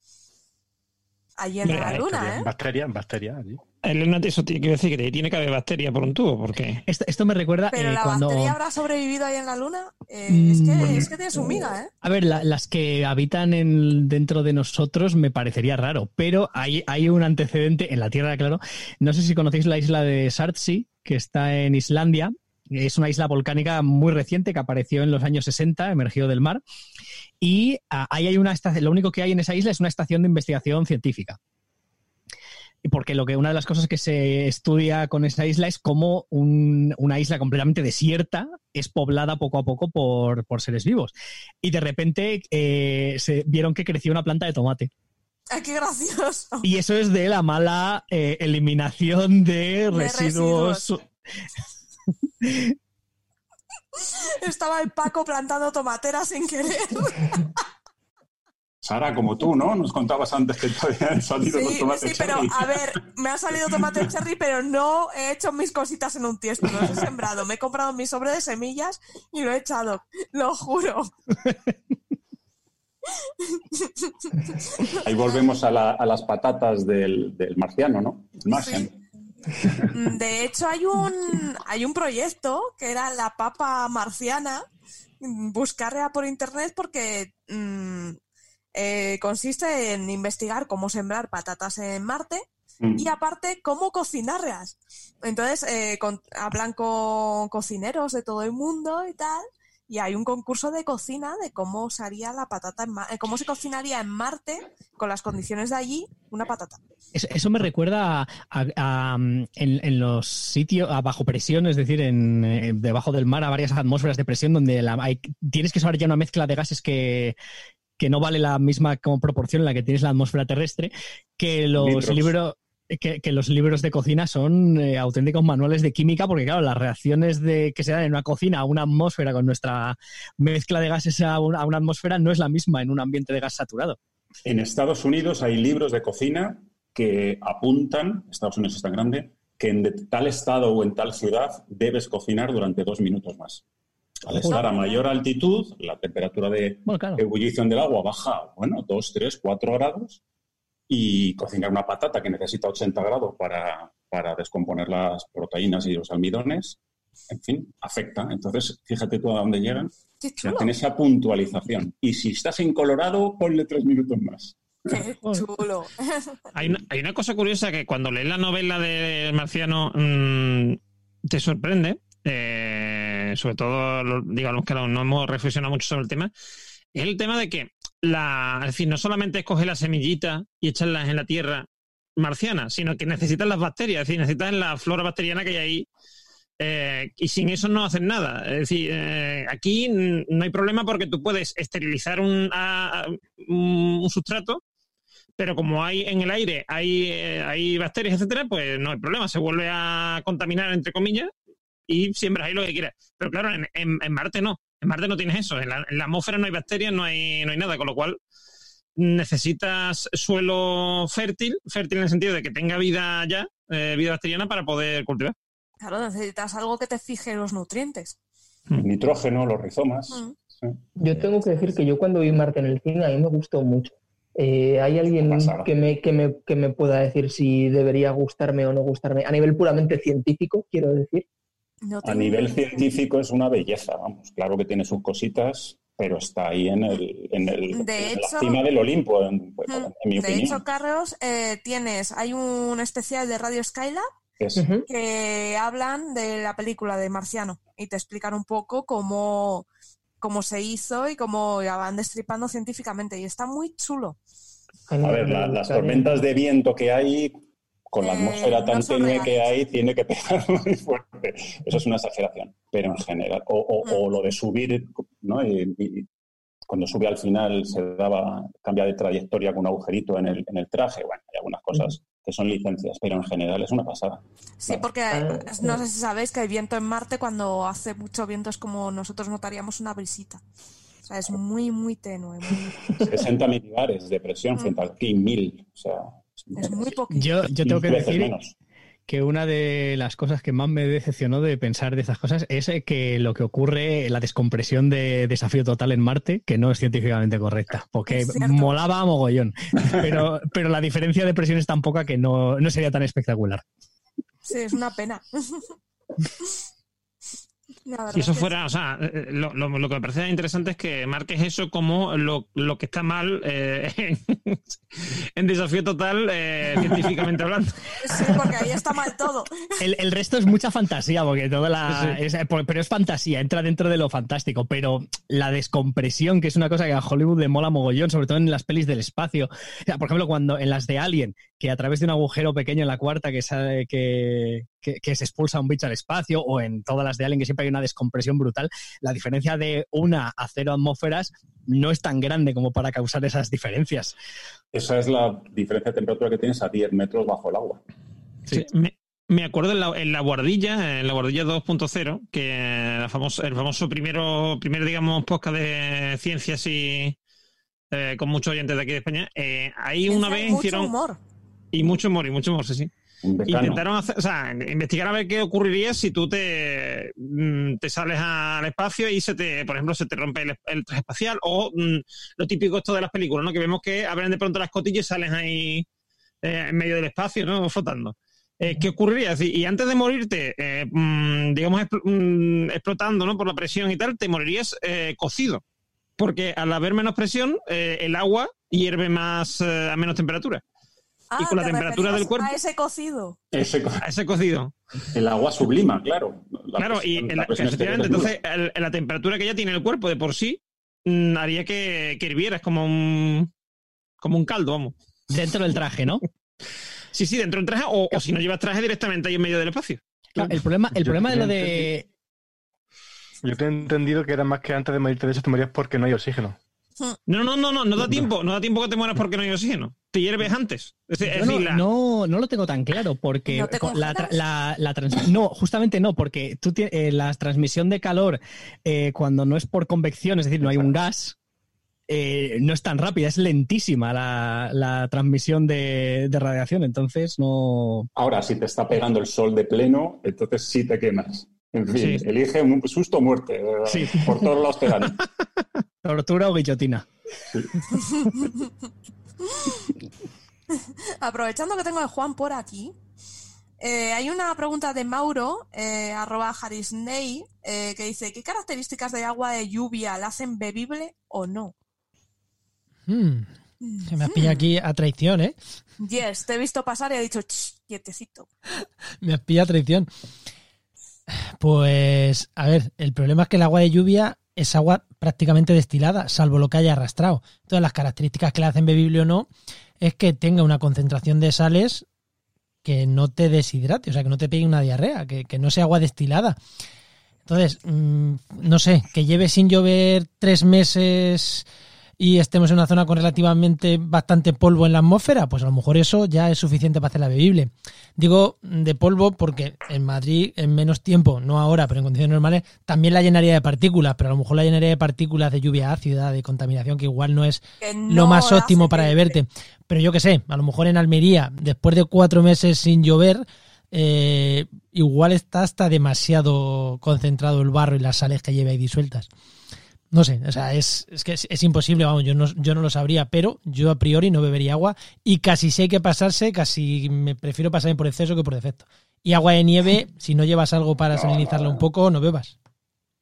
allí en la luna, ¿eh? Bacteria, bacteria, allí. Elena, eso tiene que decir que tiene que haber bacteria por un tubo, porque... Esto, me recuerda Pero eh, la cuando... bacteria habrá sobrevivido ahí en la luna. Eh, es, que, mm, es, que, tiene su miga, ¿eh? A ver, las que habitan en, dentro de nosotros me parecería raro, pero hay, hay un antecedente en la Tierra, claro. No sé si conocéis la isla de Sartsi, que está en Islandia. Es una isla volcánica muy reciente que apareció en los años 60, emergió del mar. Y ah, ahí hay una estación, lo único que hay en esa isla es una estación de investigación científica. Porque lo que una de las cosas que se estudia con esa isla es cómo una isla completamente desierta es poblada poco a poco por, seres vivos. Y de repente eh, se vieron que creció una planta de tomate. ¡Ay, qué gracioso! Y eso es de la mala eh, eliminación de, residuos. Estaba el Paco plantando tomateras sin querer. Sara, como tú, ¿no? Nos contabas antes que te habían salido los tomates sí, pero a ver, me ha salido tomate cherry, pero no he hecho mis cositas en un tiesto, los he sembrado. Me he comprado mi sobre de semillas y lo he echado, lo juro. Ahí volvemos a, las patatas del, marciano, ¿no? El Mm, de hecho, hay un, hay un proyecto que era la papa marciana. Mm, buscarla por internet porque mm, eh, consiste en investigar cómo sembrar patatas en Marte y aparte cómo cocinarlas. Entonces, eh, hablan con cocineros de todo el mundo y tal y hay un concurso de cocina de cómo se haría la patata, en eh, cómo se cocinaría en Marte con las condiciones de allí una patata. Eso, me recuerda a, mm, en, los sitios a bajo presión, es decir, en, eh, debajo del mar a varias atmósferas de presión donde tienes que saber ya una mezcla de gases que, no vale la misma como proporción en la que tienes la atmósfera terrestre, que los libros que, los libros de cocina son eh, auténticos manuales de química, porque claro, las reacciones de, que se dan en una cocina a una atmósfera con nuestra mezcla de gases a, una atmósfera no es la misma en un ambiente de gas saturado. En Estados Unidos hay libros de cocina que apuntan, Estados Unidos es tan grande, que en tal estado o en tal ciudad debes cocinar durante dos minutos más. Al estar a mayor altitud, la temperatura de ebullición del agua baja, bueno, 2, 3, 4 grados y cocinar una patata que necesita 80 grados para, para descomponer las proteínas y los almidones, en fin, afecta. Entonces, fíjate tú a dónde llegan. en esa puntualización. Y si estás en Colorado, ponle tres minutos más. Qué chulo. hay, una, hay, una, cosa curiosa que cuando lees la novela de Marciano mmm, te sorprende, eh, sobre todo, digamos que no hemos reflexionado mucho sobre el tema, es el tema de que la, es decir, no solamente es coger la semillita y echarlas en la tierra marciana, sino que necesitas las bacterias, es decir, necesitas la flora bacteriana que hay ahí. Eh, y sin eso no hacen nada. Es decir, eh, aquí no hay problema porque tú puedes esterilizar un, un, sustrato, pero como hay en el aire hay, eh, hay bacterias, etcétera, pues no hay problema. Se vuelve a contaminar, entre comillas, y siembras ahí lo que quieras. Pero claro, en, en, Marte no. En Marte no tienes eso. En la, en la, atmósfera no hay bacterias, no hay, no hay nada. Con lo cual, necesitas suelo fértil, fértil en el sentido de que tenga vida ya, eh, vida bacteriana para poder cultivar. Claro, necesitas algo que te fije los nutrientes. El hmm. nitrógeno, los rizomas. Hmm. Yo tengo que decir que yo cuando vi Marte en el cine a mí me gustó mucho. Eh, ¿Hay alguien que me, que, me, que me pueda decir si debería gustarme o no gustarme? A nivel puramente científico, quiero decir. A nivel científico es una belleza, vamos. Claro que tiene sus cositas, pero está ahí en, el, en, el, de la cima del Olimpo, en, pues, mi de hecho, Carlos, eh, tienes, hay un especial de Radio Skylab que hablan de la película de Marciano y te explican un poco cómo, cómo se hizo y cómo la van destripando científicamente y está muy chulo. A ver, las tormentas de viento que hay con la atmósfera eh, tan tenue que hay, tiene que pegar muy fuerte. Eso es una exageración, pero en general. O, lo de subir, ¿no? Y, cuando sube al final se daba, cambia de trayectoria con un agujerito en el, en el traje. Bueno, hay algunas cosas que son licencias, pero en general es una pasada. Sí, porque ah, no sé si sabéis que el viento en Marte, cuando hace mucho viento, es como nosotros notaríamos una brisita. O sea, es muy, muy tenue. 60 milibares de presión frente al aquí 1000. O sea, yo, yo tengo que decir que una de las cosas que más me decepcionó de pensar de esas cosas es que lo que ocurre, la descompresión de desafío total en Marte, que no es científicamente correcta, porque molaba a mogollón, pero, pero la diferencia de presión es tan poca que no, no sería tan espectacular. Sí, es una pena. Si eso fuera, o sea, eh, lo, lo, que me parece interesante es que marques eso como lo, lo que está mal eh, en, desafío total, eh, científicamente hablando. Sí, porque ahí está mal todo. El, el resto es mucha fantasía, porque toda la. pero es fantasía, entra dentro de lo fantástico. Pero la descompresión, que es una cosa que a Hollywood le mola mogollón, sobre todo en las pelis del espacio. O sea, por ejemplo, cuando en las de Alien, que a través de un agujero pequeño en la cuarta que, que, que, se expulsa un bicho al espacio, o en todas las de Alien que siempre hay una descompresión brutal, la diferencia de una a cero atmósferas no es tan grande como para causar esas diferencias. Esa es la diferencia de temperatura que tienes a 10 metros bajo el agua. Sí. me, acuerdo en la, en la, guardilla, en la guardilla 2.0, que el famoso primero, primer, digamos, podcast de ciencias y eh, con muchos oyentes de aquí de España, eh, ahí una vez hicieron... Humor. Y mucho humor, y mucho humor, sí, sí. Intentaron hacer, o sea, investigar a ver qué ocurriría si tú te, mm, sales al espacio y se te, por ejemplo, se te rompe el, traje espacial o mm, lo típico esto de las películas, ¿no? Que vemos que abren de pronto las cotillas y sales ahí eh, en medio del espacio, ¿no? Flotando. Eh, ¿Qué ocurriría? y antes de morirte, eh, mm, digamos, explotando ¿no? por la presión y tal, te morirías cocido. Porque al haber menos presión, el agua hierve más a menos temperatura y ah, con la temperatura del cuerpo. A ese cocido. Ese, a ese cocido. El agua sublima, claro. claro, y efectivamente, entonces la temperatura que ya tiene el cuerpo de por sí mm, haría que, que hirviera, es como un, como un caldo, vamos. Dentro del traje, ¿no? sí, sí, dentro del traje, o, si no llevas traje directamente ahí en medio del espacio. el problema, el problema de lo de. Yo te he entendido que era más que antes de morirte de eso te morías porque no hay oxígeno. No, no, no, no, no da tiempo, no da tiempo que te mueras porque no hay oxígeno. Te hierves antes. no, no, lo tengo tan claro porque la, no, justamente no, porque tú eh, la transmisión de calor eh, cuando no es por convección, es decir, no hay un gas, eh, no es tan rápida, es lentísima la, transmisión de, de, radiación, entonces no. Ahora, si te está pegando el sol de pleno, entonces sí te quemas. En fin, elige un susto o muerte. Sí. Por todos lados te dan. Tortura o guillotina. Aprovechando que tengo a Juan por aquí, eh, hay una pregunta de Mauro, eh, arroba Harisney, eh, que dice, ¿qué características de agua de lluvia la hacen bebible o no? Hmm. Se me ha pillado aquí a traición, ¿eh? Yes, te he visto pasar y he dicho, quietecito. me has pillado a traición. Pues, a ver, el problema es que el agua de lluvia es agua prácticamente destilada, salvo lo que haya arrastrado. Entonces, las características que la hacen bebible o no es que tenga una concentración de sales que no te deshidrate, o sea, que no te pegue una diarrea, que, no sea agua destilada. Entonces, mm, no sé, que lleve sin llover tres meses y estemos en una zona con relativamente bastante polvo en la atmósfera, pues a lo mejor eso ya es suficiente para hacerla bebible. Digo de polvo porque en Madrid en menos tiempo, no ahora, pero en condiciones normales, también la llenaría de partículas, pero a lo mejor la llenaría de partículas de lluvia ácida, de contaminación, que igual no es lo más óptimo para beberte. Pero yo qué sé, a lo mejor en Almería, después de cuatro meses sin llover, eh, igual está hasta demasiado concentrado el barro y las sales que lleva ahí disueltas. No sé, o sea, es, es que es, imposible, vamos, yo no, yo no lo sabría, pero yo a priori no bebería agua y casi sé que pasarse, casi me prefiero pasarme por exceso que por defecto. Y agua de nieve, si no llevas algo para salinizarla un poco, no bebas.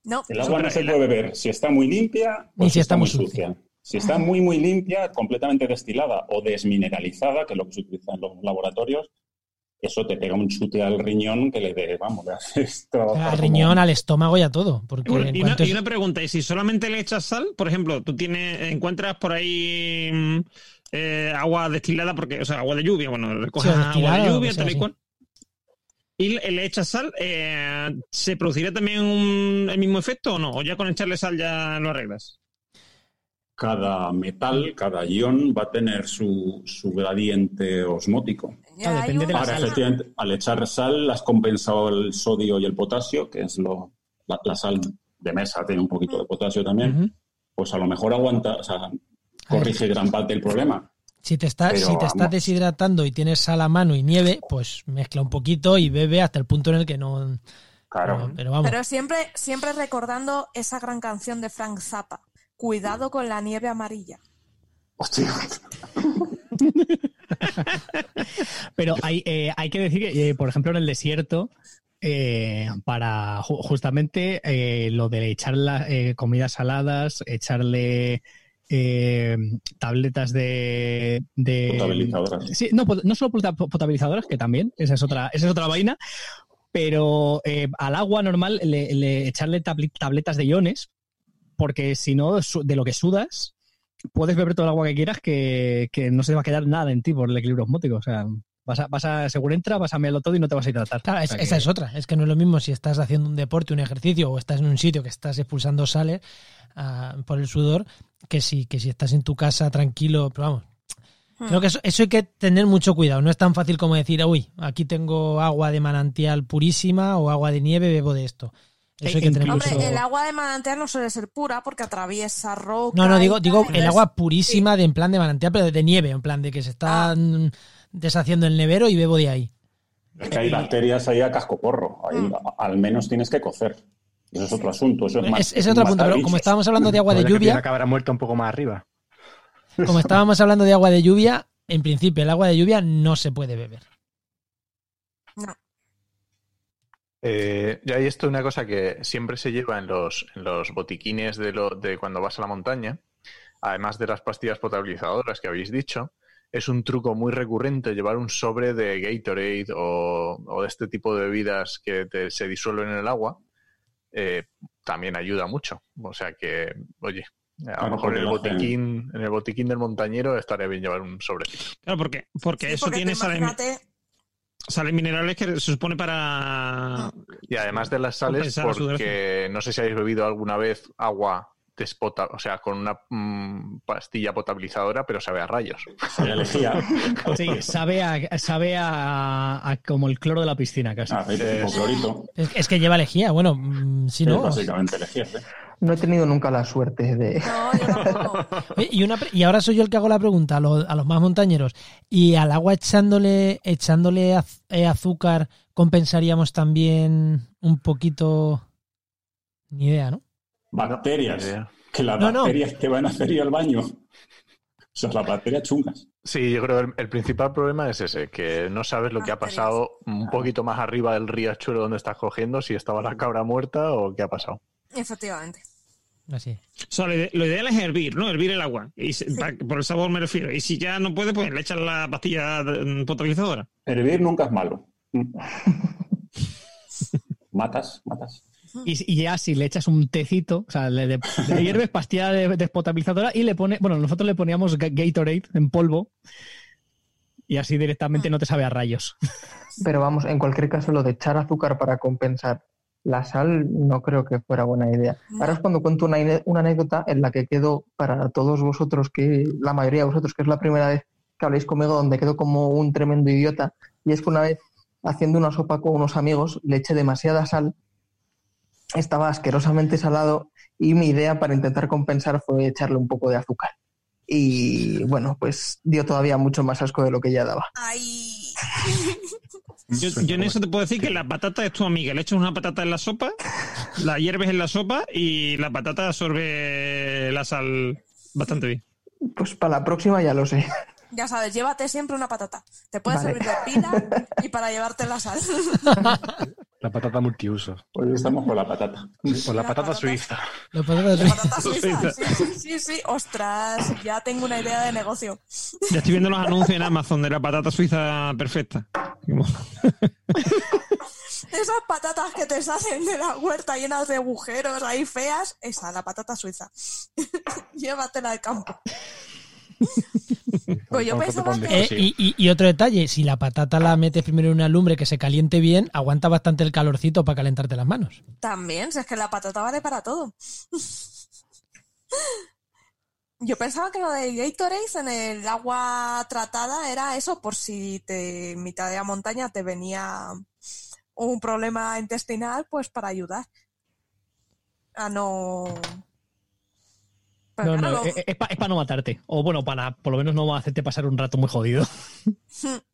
No. El agua no se puede beber si está muy limpia o si, está, muy sucia. Si está muy, muy limpia, completamente destilada o desmineralizada, que es lo que se utiliza en los laboratorios, eso te pega un chute al riñón que le dé, vamos, Al riñón, al estómago y a todo. Porque y, una, pregunta, ¿y si solamente le echas sal? Por ejemplo, tú tienes, encuentras por ahí mm, eh, agua destilada, porque, o sea, agua de lluvia, bueno, recoges agua de lluvia, tal y cual. Y le echas sal, eh, ¿se producirá también el mismo efecto o no? ¿O ya con echarle sal ya lo arreglas? cada metal, cada ion va a tener su, su gradiente osmótico. Depende de la Ahora, efectivamente, al echar sal has compensado el sodio y el potasio, que es lo, la, sal de mesa tiene un poquito de potasio también, pues a lo mejor aguanta, o sea, corrige gran parte del problema. Si te, está, si te estás deshidratando y tienes sal a mano y nieve, pues mezcla un poquito y bebe hasta el punto en el que no... Claro. Pero, vamos. pero siempre, siempre recordando esa gran canción de Frank Zappa. Cuidado con la nieve amarilla. Hostia. Pero hay, eh, hay que decir que, eh, por ejemplo, en el desierto, eh, para justamente lo de echarle comidas saladas, echarle tabletas de, Potabilizadoras. Sí, no, no solo potabilizadoras, que también, esa es otra, esa es otra vaina, pero al agua normal le, echarle tabletas de iones porque si no, de lo que sudas, puedes beber todo el agua que quieras que, no se va a quedar nada en ti por el equilibrio osmótico. O sea, vas a, vas a según entra, vas a mirarlo todo y no te vas a hidratar. Claro, esa es otra. Es que no es lo mismo si estás haciendo un deporte, un ejercicio o estás en un sitio que estás expulsando sales ah, por el sudor que si, que si estás en tu casa tranquilo, pero vamos. Hmm. Creo que eso, eso, hay que tener mucho cuidado. No es tan fácil como decir, uy, aquí tengo agua de manantial purísima o agua de nieve, bebo de esto. Hombre, el agua de manantial no suele ser pura porque atraviesa roca. No, no, digo, digo el agua purísima de en plan de manantial, pero de nieve, en plan de que se está ah. deshaciendo el nevero y bebo de ahí. Es que hay bacterias ahí a cascoporro. Ahí, mm. Al menos tienes que cocer. Eso es otro asunto. Eso es, más, es, otro punto, pero como estábamos hablando de agua de lluvia. Que habrá muerto un poco más arriba. Como estábamos hablando de agua de lluvia, en principio el agua de lluvia no se puede beber. No. Eh, y esto es una cosa que siempre se lleva en los, en los botiquines de, lo, de cuando vas a la montaña, además de las pastillas potabilizadoras que habéis dicho, es un truco muy recurrente llevar un sobre de Gatorade o, de este tipo de bebidas que se disuelven en el agua. Eh, también ayuda mucho. O sea que, oye, a lo mejor en el botiquín, en el botiquín del montañero estaría bien llevar un sobrecito. Claro, porque, porque eso tiene Sales minerales que se supone para. Y además de las sales, porque no sé si habéis bebido alguna vez agua despota, o sea, con una mm, pastilla potabilizadora, pero sabe a rayos. Sí, sabe a, sabe a, como el cloro de la piscina, casi. Ah, es, que lleva lejía, bueno, mm, si no. básicamente lejía, ¿sí? No he tenido nunca la suerte de. y, una, y ahora soy yo el que hago la pregunta a los, a los más montañeros. ¿Y al agua echándole, echándole eh, azúcar compensaríamos también un poquito... Ni idea, ¿no? Bacterias. Que las bacterias que van a hacer ir al baño. O sea, las bacterias chungas. Sí, yo creo que el, principal problema es ese, que no sabes lo que ha pasado un poquito más arriba del riachuelo donde estás cogiendo, si estaba la cabra muerta o qué ha pasado. Efectivamente. Así. O lo, ideal es hervir, ¿no? Hervir el agua. Y por el sabor me refiero. Y si ya no puede, pues le echas la pastilla potabilizadora. Hervir nunca es malo. matas, matas. Y, ya si le echas un tecito, o sea, le, hierves pastilla despotabilizadora y le pone, bueno, nosotros le poníamos Gatorade en polvo y así directamente no te sabe a rayos. Pero vamos, en cualquier caso, lo de echar azúcar para compensar la sal no creo que fuera buena idea. Ahora es cuando cuento una, una anécdota en la que quedo para todos vosotros, que la mayoría de vosotros, que es la primera vez que habléis conmigo, donde quedo como un tremendo idiota. Y es que una vez haciendo una sopa con unos amigos le eché demasiada sal estaba asquerosamente salado y mi idea para intentar compensar fue echarle un poco de azúcar. Y bueno, pues dio todavía mucho más asco de lo que ya daba. Yo, en eso te puedo decir que la patata es tu amiga. Le echas una patata en la sopa, la hierves en la sopa y la patata absorbe la sal bastante bien. Pues para la próxima ya lo sé. Ya sabes, llévate siempre una patata. Te puede servir de pila y para llevarte la sal. La patata multiuso. Hoy estamos con la patata. Con la, patata, suiza. La patata, suiza. Sí, sí, sí, Ostras, ya tengo una idea de negocio. Ya estoy viendo los anuncios en Amazon de la patata suiza perfecta. Esas patatas que te salen de la huerta llenas de agujeros ahí feas, esa, la patata suiza. Llévatela al campo. Pues yo pensaba que... Eh, y, otro detalle, si la patata la metes primero en una lumbre que se caliente bien, aguanta bastante el calorcito para calentarte las manos. También, si es que la patata vale para todo. Yo pensaba que lo de Gatorade en el agua tratada era eso, por si te, en mitad de la montaña te venía un problema intestinal, pues para ayudar a no no, no, es, para no matarte. O bueno, para por lo menos no hacerte pasar un rato muy jodido.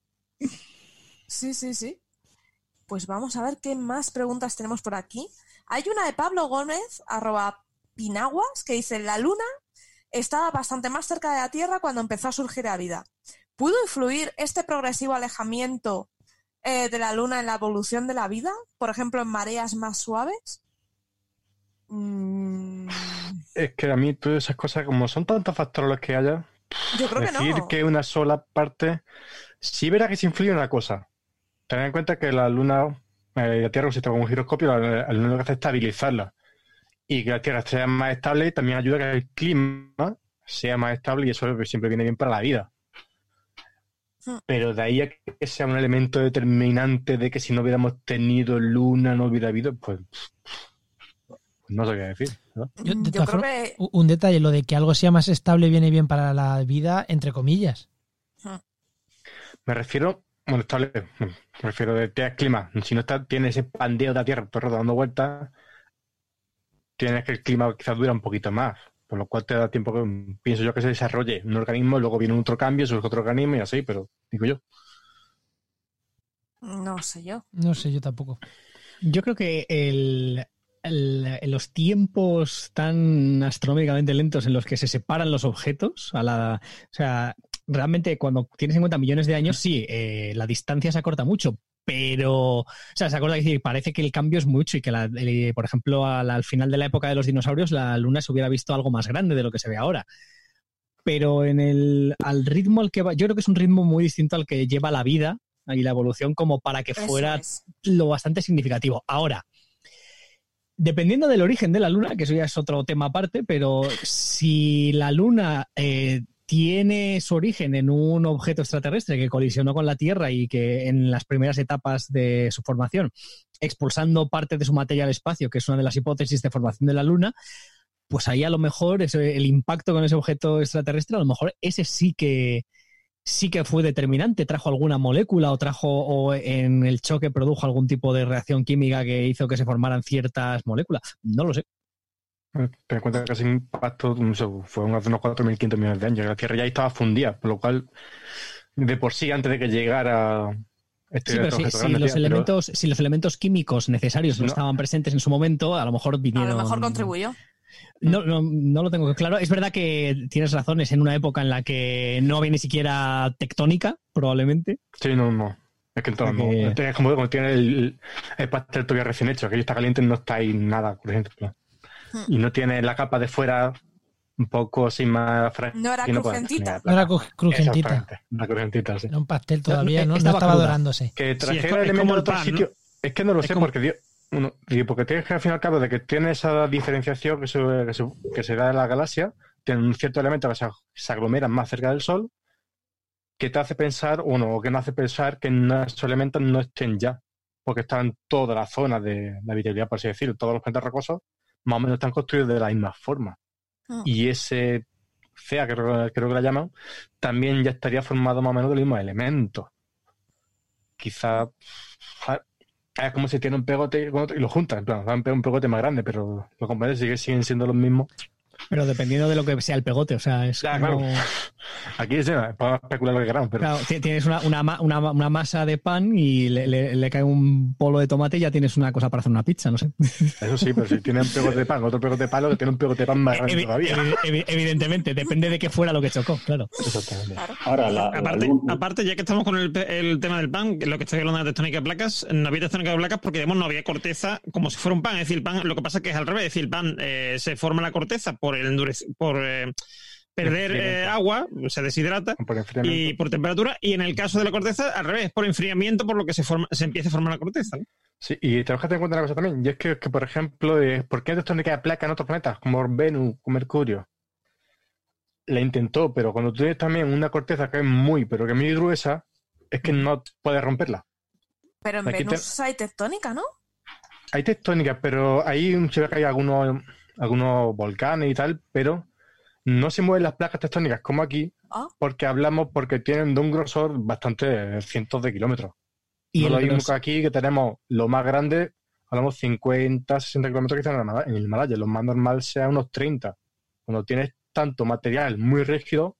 Sí, sí, sí. Pues vamos a ver qué más preguntas tenemos por aquí. Hay una de Pablo Gómez, arroba Pinaguas, que dice, la luna estaba bastante más cerca de la Tierra cuando empezó a surgir la vida. ¿Pudo influir este progresivo alejamiento eh, de la luna en la evolución de la vida? Por ejemplo, en mareas más suaves. Mm. Es que a mí todas esas cosas, como son tantos factores los que haya, Yo creo decir que, una sola parte, sí verá que se influye una cosa. Tener en cuenta que la Luna, eh, la Tierra está con un giroscopio, la, Luna lo que hace es estabilizarla. Y que la Tierra esté más estable también ayuda a que el clima sea más estable y eso siempre viene bien para la vida. Hmm. Pero de ahí a que sea un elemento determinante de que si no hubiéramos tenido luna no hubiera habido, pues no sabía decir. Yo, creo que... Un detalle, lo de que algo sea más estable viene bien para la vida, entre comillas. Me refiero, bueno, estable, me refiero de clima. Si no está, tiene ese pandeo de la Tierra todo dando vueltas, tienes que el clima quizás dura un poquito más. Por lo cual te da tiempo que, pienso yo, que se desarrolle un organismo, luego viene otro cambio, surge otro organismo y así, pero digo yo. No sé yo. No sé yo tampoco. Yo creo que el, los tiempos tan astronómicamente lentos en los que se separan los objetos, a la, o sea, realmente cuando tienes en cuenta millones de años, sí, eh, la distancia se acorta mucho, pero, o sea, se acorta decir, parece que el cambio es mucho y que, la, por ejemplo, al, final de la época de los dinosaurios, la Luna se hubiera visto algo más grande de lo que se ve ahora. Pero en el al ritmo al que va, yo creo que es un ritmo muy distinto al que lleva la vida y la evolución como para que fuera lo bastante significativo. Ahora, dependiendo del origen de la Luna, que eso ya es otro tema aparte, pero si la Luna eh, tiene su origen en un objeto extraterrestre que colisionó con la Tierra y que en las primeras etapas de su formación, expulsando parte de su materia al espacio, que es una de las hipótesis de formación de la Luna, pues ahí a lo mejor el impacto con ese objeto extraterrestre, a lo mejor ese sí que, sí que fue determinante, trajo alguna molécula o trajo o en el choque produjo algún tipo de reacción química que hizo que se formaran ciertas moléculas. No lo sé. Ten en cuenta que ese impacto fue unos 4.500 millones de años. La Tierra ya estaba fundida, por lo cual, de por sí, antes de que llegara Este sí, pero si, los elementos, si los elementos químicos necesarios no. estaban presentes en su momento, a lo mejor vinieron. A lo mejor contribuyó. No, no, no, lo tengo claro. Es verdad que tienes razones en una época en la que no había ni siquiera tectónica, probablemente. Sí, no, no. Es que entonces no. Es como cuando tiene el, el, pastel todavía recién hecho, que está caliente no está ahí nada, por ejemplo. Hmm. Y no tiene la capa de fuera un poco sin más No era crujentita. No, era crujentita. Era crujentita, sí. Era un pastel todavía, ¿no? estaba, dorándose. Que trajera sí, es, otro sitio. Es que no lo sé, porque Dios, uno, porque tienes que al fin y al cabo de que tiene esa diferenciación que se, que se, que se da en la galaxia, tiene un cierto elemento que se, se aglomeran más cerca del Sol, que te hace pensar, uno, o que no hace pensar que esos elementos no estén ya, porque están toda la zona de la habitabilidad, por así decirlo, todos los planetas rocosos más o menos están construidos de la misma forma. Ah. Y ese CEA, que creo, creo, que la llaman, también ya estaría formado más o menos de los mismos elementos. Quizá es como si tiene un pegote y lo juntan, en plan, un pegote más grande, pero los componentes siguen siendo los mismos. Pero dependiendo de lo que sea el pegote, o sea, es como... Aquí es, podemos especular lo que queramos, pero... Claro, tienes una, una, una, una, masa de pan y le, le, cae un polo de tomate y ya tienes una cosa para hacer una pizza, no sé. Eso sí, pero si tiene un pegote de pan, otro pegote de palo, que tiene un pegote de pan más grande todavía. evidentemente, depende de qué fuera lo que chocó, claro. Exactamente. Ahora, aparte, aparte, ya que estamos con el, el tema del pan, lo que estoy hablando de tectónica de placas, no había tectónica de placas porque digamos, no había corteza como si fuera un pan. Es decir, el pan, lo que pasa es que es al revés, es decir, el pan eh, se forma la corteza por el por eh, perder eh, agua, se deshidrata y por temperatura, y en el caso de la corteza, al revés, por enfriamiento, por lo que se forma, se empieza a formar la corteza. Sí, y tenemos que tener en cuenta una cosa también, y es que, que por ejemplo, eh, ¿por qué tectónica de placa en otros planetas, como Venus, como Mercurio? La intentó, pero cuando tú tienes también una corteza que es muy, pero que es muy gruesa, es que no puedes romperla. Pero en Venus hay tectónica, ¿no? Hay tectónica, pero ahí se ve que hay algunos algunos volcanes y tal, pero no se mueven las placas tectónicas como aquí, ah. porque hablamos porque tienen de un grosor bastante cientos de kilómetros. Y no lo mismo que aquí, que tenemos lo más grande, hablamos 50, 60 kilómetros que están en el Himalaya. Lo más normal sea unos 30. Cuando tienes tanto material muy rígido,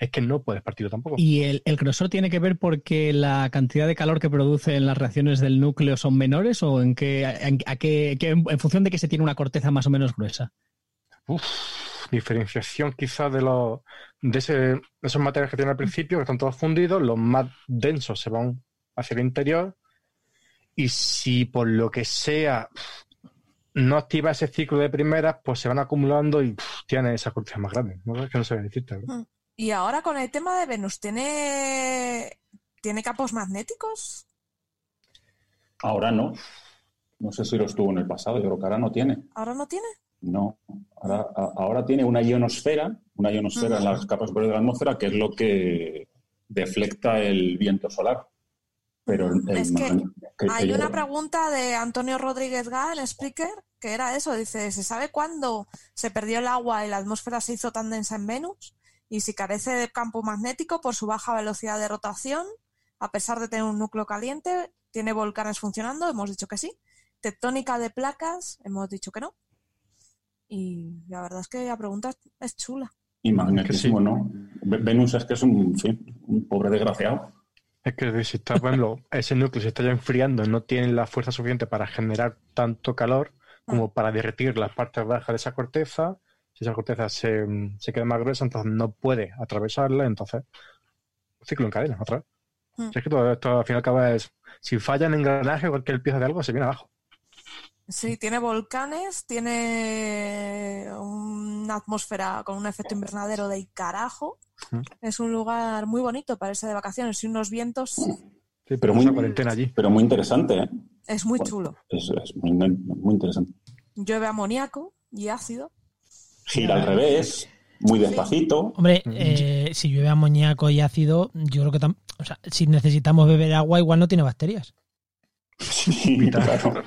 es que no puedes partirlo tampoco. ¿Y el, grosor tiene que ver porque la cantidad de calor que produce en las reacciones del núcleo son menores o en qué, en, a qué, en función de que se tiene una corteza más o menos gruesa? Uf, diferenciación quizás de los de, ese, esos materiales que tiene al principio, que están todos fundidos, los más densos se van hacia el interior y si por lo que sea no activa ese ciclo de primeras, pues se van acumulando y tiene esa corteza más grande. No es que no se decirte. ¿verdad? Y ahora con el tema de Venus, ¿tiene, ¿tiene campos magnéticos? Ahora no. No sé si los tuvo en el pasado, yo creo que ahora no tiene. ¿Ahora no tiene? No. Ahora, ahora tiene una ionosfera, una ionosfera en las capas superiores de la atmósfera, que es lo que deflecta el viento solar. Pero es que, hay una pregunta de Antonio Rodríguez Gá en Spreaker que era eso. Dice, ¿se sabe cuándo se perdió el agua y la atmósfera se hizo tan densa en Venus? Y si carece de campo magnético por su baja velocidad de rotación, a pesar de tener un núcleo caliente, tiene volcanes funcionando, hemos dicho que sí. Tectónica de placas, hemos dicho que no. Y la verdad es que la pregunta es chula. Y magnetismo, ¿no? Venus es que es un, un pobre desgraciado. Es que si está, por ese núcleo se está ya enfriando, no tiene la fuerza suficiente para generar tanto calor como mm. para derretir las partes bajas de esa corteza si esa corteza se, se, queda más gruesa, entonces no puede atravesarla, entonces ciclo en cadena, otra vez. Hmm. es que todo esto al final acaba es, si falla en engranaje o cualquier pieza de algo, se viene abajo. Sí, tiene volcanes, tiene una atmósfera con un efecto invernadero de carajo. Hmm. Es un lugar muy bonito para irse de vacaciones y unos vientos. Sí, pero muy, cuarentena allí. Pero muy interesante, ¿eh? Es muy chulo. Es, es muy, muy, interesante. Llueve amoníaco y ácido gira al revés, muy despacito. Hombre, eh, si llueve amoníaco y ácido, yo creo que o sea, si necesitamos beber agua, igual no tiene bacterias. Sí, claro.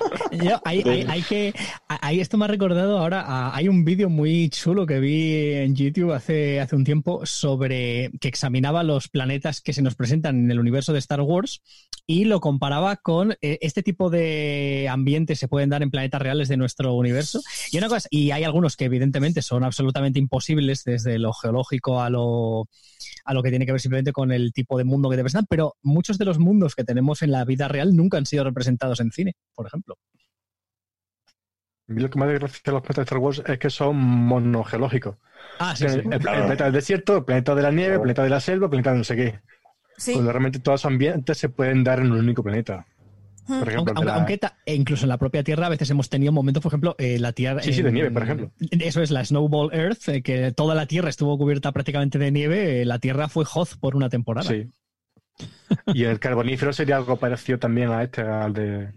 hay, que, hay, esto me ha recordado ahora, hay un vídeo muy chulo que vi en YouTube hace, hace un tiempo sobre que examinaba los planetas que se nos presentan en el universo de Star Wars y lo comparaba con eh, este tipo de ambientes se pueden dar en planetas reales de nuestro universo. Y una cosa, y hay algunos que evidentemente son absolutamente imposibles desde lo geológico a lo, a lo que tiene que ver simplemente con el tipo de mundo que te presentan, pero muchos de los mundos que tenemos en la vida real nunca han sido representados en cine, por ejemplo. Lo que más gracia a los planetas de Star Wars es que son monogeológicos. Ah, sí, sí. El, planeta del desierto, el planeta de la nieve, el planeta de la selva, el planeta de no sé qué. Cuando realmente todos los ambientes se pueden dar en un único planeta. Por ejemplo, aunque, e incluso en la propia Tierra a veces hemos tenido momentos, por ejemplo, eh, la Tierra... Sí, sí, de nieve, por ejemplo. Eso es la Snowball Earth, eh, que toda la Tierra estuvo cubierta prácticamente de nieve. Eh, la Tierra fue hot por una temporada. Sí. y el carbonífero sería algo parecido también a este, al de...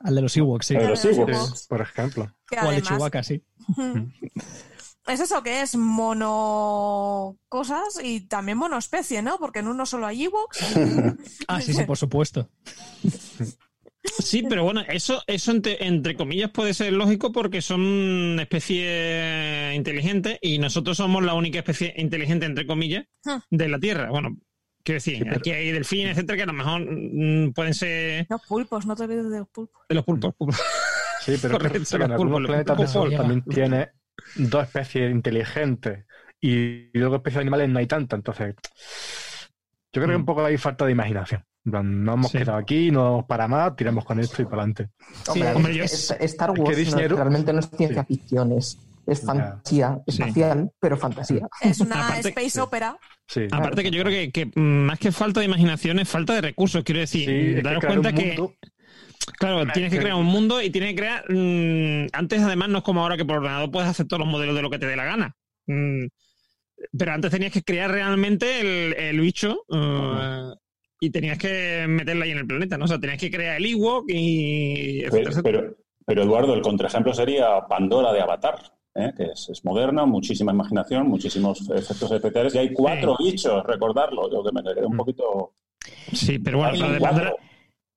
Al de los Ewoks, sí. de los Ewoks. por ejemplo. o al de Chewbacca, sí. Es eso que es mono cosas y también monoespecie, ¿no? Porque en uno solo hay Ewoks. ah, sí, sí, por supuesto. Sí, pero bueno, eso, eso entre, comillas puede ser lógico porque son especies inteligentes y nosotros somos la única especie inteligente, entre comillas, ah. de la Tierra. Bueno, quiero decir, aquí hay delfines, etcétera, que a lo mejor mm, pueden ser. Los pulpos, no te olvides de los pulpos. De los pulpos, pulpos. Sí, pero Correcto, que, en algunos planetas de Sol también tiene dos especies inteligentes y luego especies de animales no hay tanta, entonces yo creo que un mm. poco hay falta de imaginación. No hemos quedado aquí, no para más, tiramos con esto y para adelante. Star Wars realmente no es ciencia ficción, es, fantasía espacial, pero fantasía. Es una space opera. Aparte que yo creo que, más que falta de imaginación es falta de recursos, quiero decir, daros cuenta que... Claro, tienes que crear un mundo y tienes que crear. Mm, antes, además, no es como ahora que por ordenador puedes hacer todos los modelos de lo que te dé la gana. Mm, pero antes tenías que crear realmente el, bicho uh, y tenías que meterla ahí en el planeta, ¿no? O sea, tenías que crear el Ewok y. Pero, pero, Eduardo, el contraejemplo sería Pandora de Avatar. ¿eh? que es, moderna, muchísima imaginación, muchísimos efectos especiales y hay cuatro bichos, recordarlo, yo que me quedé un poquito... Sí, pero bueno, de Pandora,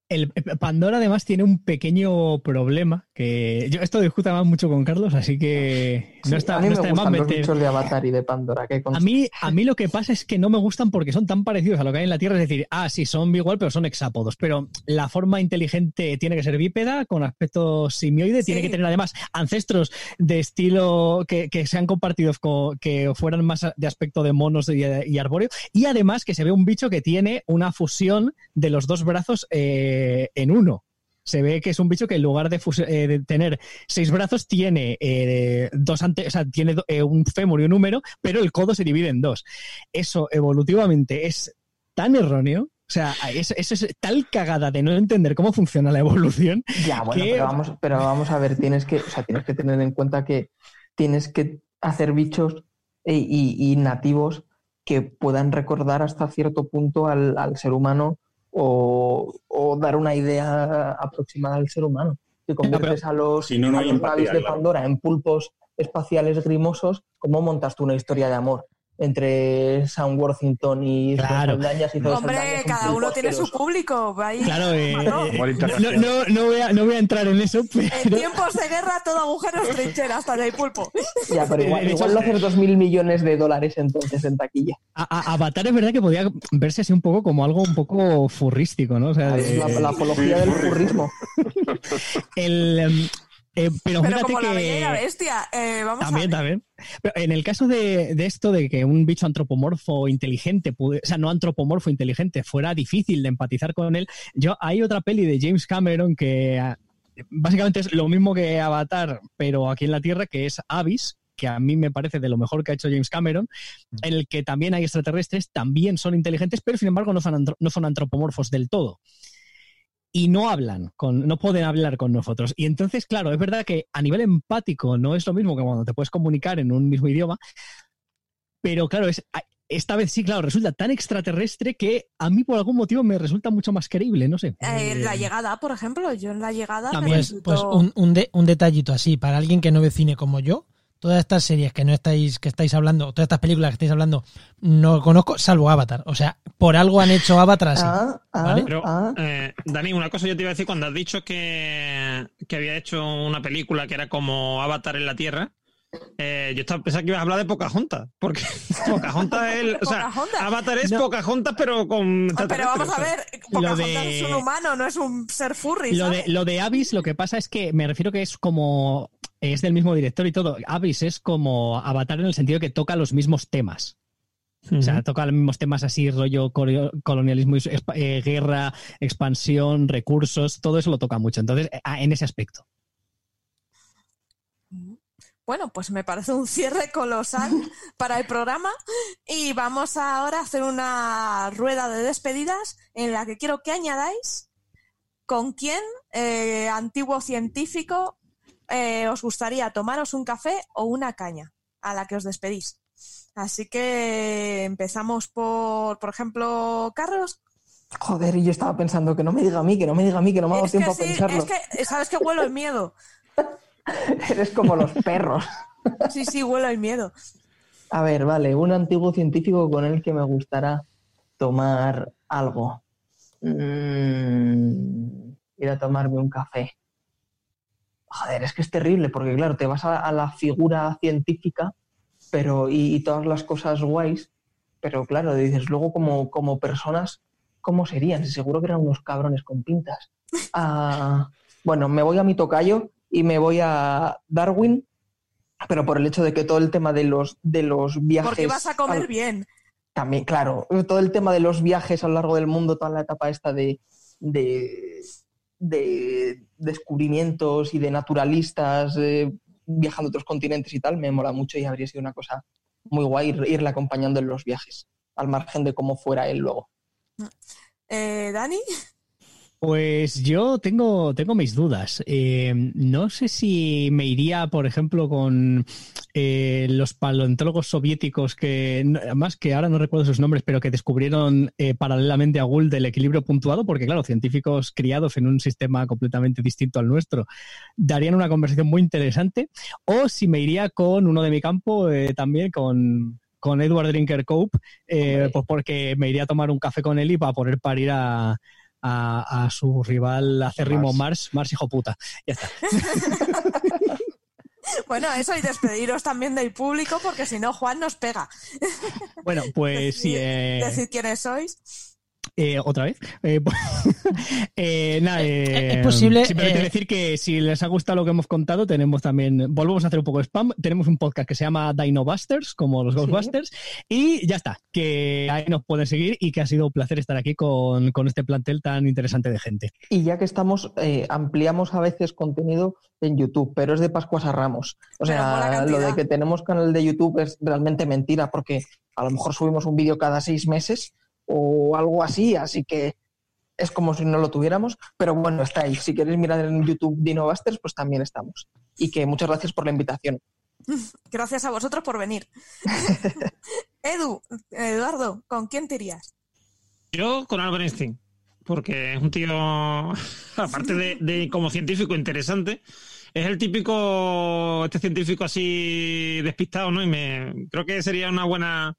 el Pandora además tiene un pequeño problema que yo esto discuta más mucho con Carlos, así que no está, a mí me gustan los bichos de Avatar y de Pandora. a mí a mí lo que pasa es que no me gustan porque son tan parecidos a lo que hay en la Tierra, es decir, ah sí son igual pero son hexápodos, pero la forma inteligente tiene que ser bípeda con aspecto simioide, tiene que tener además ancestros de estilo que, que sean compartidos con, que fueran más de aspecto de monos y, y, arbóreo y además que se ve un bicho que tiene una fusión de los dos brazos eh, en uno. Se ve que es un bicho que en lugar de, eh, tener seis brazos tiene eh, dos ante o sea, tiene un fémur y un número, pero el codo se divide en dos. Eso evolutivamente es tan erróneo o sea, eso, es tal cagada de no entender cómo funciona la evolución. Ya, bueno, pero, vamos, pero vamos a ver, tienes que, o sea, tienes que tener en cuenta que tienes que hacer bichos y, nativos que puedan recordar hasta cierto punto al, al ser humano o, dar una idea aproximada al ser humano. Si conviertes a los, si no, de Pandora en pulpos espaciales grimosos, ¿cómo montas tú una historia de amor? Entre Sam Worthington y claro. Saldañas y todo Hombre, cada uno tiene su público. Claro, eh, no, no, voy a, no voy a entrar en eso. En tiempos de guerra, todo agujero es trinchera, hasta no hay pulpo. Ya, pero igual, igual no hacer dos mil millones de dólares entonces en taquilla. A, Avatar es verdad que podía verse así un poco como algo un poco furrístico, ¿no? O sea, la, apología del furrismo. el, em, eh, pero, como la bestia, eh, vamos también, también. Pero en el caso de, esto de que un bicho antropomorfo inteligente, o sea, no antropomorfo inteligente, fuera difícil de empatizar con él, yo hay otra peli de James Cameron que ah, básicamente es lo mismo que Avatar, pero aquí en la Tierra, que es Abyss, que a mí me parece de lo mejor que ha hecho James Cameron, en el que también hay extraterrestres, también son inteligentes, pero sin embargo no no son antropomorfos del todo y no hablan, con, no pueden hablar con nosotros. Y entonces, claro, es verdad que a nivel empático no es lo mismo que cuando te puedes comunicar en un mismo idioma, pero claro, es, esta vez sí, claro, resulta tan extraterrestre que a mí por algún motivo me resulta mucho más creíble, no sé. Eh, la llegada, por ejemplo, yo en la llegada... pues, pues un, un detallito así, para alguien que no ve cine como yo, todas estas series que no estáis, que estáis hablando, todas estas películas que estáis hablando, no conozco, salvo Avatar. O sea, por algo han hecho Avatar así. Ah, ah, Pero, ah. Eh, Dani, una cosa yo te iba a decir, cuando has dicho que, había hecho una película que era como Avatar en la Tierra, Eh, yo estaba pensando que ibas a hablar de Pocahontas, porque Pocahontas es el, o sea, Avatar es Pocahontas, pero con. Pero vamos a ver, Pocahontas es un humano, no es un ser furry. Lo de, lo de Abyss, lo que pasa es que me refiero que es como. Es del mismo director y todo. Abyss es como Avatar en el sentido que toca los mismos temas. O sea, toca los mismos temas así, rollo colonialismo, eh, guerra, expansión, recursos, todo eso lo toca mucho. Entonces, en ese aspecto. Bueno, pues me parece un cierre colosal para el programa y vamos ahora a hacer una rueda de despedidas en la que quiero que añadáis con quién, eh, antiguo científico, eh, os gustaría tomaros un café o una caña a la que os despedís. Así que empezamos por, por ejemplo, Carlos. Joder, y yo estaba pensando que no me diga a mí, que no me diga a mí, que no me hago tiempo a pensarlo. Es que, ¿sabes que huelo el miedo? Eres como los perros. Sí, sí, huelo el miedo. A ver, vale, un antiguo científico con el que me gustará tomar algo. Mm, ir a tomarme un café. Joder, es que es terrible, porque claro, te vas a, la figura científica pero y, todas las cosas guays, pero claro, dices, luego como, como personas, ¿cómo serían? Seguro que eran unos cabrones con pintas. Ah, bueno, me voy a mi tocayo y me voy a Darwin, pero por el hecho de que todo el tema de los, de los viajes... Porque vas a comer bien. También, claro, todo el tema de los viajes a lo largo del mundo, toda la etapa esta de, de, descubrimientos y de naturalistas eh, viajando a otros continentes y tal, me mola mucho y habría sido una cosa muy guay irle acompañando en los viajes, al margen de cómo fuera él luego. Eh, ¿Dani? Pues yo tengo, tengo mis dudas. Eh, no sé si me iría, por ejemplo, con eh, los paleontólogos soviéticos que, además que ahora no recuerdo sus nombres, pero que descubrieron eh, paralelamente a Gould el equilibrio puntuado, porque claro, científicos criados en un sistema completamente distinto al nuestro darían una conversación muy interesante. O si me iría con uno de mi campo también, con, con Edward Drinker Cope, pues porque me iría a tomar un café con él y para poder parir a a, su rival acérrimo Mars. Mars, hijo puta. Ya está. Bueno, eso y despediros también del público porque si no Juan nos pega. Bueno, pues sí. Eh... Decid quiénes sois. Eh, ¿Otra vez? Eh, eh, nada, es posible. Simplemente decir que si les ha gustado lo que hemos contado, tenemos también. Volvemos a hacer un poco de spam. Tenemos un podcast que se llama Dino Busters, como los Ghostbusters. Y ya está, que ahí nos pueden seguir y que ha sido un placer estar aquí con, este plantel tan interesante de gente. Y ya que estamos, ampliamos a veces contenido en YouTube, pero es de Pascuas a Ramos. O sea, lo de que tenemos canal de YouTube es realmente mentira, porque a lo mejor subimos un vídeo cada seis meses o algo así, así que es como si no lo tuviéramos, pero bueno, está ahí. Si queréis mirar en YouTube Dinobusters, pues también estamos. Y que muchas gracias por la invitación. Gracias a vosotros por venir. Edu, Eduardo, ¿con quién te irías? Yo con Albert Einstein, porque es un tío, aparte de, de, como científico interesante, es el típico, este científico así despistado, ¿no? Y me creo que sería una buena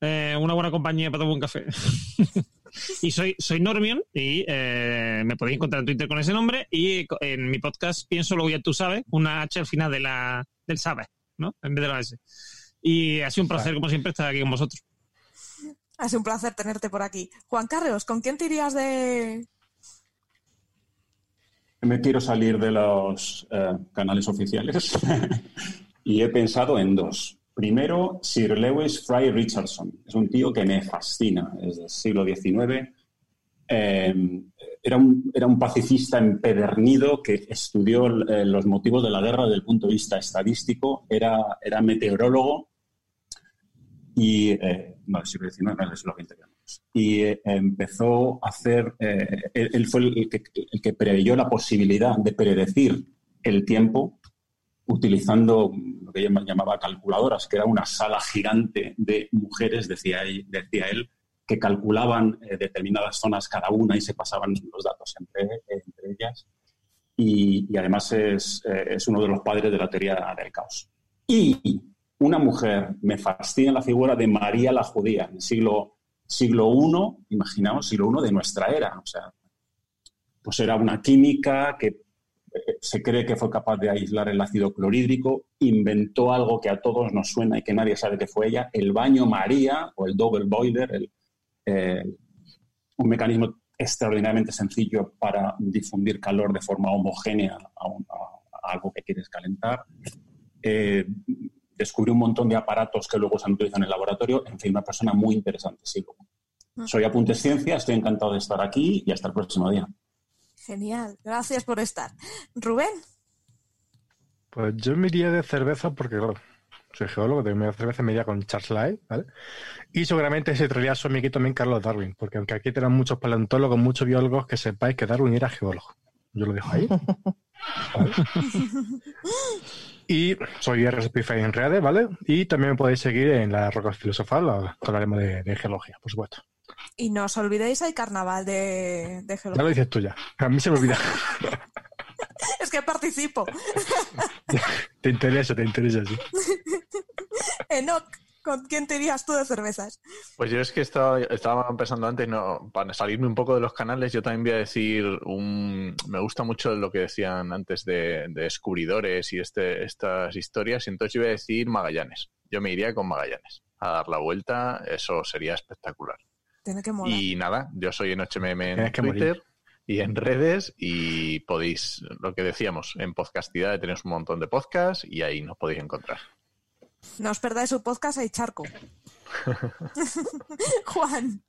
eh, una buena compañía para tomar un café. y soy, soy Normion y eh, me podéis encontrar en Twitter con ese nombre y en mi podcast pienso lo ya tú sabes, una H al final de la, del sabe, ¿no? En vez de la S. Y ha sido un placer, como siempre, estar aquí con vosotros. Ha sido un placer tenerte por aquí. Juan Carlos, ¿con quién te irías de...? Me quiero salir de los eh, canales oficiales y he pensado en dos. Primero, Sir Lewis Fry Richardson. Es un tío que me fascina, es del siglo XIX. Em, era, un, era, un, pacifista empedernido que estudió eh, los motivos de la guerra desde el punto de vista estadístico. Era, era meteorólogo y, eh, no, siglo XIX, no, es lo que Y eh, empezó a hacer, eh, él, fue el que, el que preveyó la posibilidad de predecir el tiempo utilizando lo que llamaba calculadoras, que era una sala gigante de mujeres, decía, decía él, que calculaban eh, determinadas zonas cada una y se pasaban los datos entre, entre ellas. Y, además es, eh, es, uno de los padres de la teoría del caos. Y una mujer, me fascina la figura de María la Judía, en el siglo, siglo I, imaginaos, siglo I de nuestra era. O sea, pues era una química que se cree que fue capaz de aislar el ácido clorhídrico, inventó algo que a todos nos suena y que nadie sabe que fue ella, el baño María o el double boiler, un mecanismo extraordinariamente sencillo para difundir calor de forma homogénea a, algo que quieres calentar. Eh, descubrió un montón de aparatos que luego se han utilizado en el laboratorio. En fin, una persona muy interesante, sí. Ah. Soy Apuntes Ciencia, estoy encantado de estar aquí y hasta el próximo día. Genial, gracias por estar. Rubén. Pues yo me iría de cerveza porque, claro, soy geólogo, de me cerveza me iría con Charles Lyle, ¿vale? Y seguramente ese traería su amiguito también Carlos Darwin, porque aunque aquí tenemos muchos paleontólogos, muchos biólogos, que sepáis que Darwin era geólogo. Yo lo dejo ahí. y soy RSPFI en redes, ¿vale? Y también me podéis seguir en la Roca Filosofal, hablaremos de, de geología, por supuesto. Y no os olvidéis el carnaval de, de geología. Ya lo dices tú ya. A mí se me olvida. es que participo. te interesa, te interesa, sí. Enoch, ¿con quién te irías tú de cervezas? Pues yo es que estaba, estaba pensando antes, no, para salirme un poco de los canales, yo también voy a decir un... Me gusta mucho lo que decían antes de, descubridores y este, estas historias, y entonces yo voy a decir Magallanes. Yo me iría con Magallanes a dar la vuelta, eso sería espectacular. Tiene que molar. Y nada, yo soy en HMM en Twitter y en redes y podéis, lo que decíamos, en Podcastidad tenemos un montón de podcasts y ahí nos podéis encontrar. No os perdáis su podcast hay charco. Juan.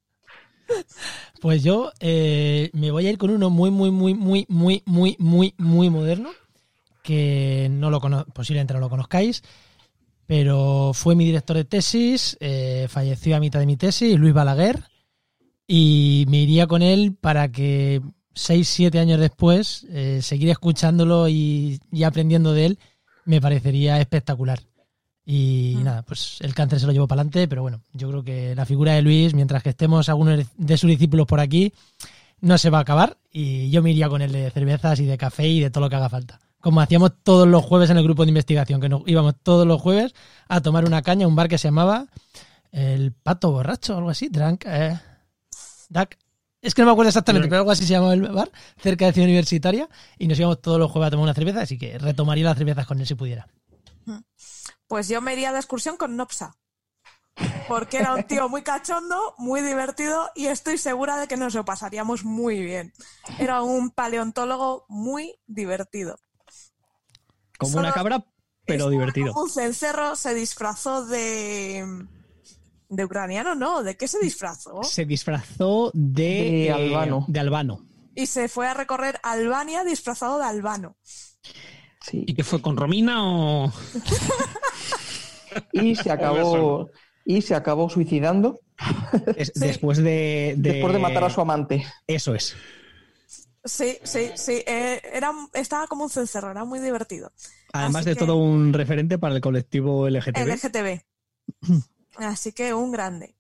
Pues yo eh, me voy a ir con uno muy, muy, muy, muy, muy, muy, muy, muy moderno, que no lo posiblemente no lo conozcáis, pero fue mi director de tesis, eh, falleció a mitad de mi tesis, Luis Balaguer, y me iría con él para que seis, siete años después, eh, seguir escuchándolo y, aprendiendo de él me parecería espectacular. Y mm. nada, pues el cáncer se lo llevó para adelante, pero bueno, yo creo que la figura de Luis, mientras que estemos algunos de sus discípulos por aquí, no se va a acabar y yo me iría con él de cervezas y de café y de todo lo que haga falta. Como hacíamos todos los jueves en el grupo de investigación, que nos íbamos todos los jueves a tomar una caña a un bar que se llamaba el Pato Borracho o algo así, Drunk, eh, Duck, es que no me acuerdo exactamente, pero algo así se llamaba el bar, cerca de Ciudad Universitaria, y nos íbamos todos los jueves a tomar una cerveza, así que retomaría las cervezas con él si pudiera. Pues yo me iría de excursión con Nopsa. Porque era un tío muy cachondo, muy divertido y estoy segura de que nos lo pasaríamos muy bien. Era un paleontólogo muy divertido. Como una cabra, pero divertido. un cencerro se disfrazó de de ucraniano no, ¿de qué se disfrazó? Se disfrazó de, eh, albano. de albano. Y se fue a recorrer Albania disfrazado de albano. Sí. ¿Y qué fue con Romina o...? y se acabó y se acabó suicidando después de, después de matar a su amante. Eso es. Sí, sí, sí. Eh, era, estaba como un cencerro, era muy divertido. Además de todo un referente para el colectivo LGTB. LGTB. Así que un grande.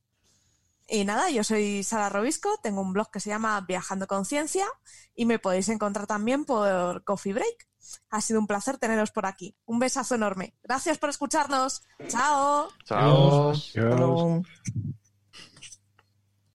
Y nada, yo soy Sara Robisco, tengo un blog que se llama Viajando Conciencia y me podéis encontrar también por Coffee Break. Ha sido un placer teneros por aquí. Un besazo enorme. Gracias por escucharnos. Chao. Chao. Chao.